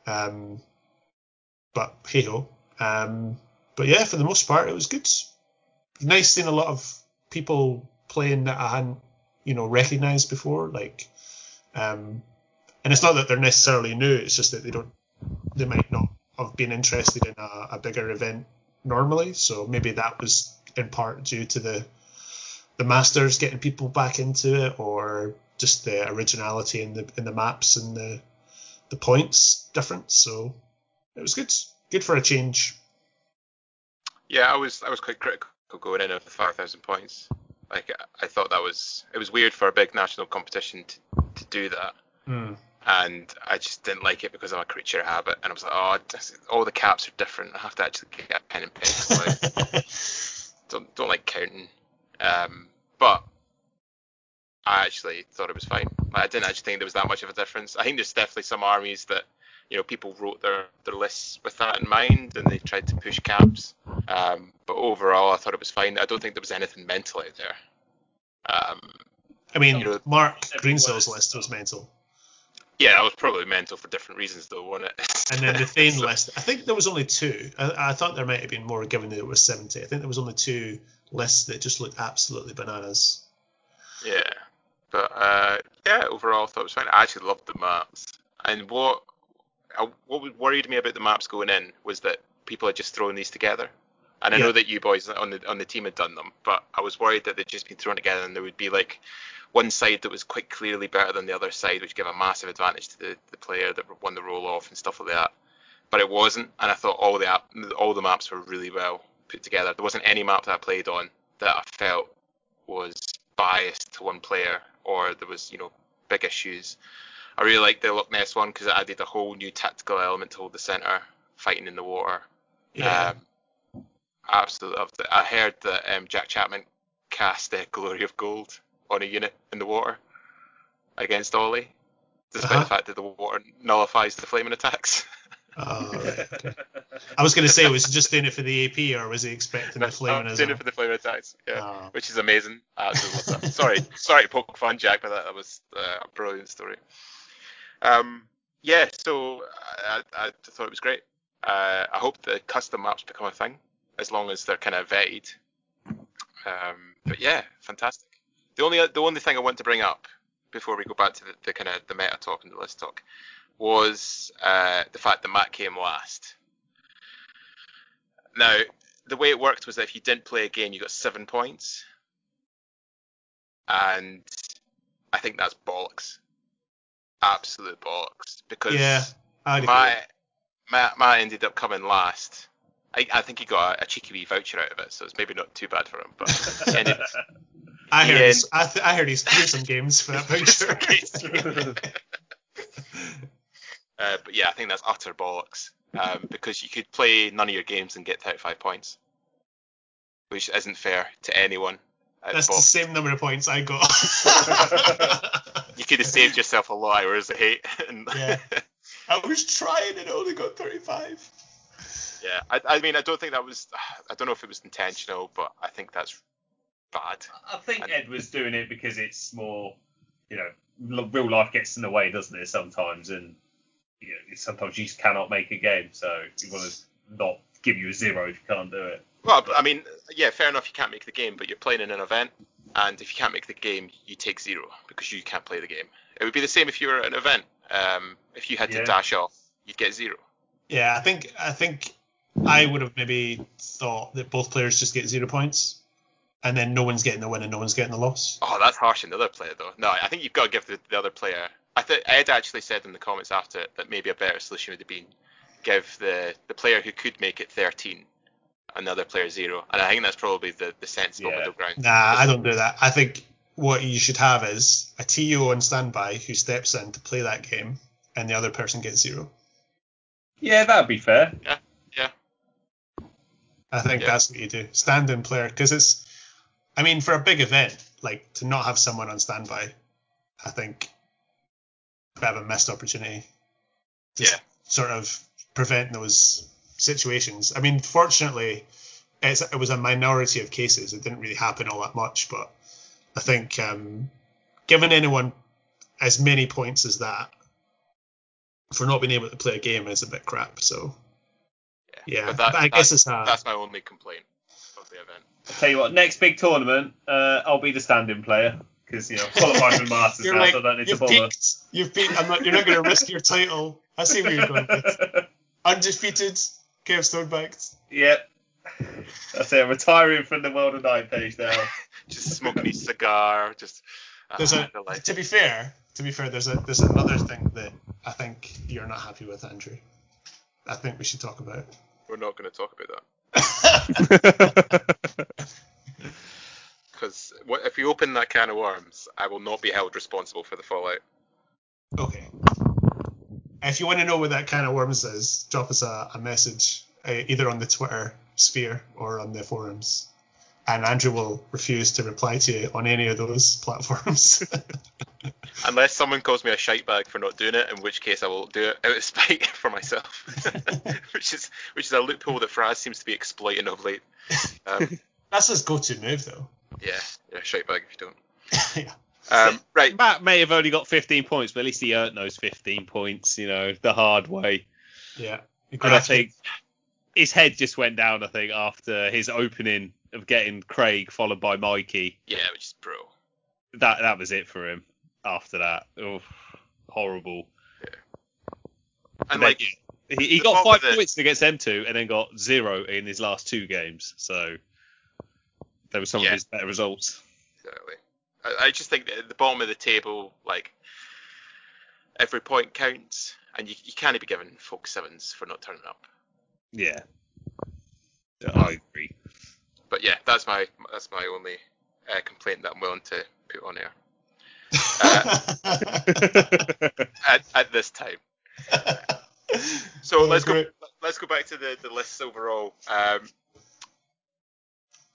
Um, but hey ho. Um, but yeah, for the most part, it was good. Nice seeing a lot of people playing that I hadn't, you know, recognised before, like. Um, And it's not that they're necessarily new. It's just that they don't, they might not have been interested in a, a bigger event normally. So maybe that was in part due to the the masters getting people back into it, or just the originality in the in the maps and the the points difference. So it was good, good for a change. Yeah, I was I was quite critical going in of the 5,000 points. Like I thought that was it was weird for a big national competition to, to do that, Hmm. and I just didn't like it because I'm a creature of habit, and I was like, oh, all the caps are different. I have to actually get a pen and pencil. out. don't don't like counting. Um, but I actually thought it was fine. Like, I didn't actually think there was that much of a difference. I think there's definitely some armies that you know people wrote their their lists with that in mind and they tried to push caps. Um, but overall, I thought it was fine. I don't think there was anything mental out there. Um, I mean, You know- Mark Greensell's list was mental, yeah, that was probably mental for different reasons though, wasn't it? and then the Thane So- list. I think there was only two. I, I thought there might have been more, given that it was seventy. I think there was only two lists that just looked absolutely bananas. Yeah, but uh, yeah, overall, I thought it was fine. I actually loved the maps, and what uh, what worried me about the maps going in was that people had just thrown these together. And I Yeah. know that you boys on the on the team had done them, but I was worried that they'd just been thrown together and there would be like one side that was quite clearly better than the other side, which gave a massive advantage to the, the player that won the roll off and stuff like that. But it wasn't, and I thought all the app, all the maps were really well put together. There wasn't any map that I played on that I felt was biased to one player or there was you know big issues. I really liked the Loch Ness one because it added a whole new tactical element to hold the center, fighting in the water. Yeah. Um, absolutely loved it. I heard that um, Jack Chapman cast uh, Glory of Gold on a unit in the water against Ollie, despite Uh-huh. the fact that the water nullifies the flaming attacks. Oh, right. I was going to say, was he just doing it for the AP, or was he expecting the I'm flaming as doing it for the flaming attacks, yeah, Oh. which is amazing. Sorry, sorry to poke fun, Jack, but that, that was uh, a brilliant story. Um, yeah, so I, I, thought it was great. Uh, I hope the custom maps become a thing, as long as they're kind of vetted. Um, but yeah, fantastic. The only the only thing I want to bring up before we go back to the, the kind of the meta talk and the list talk was uh, the fact that Matt came last. Now, the way it worked was that if you didn't play a game, you got seven points, and I think that's bollocks, absolute box Because Yeah, I'd my Matt, Matt ended up coming last. I, I think he got a, a cheeky wee voucher out of it, so it's maybe not too bad for him. But he ended, I heard, Yeah. he's, I, th- I heard he's threw some games for that voucher. uh, but yeah, I think that's utter bollocks. Um, because you could play none of your games and get 35 points, which isn't fair to anyone. At That's the same number of points I got. You could have saved yourself a lot of hours of hate. And Yeah. I was trying and only got 35. yeah, I, I mean, I don't think that was. I don't know if it was intentional, but I think that's bad. I think Ed was doing it because it's more, you know, l- real life gets in the way, doesn't it? Sometimes, and you know, sometimes you just cannot make a game, so you want to not give you a zero if you can't do it. Well, I mean, yeah, fair enough. You can't make the game, but you're playing in an event, and if you can't make the game, you take zero because you can't play the game. It would be the same if you were at an event. Um, if you had to dash off, you'd get zero. Yeah, I think I think I would have maybe thought that both players just get zero points, and then no one's getting the win and no one's getting the loss. Oh, that's harsh on the other player, though. No, I think you've got to give the, the other player. I think Ed actually said in the comments after that maybe a better solution would have been give the the player who could make it 13 another player zero, and I think that's probably the the sensible Yeah. middle ground. Nah, I don't do that. I think what you should have is a TO on standby who steps in to play that game, and the other person gets zero. Yeah, that'd be fair. Yeah, yeah. I think Yeah. that's what you do. Stand in player because it's. I mean, for a big event, like to not have someone on standby, I think a bit of a missed opportunity. To Yeah. Sort of prevent those situations. I mean, fortunately, it's, it was a minority of cases. It didn't really happen all that much, but I think um, giving anyone as many points as that for not being able to play a game is a bit crap. So yeah, But that- but I that- guess it's a, that's my only complaint of the event. Tell you what, next big tournament, uh, I'll be the standing player. because you know qualified for the Masters You're now, like, so I don't need to you've bother. peaked. You've peaked. I'm not, you're not going to risk your title. I see where you're going with. Undefeated, Kev Stonebanked. Yep. That's it. Retiring from the World of Nine page now. Just smoking his cigar. Just. ah, There's a, delight. to be fair, to be fair, there's a there's another thing that I think you're not happy with, Andrew. I think we should talk about. We're not going to talk about that. Because if you open that can of worms, I will not be held responsible for the fallout. Okay. If you want to know what that kind of worms is, drop us a, a message uh, either on the Twitter sphere or on the forums. And Andrew will refuse to reply to you on any of those platforms. Unless someone calls me a shitebag for not doing it, in which case I will do it out of spite for myself. which is which is a loophole that Fraz seems to be exploiting of late. Um, That's his go-to move, though. yeah, yeah, shite bag if you don't. yeah. Um, right, Matt may have only got 15 points, but at least he earned those 15 points, you know, the hard way. Yeah. And I think his head just went down, I think, after his opening of getting Craig followed by Mikey. yeah, which is brutal. That that was it for him after that. Oh, horrible. And then, like, yeah, he, he got five with it- points against M2 and then got zero in his last two games. So there were some Yeah. of his better results. Exactly. I, I just think that at the bottom of the table, like every point counts, and you, you can't be given folk sevens for not turning up. Yeah. Yeah, I agree. But yeah, that's my that's my only uh, complaint that I'm willing to put on air at, at this time. So Oh, let's go let's go back to the the lists overall. Um,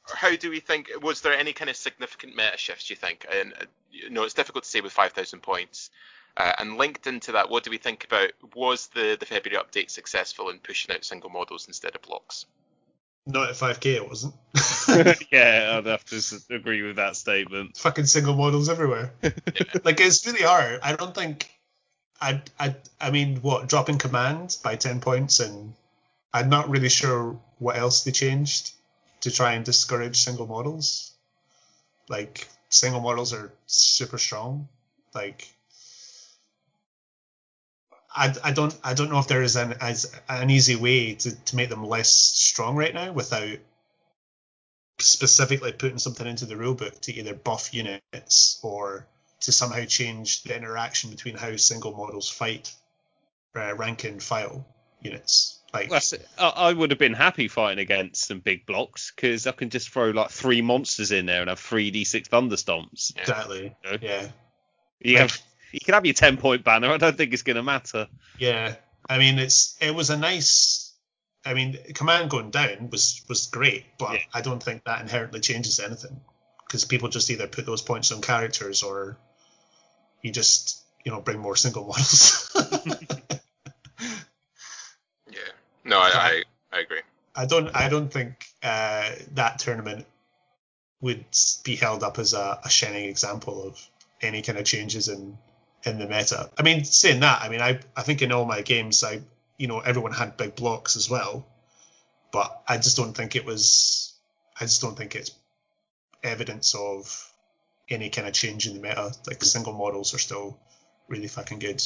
how do we think? Was there any kind of significant meta shifts? You think? And uh, you know, it's difficult to say with five thousand points. Uh, and linked into that, what do we think about? Was the the February update successful in pushing out single models instead of blocks? Not at 5k, it wasn't. yeah, I'd have to s- agree with that statement. Fucking single models everywhere. like it's really hard. I don't think. I I I mean, what dropping command by 10 points, and I'm not really sure what else they changed to try and discourage single models. Like single models are super strong. Like I, I don't I don't know if there is an as an easy way to, to make them less strong right now without specifically putting something into the rulebook to either buff units or to somehow change the interaction between how single models fight uh, rank and file units. Like That's it. I, I would have been happy fighting against some big blocks because I can just throw like three monsters in there and have three d6 thunderstomps. exactly. Yeah. Yeah. You have you can have your 10 point banner. I don't think it's going to matter. Yeah. I mean it's it was a nice I mean command going down was was great, but Yeah. I don't think that inherently changes anything because people just either put those points on characters or you just you know bring more single models. No, I I, I agree. I don't I don't think uh, that tournament would be held up as a, a shining example of any kind of changes in in the meta. I mean, saying that, I mean, I I think in all my games, I you know everyone had big blocks as well, but I just don't think it was. I just don't think it's evidence of any kind of change in the meta. Like single models are still really fucking good.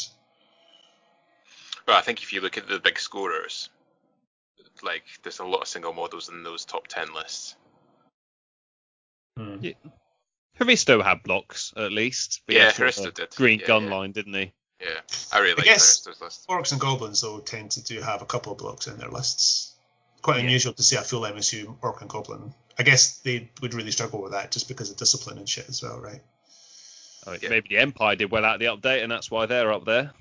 Well, I think if you look at the big scorers, like there's a lot of single models in those top ten lists. Hmm. Yeah. Haristo had blocks at least. but Yeah, had Haristo did. Green Yeah, gun yeah. line, didn't he? Yeah, I really I like guess- Aristo's list. Orcs and goblins though tend to do have a couple of blocks in their lists. Quite Yeah. unusual to see a full MSU orc and goblin. I guess they would really struggle with that just because of discipline and shit as well, right? I mean, Yeah. Maybe the Empire did well out of the update, and that's why they're up there.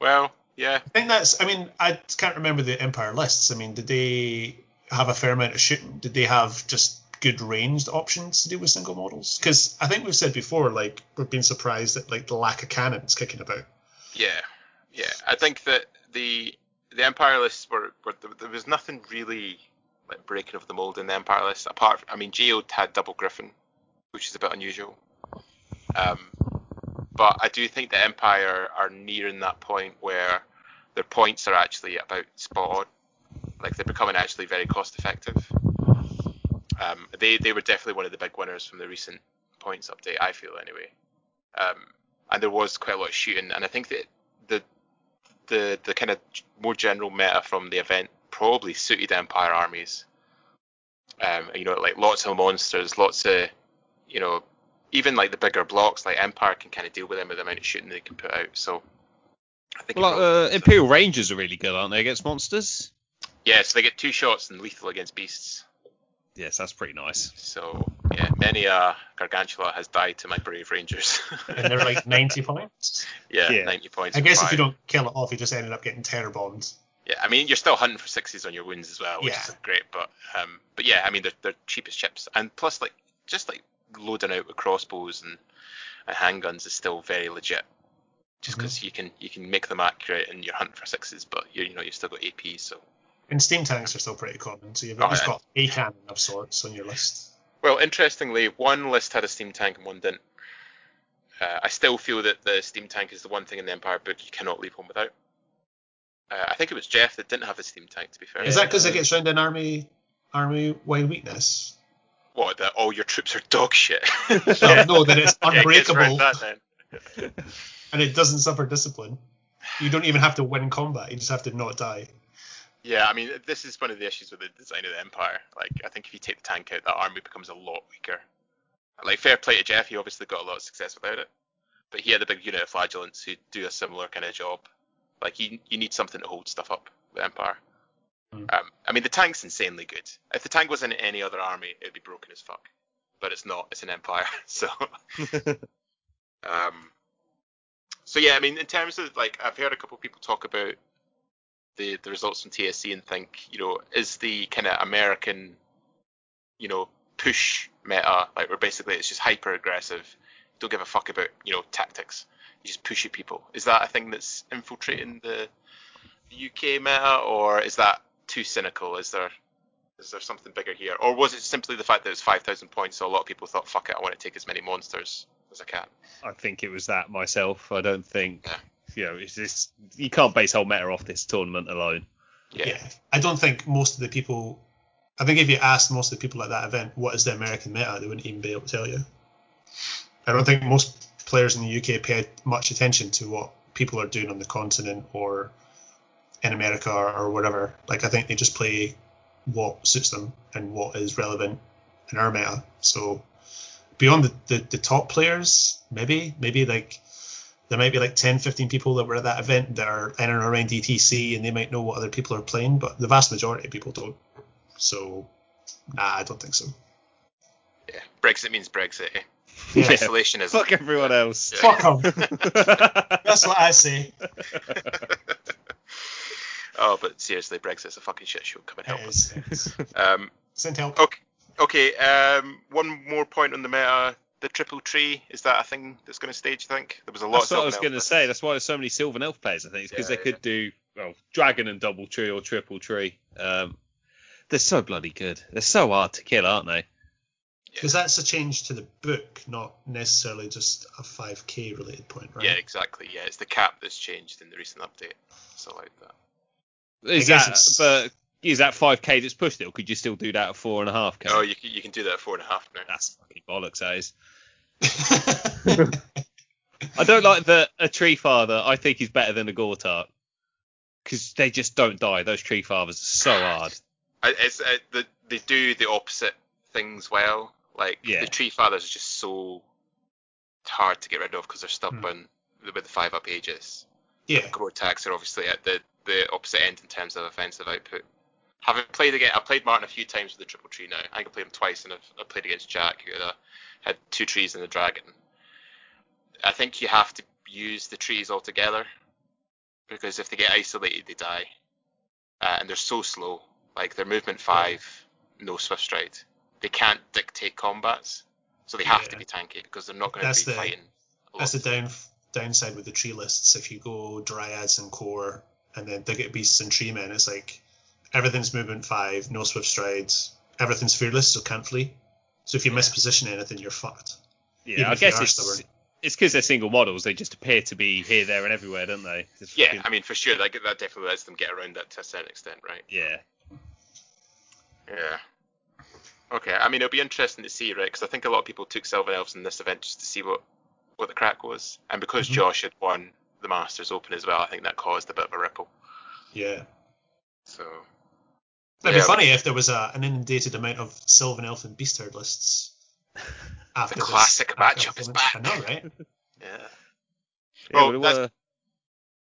Well, yeah, I think that's. I mean, I can't remember the Empire lists. I mean, did they have a fair amount of shooting? Did they have just good ranged options to do with single models? Because I think we've said before, like we've been surprised at like the lack of cannons kicking about. yeah, yeah. I think that the the Empire lists were, were there, there was nothing really like breaking of the mold in the Empire list apart. From, I mean, Geode had double Griffin, which is a bit unusual. Um, but I do think the Empire are nearing that point where their points are actually about spot on. Like they're becoming actually very cost effective. Um, they they were definitely one of the big winners from the recent points update. I feel anyway. Um, and there was quite a lot of shooting, and I think that the the the kind of more general meta from the event probably suited Empire armies. Um, you know, like lots of monsters, lots of, you know, even like the bigger blocks, like Empire can kind of deal with them with the amount of shooting they can put out. So I think. Well, probably uh. Imperial Rangers are really good, aren't they, against monsters? Yeah, so they get two shots and lethal against beasts. Yes, that's pretty nice. So yeah, many a Gargantula has died to my brave Rangers. And they're like 90 points. yeah, Yeah. 90 points. I for guess if you don't kill it off, you just ended up getting terror bombed. Yeah, I mean you're still hunting for sixes on your wounds as well, which Yeah. is great. But um, but yeah, I mean they're they're cheap as chips, and plus like just like loading out with crossbows and, and handguns is still very legit. Just because you can you can make them accurate and you're hunting for sixes, but you you know you've still got AP, so And steam tanks are still pretty common, so you've Oh, least yeah. got a cannon of sorts on your list. Well, interestingly, one list had a steam tank and one didn't. Uh, I still feel that the steam tank is the one thing in the Empire book you cannot leave home without. Uh, I think it was Jeff that didn't have a steam tank. To be fair, Is that because it gets round in army army wide weakness? what? That all your troops are dog shit. Well, no, that it's Yeah, it gets unbreakable that then. and it doesn't suffer discipline. You don't even have to win combat; you just have to not die. Yeah, I mean, this is one of the issues with the design of the Empire. Like, I think if you take the tank out, that army becomes a lot weaker. Like, fair play to Jeff, he obviously got a lot of success without it. But he had a big unit of flagellants who do a similar kind of job. Like, you, you need something to hold stuff up with Empire. Hmm. Um, I mean, the tank's insanely good. If the tank was in any other army, it'd be broken as fuck. But it's not. It's an Empire. So, um, so yeah, I mean, in terms of like, I've heard a couple of people talk about the the results from TSC and think, you know, is the kind of American, you know, push meta like where basically it's just hyper aggressive, don't give a fuck about you know tactics, you just push at people. Is that a thing that's infiltrating the, the UK meta, or is that too cynical? Is there is there something bigger here, or was it simply the fact that it's five thousand points, so a lot of people thought, fuck it, I want to take as many monsters as I can. I think it was that myself. I don't think, you know, it's just you can't base whole meta off this tournament alone. Yeah. Yeah. I don't think most of the people. I think if you asked most of the people at that event what is the American meta, they wouldn't even be able to tell you. I don't think most players in the UK paid much attention to what people are doing on the continent or in America or, or whatever. Like I think they just play what suits them and what is relevant in our meta. So beyond the, the, the top players, maybe maybe like there might be like 10, 15 people that were at that event that are in and around DTC and they might know what other people are playing, but the vast majority of people don't. So, nah, I don't think so. Yeah. Brexit means Brexit. Eh? Yeah. Isolationism. Fuck everyone else. Yeah. Fuck them. That's what I say. oh, but seriously, Brexit's a fucking shit show. Come and help It us. it is. Um, Send help. okay, okay. Um, one more point on the meta. The triple tree is that a thing that's going to stage? I think there was a lot. That's of what I was going to say. That's why there's so many Sylvan Elf players. I think it's because Yeah, they could do well dragon and double tree or triple tree. Um, they're so bloody good. They're so hard to kill, aren't they? Because that's a change to the book, not necessarily just a 5k related point, right? Yeah, exactly. Yeah, it's the cap that's changed in the recent update. So like that. Is that it's- but is that 5k that's pushed it, or could you still do that at four and a half k? Oh, you can, you can do that at four and a half now. That's fucking bollocks, that is. I don't like that a tree father. I think is better than a Gortach because they just don't die. Those tree fathers are so hard. It's uh, the, they do the opposite things well. Like Yeah. the tree fathers are just so hard to get rid of because they're stubborn with the five up aegis. yeah. Gortachs are obviously at the, the opposite end in terms of offensive output. Having played again, I've played Martin a few times with the triple tree now. I think I played him twice, and I've, I've played against Jack, who had, a, had two trees and a dragon. I think you have to use the trees all together because if they get isolated, they die, uh, and they're so slow. Like their movement five, no swift stride. They can't dictate combats, so they have to be tanky because they're not going to be the- fighting. That's the down downside with the tree lists. If you go dryads and core and then dig beasts and tree men, it's like everything's movement five, no swift strides, everything's fearless, so can't flee. So if you misposition anything, you're fucked. Even Yeah, I guess it's stubborn. it's because they're single models. They just appear to be here, there, and everywhere, don't they? It's Yeah, fucking- I mean for sure that that definitely lets them get around that to a certain extent, right? yeah. Yeah. Okay, I mean it'll be interesting to see, right? Because I think a lot of people took Sylvan Elves in this event just to see what what the crack was, and because Mhm. Josh had won the Masters Open as well, I think that caused a bit of a ripple. Yeah. So It'd Yeah, be funny if there was a, an inundated amount of Sylvan Elf and Beast Herd lists. After The this- classic after matchup is Elfman. back. I know, right? yeah, Yeah, Well, but, that's- uh,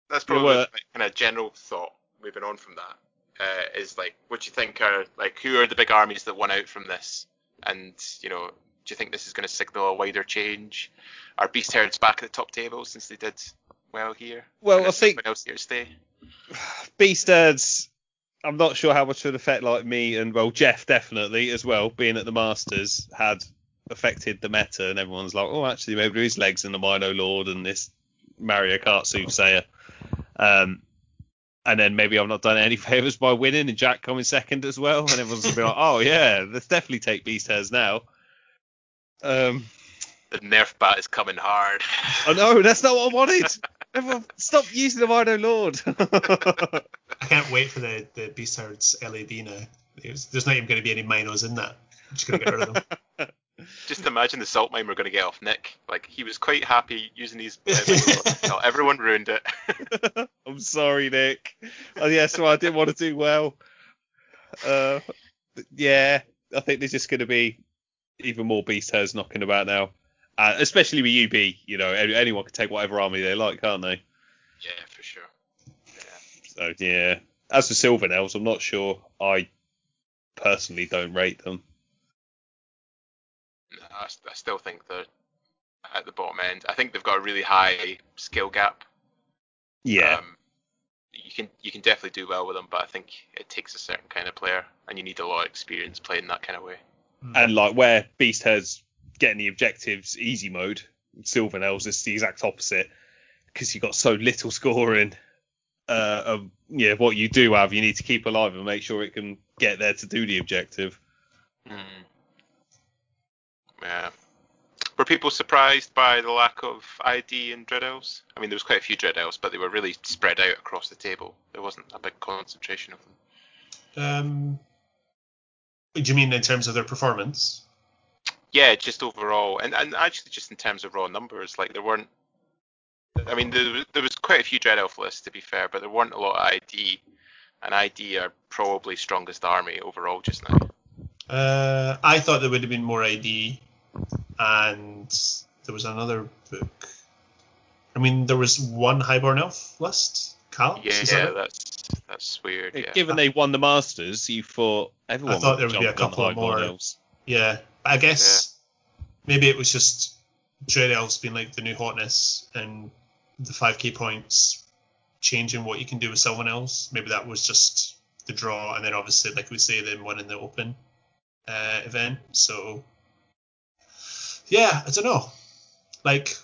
that's probably know what? my kind of general thought. Moving on from that uh, is like, what do you think are like who are the big armies that won out from this? And you know, do you think this is going to signal a wider change? Are Beast Herds back at the top table since they did well here? Well, And I is think- someone else here stay. Beast Herds, I'm not sure how much of an effect like me and well Jeff definitely as well, being at the Masters had affected the meta, and everyone's like, oh, actually maybe there is legs in the Mino Lord and this Mario Kart soothsayer. Um, and then maybe I've not done any favors by winning and Jack coming second as well, and everyone's gonna be like, oh yeah, let's definitely take Beast Herds now. Um, The Nerf bat is coming hard. I know that's not what I wanted. Everyone, stop using the Mino Lord. I can't wait for the, the Beast Herd's LAB now. There's, there's not even going to be any Minos in that. I'm just going to get rid of them. Just imagine the salt mine we're going to get off Nick. Like he was quite happy using these. Uh, until everyone ruined it. I'm sorry, Nick. Oh, yeah, so I didn't want to do well. Uh, yeah, I think there's just going to be even more Beast Herds knocking about now, uh, especially with UB. You know, anyone can take whatever army they like, can't they? yeah, for sure. Yeah. So yeah. As for Sylvan Elves, I'm not sure. I personally don't rate them. No, I, s- I still think they're at the bottom end. I think they've got a really high skill gap. Yeah, Um, you can you can definitely do well with them, but I think it takes a certain kind of player, and you need a lot of experience playing that kind of way. and like where Beast has getting the objectives easy mode, Sylvan Elves is the exact opposite because you've got so little scoring. Uh, of yeah, what you do have, you need to keep alive and make sure it can get there to do the objective. Hmm. Yeah. Were people surprised by the lack of ID in Dread Elves? I mean, there was quite a few Dread Elves, but they were really spread out across the table. There wasn't a big concentration of them. Um, do you mean in terms of their performance? Yeah, just overall, and, and actually just in terms of raw numbers, like there weren't. I mean, there, there was quite a few Dread Elf lists to be fair, but there weren't a lot of ID, and ID are probably strongest army overall just now. Uh, I thought there would have been more ID, and there was another book. I mean, there was one Highborn Elf list. Cal? Yeah, Is that right? that's that's weird. Yeah. Given they won the Masters, you thought everyone. I thought there would would be a couple of Highborn more. Elves. Yeah, I guess maybe it was just Dread Elves being like the new hotness and the 5k points changing what you can do with someone else. Maybe that was just the draw, and then obviously, like we say, then winning the Open uh, event. So, yeah, I don't know. Like,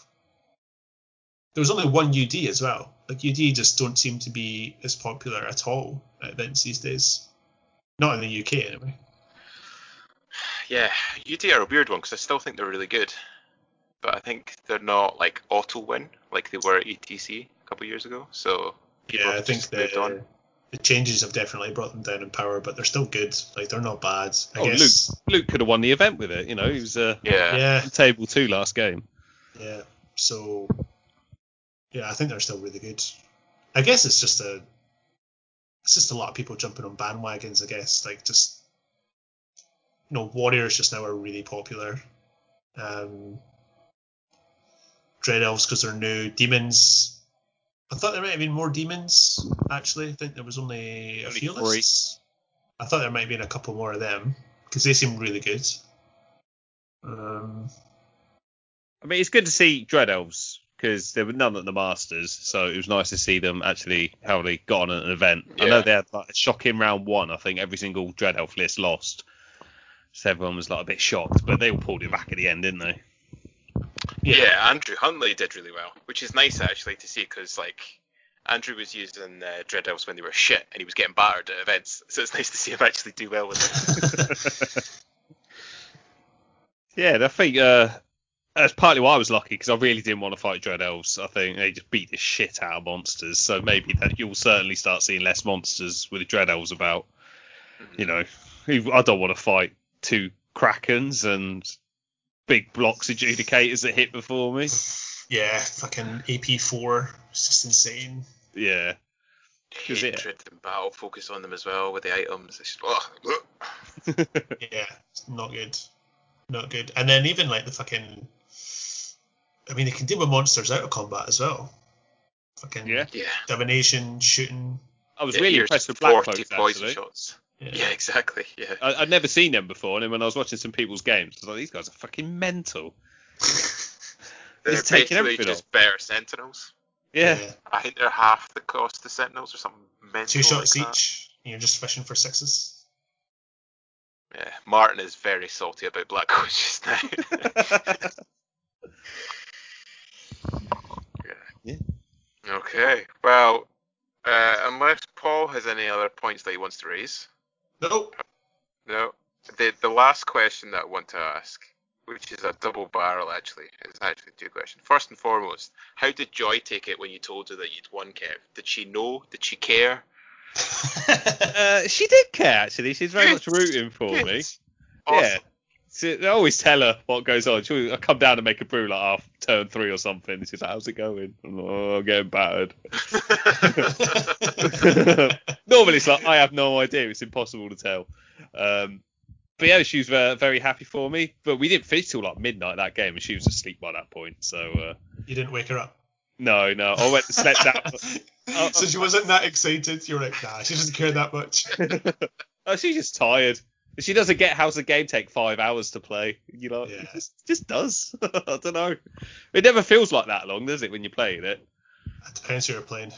there was only one UD as well. Like, UD just don't seem to be as popular at all at events these days. Not in the UK, anyway. Yeah, UD are a weird one because I still think they're really good, but I think they're not like auto win like they were at ETC a couple of years ago. So Yeah, I think the, on. the changes have definitely brought them down in power, but they're still good. Like they're not bad. I Oh, guess. Luke could have won the event with it. You know, he was uh, Yeah. Yeah, table two last game. yeah. So, yeah, I think they're still really good. I guess it's just a, it's just a lot of people jumping on bandwagons. I guess like just, you know, warriors just now are really popular. Um, Dread elves because they're new. Demons. I thought there might have been more demons. Actually, I think there was only a few three. lists. I thought there might have been a couple more of them because they seem really good. Um, I mean, it's good to see Dread Elves because there were none at the Masters, so it was nice to see them actually how they got on at an event. I know they had like a shocking round one. I think every single Dread Elf list lost, so everyone was like a bit shocked, but they all pulled it back at the end, didn't they? yeah, Andrew Huntley did really well, which is nice actually to see because like Andrew was using uh, Dread Elves when they were shit and he was getting battered at events, so it's nice to see him actually do well with it. yeah, I think uh, that's partly why I was lucky because I really didn't want to fight Dread Elves. I think they just beat the shit out of monsters, so maybe that you'll certainly start seeing less monsters with the Dread Elves about. You know, I don't want to fight two krakens and big blocks adjudicators that hit before me. Yeah, fucking AP4. It's just insane. Yeah. 'Cause it- Hatred and battle focus on them as well with the items. It's just, oh. Yeah, it's not good. Not good. And then even like the fucking. I mean, they can deal with monsters out of combat as well. Fucking Yeah. Yeah. domination, shooting. I was It really impressed with Black 40 Cloaks, poison actually. shots. Yeah. Yeah, exactly. Yeah. I, I'd never seen them before, and then when I was watching some people's games, I was like, these guys are fucking mental. They're He's taking basically everything just better sentinels. Yeah. I think they're half the cost of sentinels or something mental. Two shots like each. and You're just fishing for sixes. Yeah, Martin is very salty about Black Coach just now. Yeah. Okay. Well, uh, unless Paul has any other points that he wants to raise, Nope. no. The the last question that I want to ask, which is a double barrel actually, is actually two questions. First and foremost, how did Joy take it when you told her that you'd won, Kev? Did she know? Did she care? Uh, she did care, actually. She's very much rooting for Good. me. Awesome. Yeah. So I always tell her what goes on. She'll I come down and make a brew like half turn three or something. She's like, "How's it going?" I'm like, "Oh, I'm getting battered." Normally it's like I have no idea. It's impossible to tell. Um, but yeah, she was uh, very happy for me. But we didn't finish till like midnight that game, and she was asleep by that point. So uh, you didn't wake her up. no, no, I went to slept down. Oh, so she wasn't that excited. You're like, nah, she doesn't care that much. oh, she's just tired. She doesn't get how's the game take five hours to play. You know, Yeah. it just just does. I don't know. It never feels like that long, does it, when you're playing it? It depends who you're playing.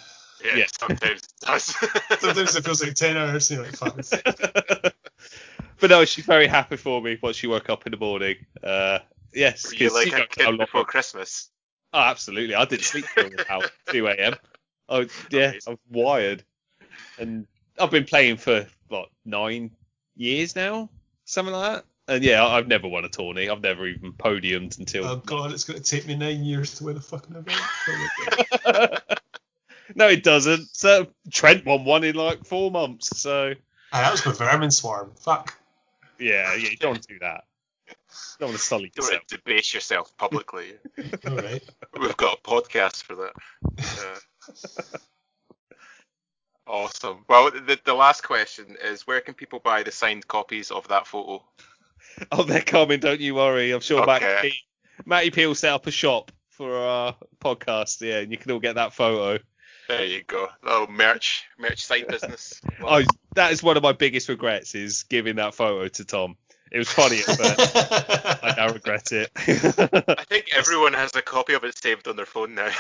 yeah, Yeah. sometimes it does. Sometimes it feels like 10 hours. And you're like, fuck. but no, she's very happy for me once she woke up in the morning. Uh, yes, Were you 'cause like she a knows kid long- before Christmas? Oh, absolutely. I didn't sleep till about 2 a.m. Oh, yeah, I'm wired. And I've been playing for, what, nine years now? Something like that. And yeah, I- I've never won a tourney. I've never even podiumed until. Oh, God, it's going to take me nine years to win a fucking event. Oh, no, it doesn't. So Trent won one in like four months. So Ah, that was with Vermin Swarm. Fuck. yeah, yeah, you don't do that. You don't want to sully Don't yourself. debase yourself publicly. All right. We've got a podcast for that. Uh, awesome. Well, the, the last question is where can people buy the signed copies of that photo? Oh, they're coming. Don't you worry. I'm sure Okay. Matty, P, Matty P will set up a shop for our podcast. Yeah, and you can all get that photo. There you go. Little merch, merch side business. Oh, that is one of my biggest regrets is giving that photo to Tom. It was funny at first. I now regret it. I think everyone has a copy of it saved on their phone now.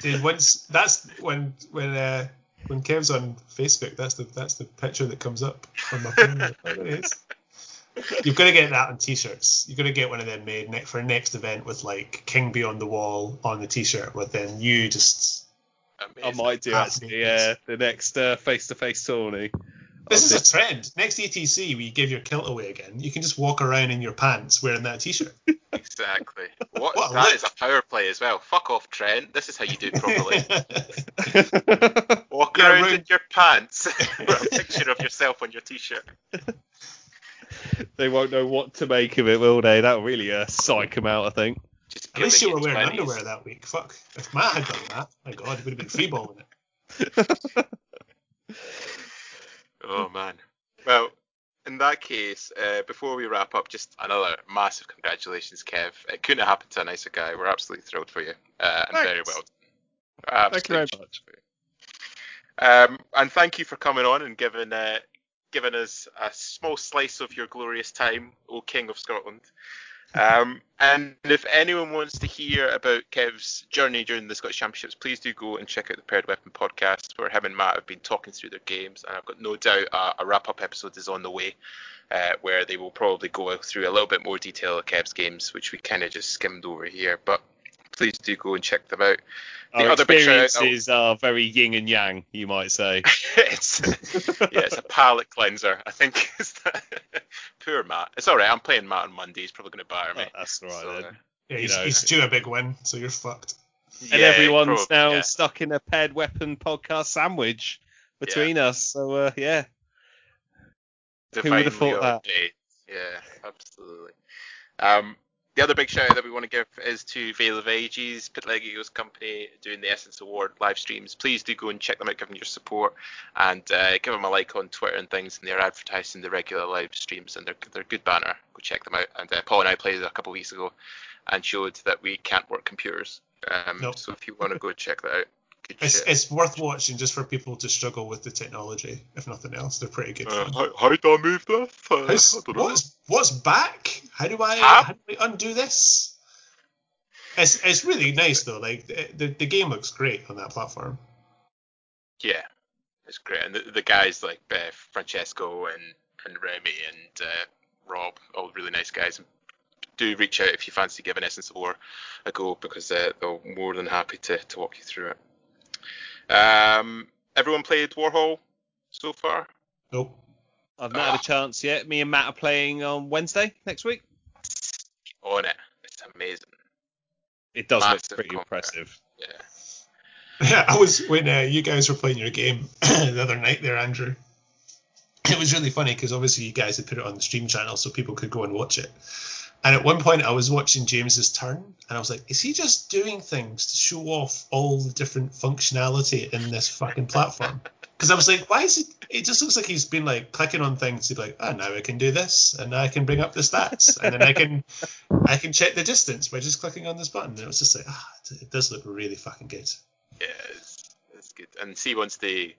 Dude, once that's when when uh, when Kev's on Facebook, that's the that's the picture that comes up on my phone. There it is. You've got to get that on t-shirts. You've got to get one of them made ne- for next event with like King Beyond the Wall on the t-shirt, with then you just. I might do actually. Yeah, the next uh, face-to-face tourney. This is a trend. Next ETC, we give your kilt away again, you can just walk around in your pants wearing that t-shirt. Exactly. What, What a that look. is a power play as well. Fuck off, Trent. This is how you do it properly. do. Walk Yeah, around right. in your pants with a picture of yourself on your t-shirt. they won't know what to make of it, will they? That'll really uh, psych them out, I think. Just At least you were wearing 20s. underwear that week. Fuck. If Matt had done that, my God, it would have been free balling it. Oh man. Well, in that case, uh, before we wrap up, just another massive congratulations, Kev. It couldn't have happened to a nicer guy. We're absolutely thrilled for you, uh, and very Thanks. well. Thank you very much. Um, and thank you for coming on and giving uh, giving us a small slice of your glorious time, O King of Scotland. Um, and if anyone wants to hear about Kev's journey during the Scottish Championships, please do go and check out the Paired Weapon podcast, where him and Matt have been talking through their games. And I've got no doubt a, a wrap up episode is on the way, uh, where they will probably go through a little bit more detail of Kev's games, which we kind of just skimmed over here. But please do go and check them out. The Our other big shout out- experiences are very yin and yang, you might say. it's yeah, it's a palate cleanser. I think is that poor Matt. It's all right. I'm playing Matt on Monday. He's probably going to batter me. Oh, that's all right So, then. Yeah, he's, know. he's due a big win, so you're fucked. And yeah, everyone's probably, now yeah. stuck in a paired weapon podcast sandwich between us. So uh, yeah, who would have thought that? ordained. Yeah, absolutely. Um, the other big shout out that we want to give is to Veil of Ages, Pit company, doing the Essence of War live streams. Please do go and check them out, give them your support, and uh, give them a like on Twitter and things. And they're advertising the regular live streams, and they're they're good banner. Go check them out. And uh, Paul and I played it a couple of weeks ago, and showed that we can't work computers. Um, Nope. So if you want to go check that out, It's, it's worth watching just for people to struggle with the technology, if nothing else. They're pretty good. Uh, how, how do I move this? Uh, I what's what's back? How do I how do we undo this? It's it's really nice though. Like the, the the game looks great on that platform. Yeah, it's great. And the, the guys like uh, Francesco and, and Remy and uh, Rob, all really nice guys. Do reach out if you fancy giving Essence War a go because uh, they're more than happy to, to walk you through it. Um, everyone played Warhol so far? Nope. I've not had a chance yet. Me and Matt are playing on Wednesday next week. On it. It's amazing. It does Massive look pretty combat. impressive. Yeah. I was when uh, you guys were playing your game the other night there, Andrew. It was really funny because obviously you guys had put it on the stream channel so people could go and watch it. And at one point, I was watching James's turn, and I was like, "Is he just doing things to show off all the different functionality in this fucking platform?" Because I was like, "Why is it? It just looks like he's been like clicking on things to be like, oh, now I can do this, and now I can bring up the stats, and then I can, I can check the distance by just clicking on this button." And it was just like, ah, it does look really fucking good. Yeah, it's, it's good. And see, once they,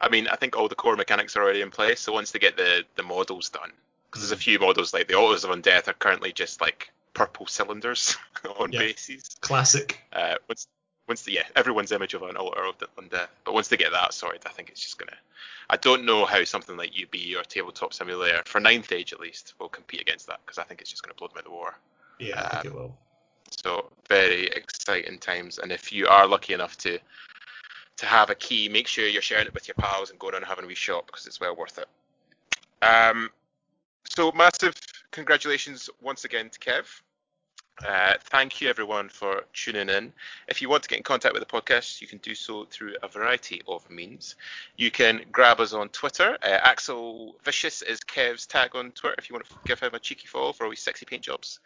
I mean, I think all the core mechanics are already in place. So once they get the the models done, because there's a few models like the Altars of Undeath are currently just like purple cylinders on Yeah. bases. Classic. Uh, once once the, yeah, everyone's image of an Altar of Undeath. But once they get that sorted, I think it's just gonna. I don't know how something like UB or Tabletop Simulator for ninth age at least will compete against that because I think it's just gonna blow them out of the water. Yeah, I think it will. So very exciting times. And if you are lucky enough to to have a key, make sure you're sharing it with your pals and going on and having a wee shop because it's well worth it. Um, so massive congratulations once again to Kev. Uh, thank you everyone for tuning in. If you want to get in contact with the podcast, you can do so through a variety of means. You can grab us on Twitter. Uh, Axel Vicious is Kev's tag on Twitter if you want to give him a cheeky follow for all his sexy paint jobs.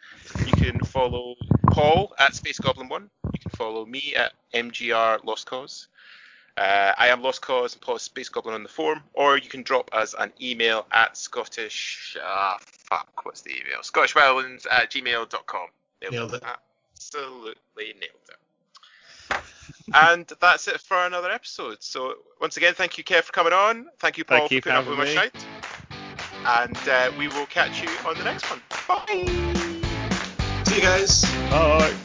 You can follow Paul at Space Goblin One. You can follow me at MGR Lost Cause. Uh, I am Lost Cause and Paul is Space Goblin on the forum, or you can drop us an email at Scottish. Ah, fuck, what's the email? ScottishWildlands at gmail.com. Nailed it. Absolutely nailed it. and that's it for another episode. So once again, thank you, Kev, for coming on. Thank you, Paul, Thank you for for putting up with my having shite. And uh, we will catch you on the next one. Bye. See you guys. Bye.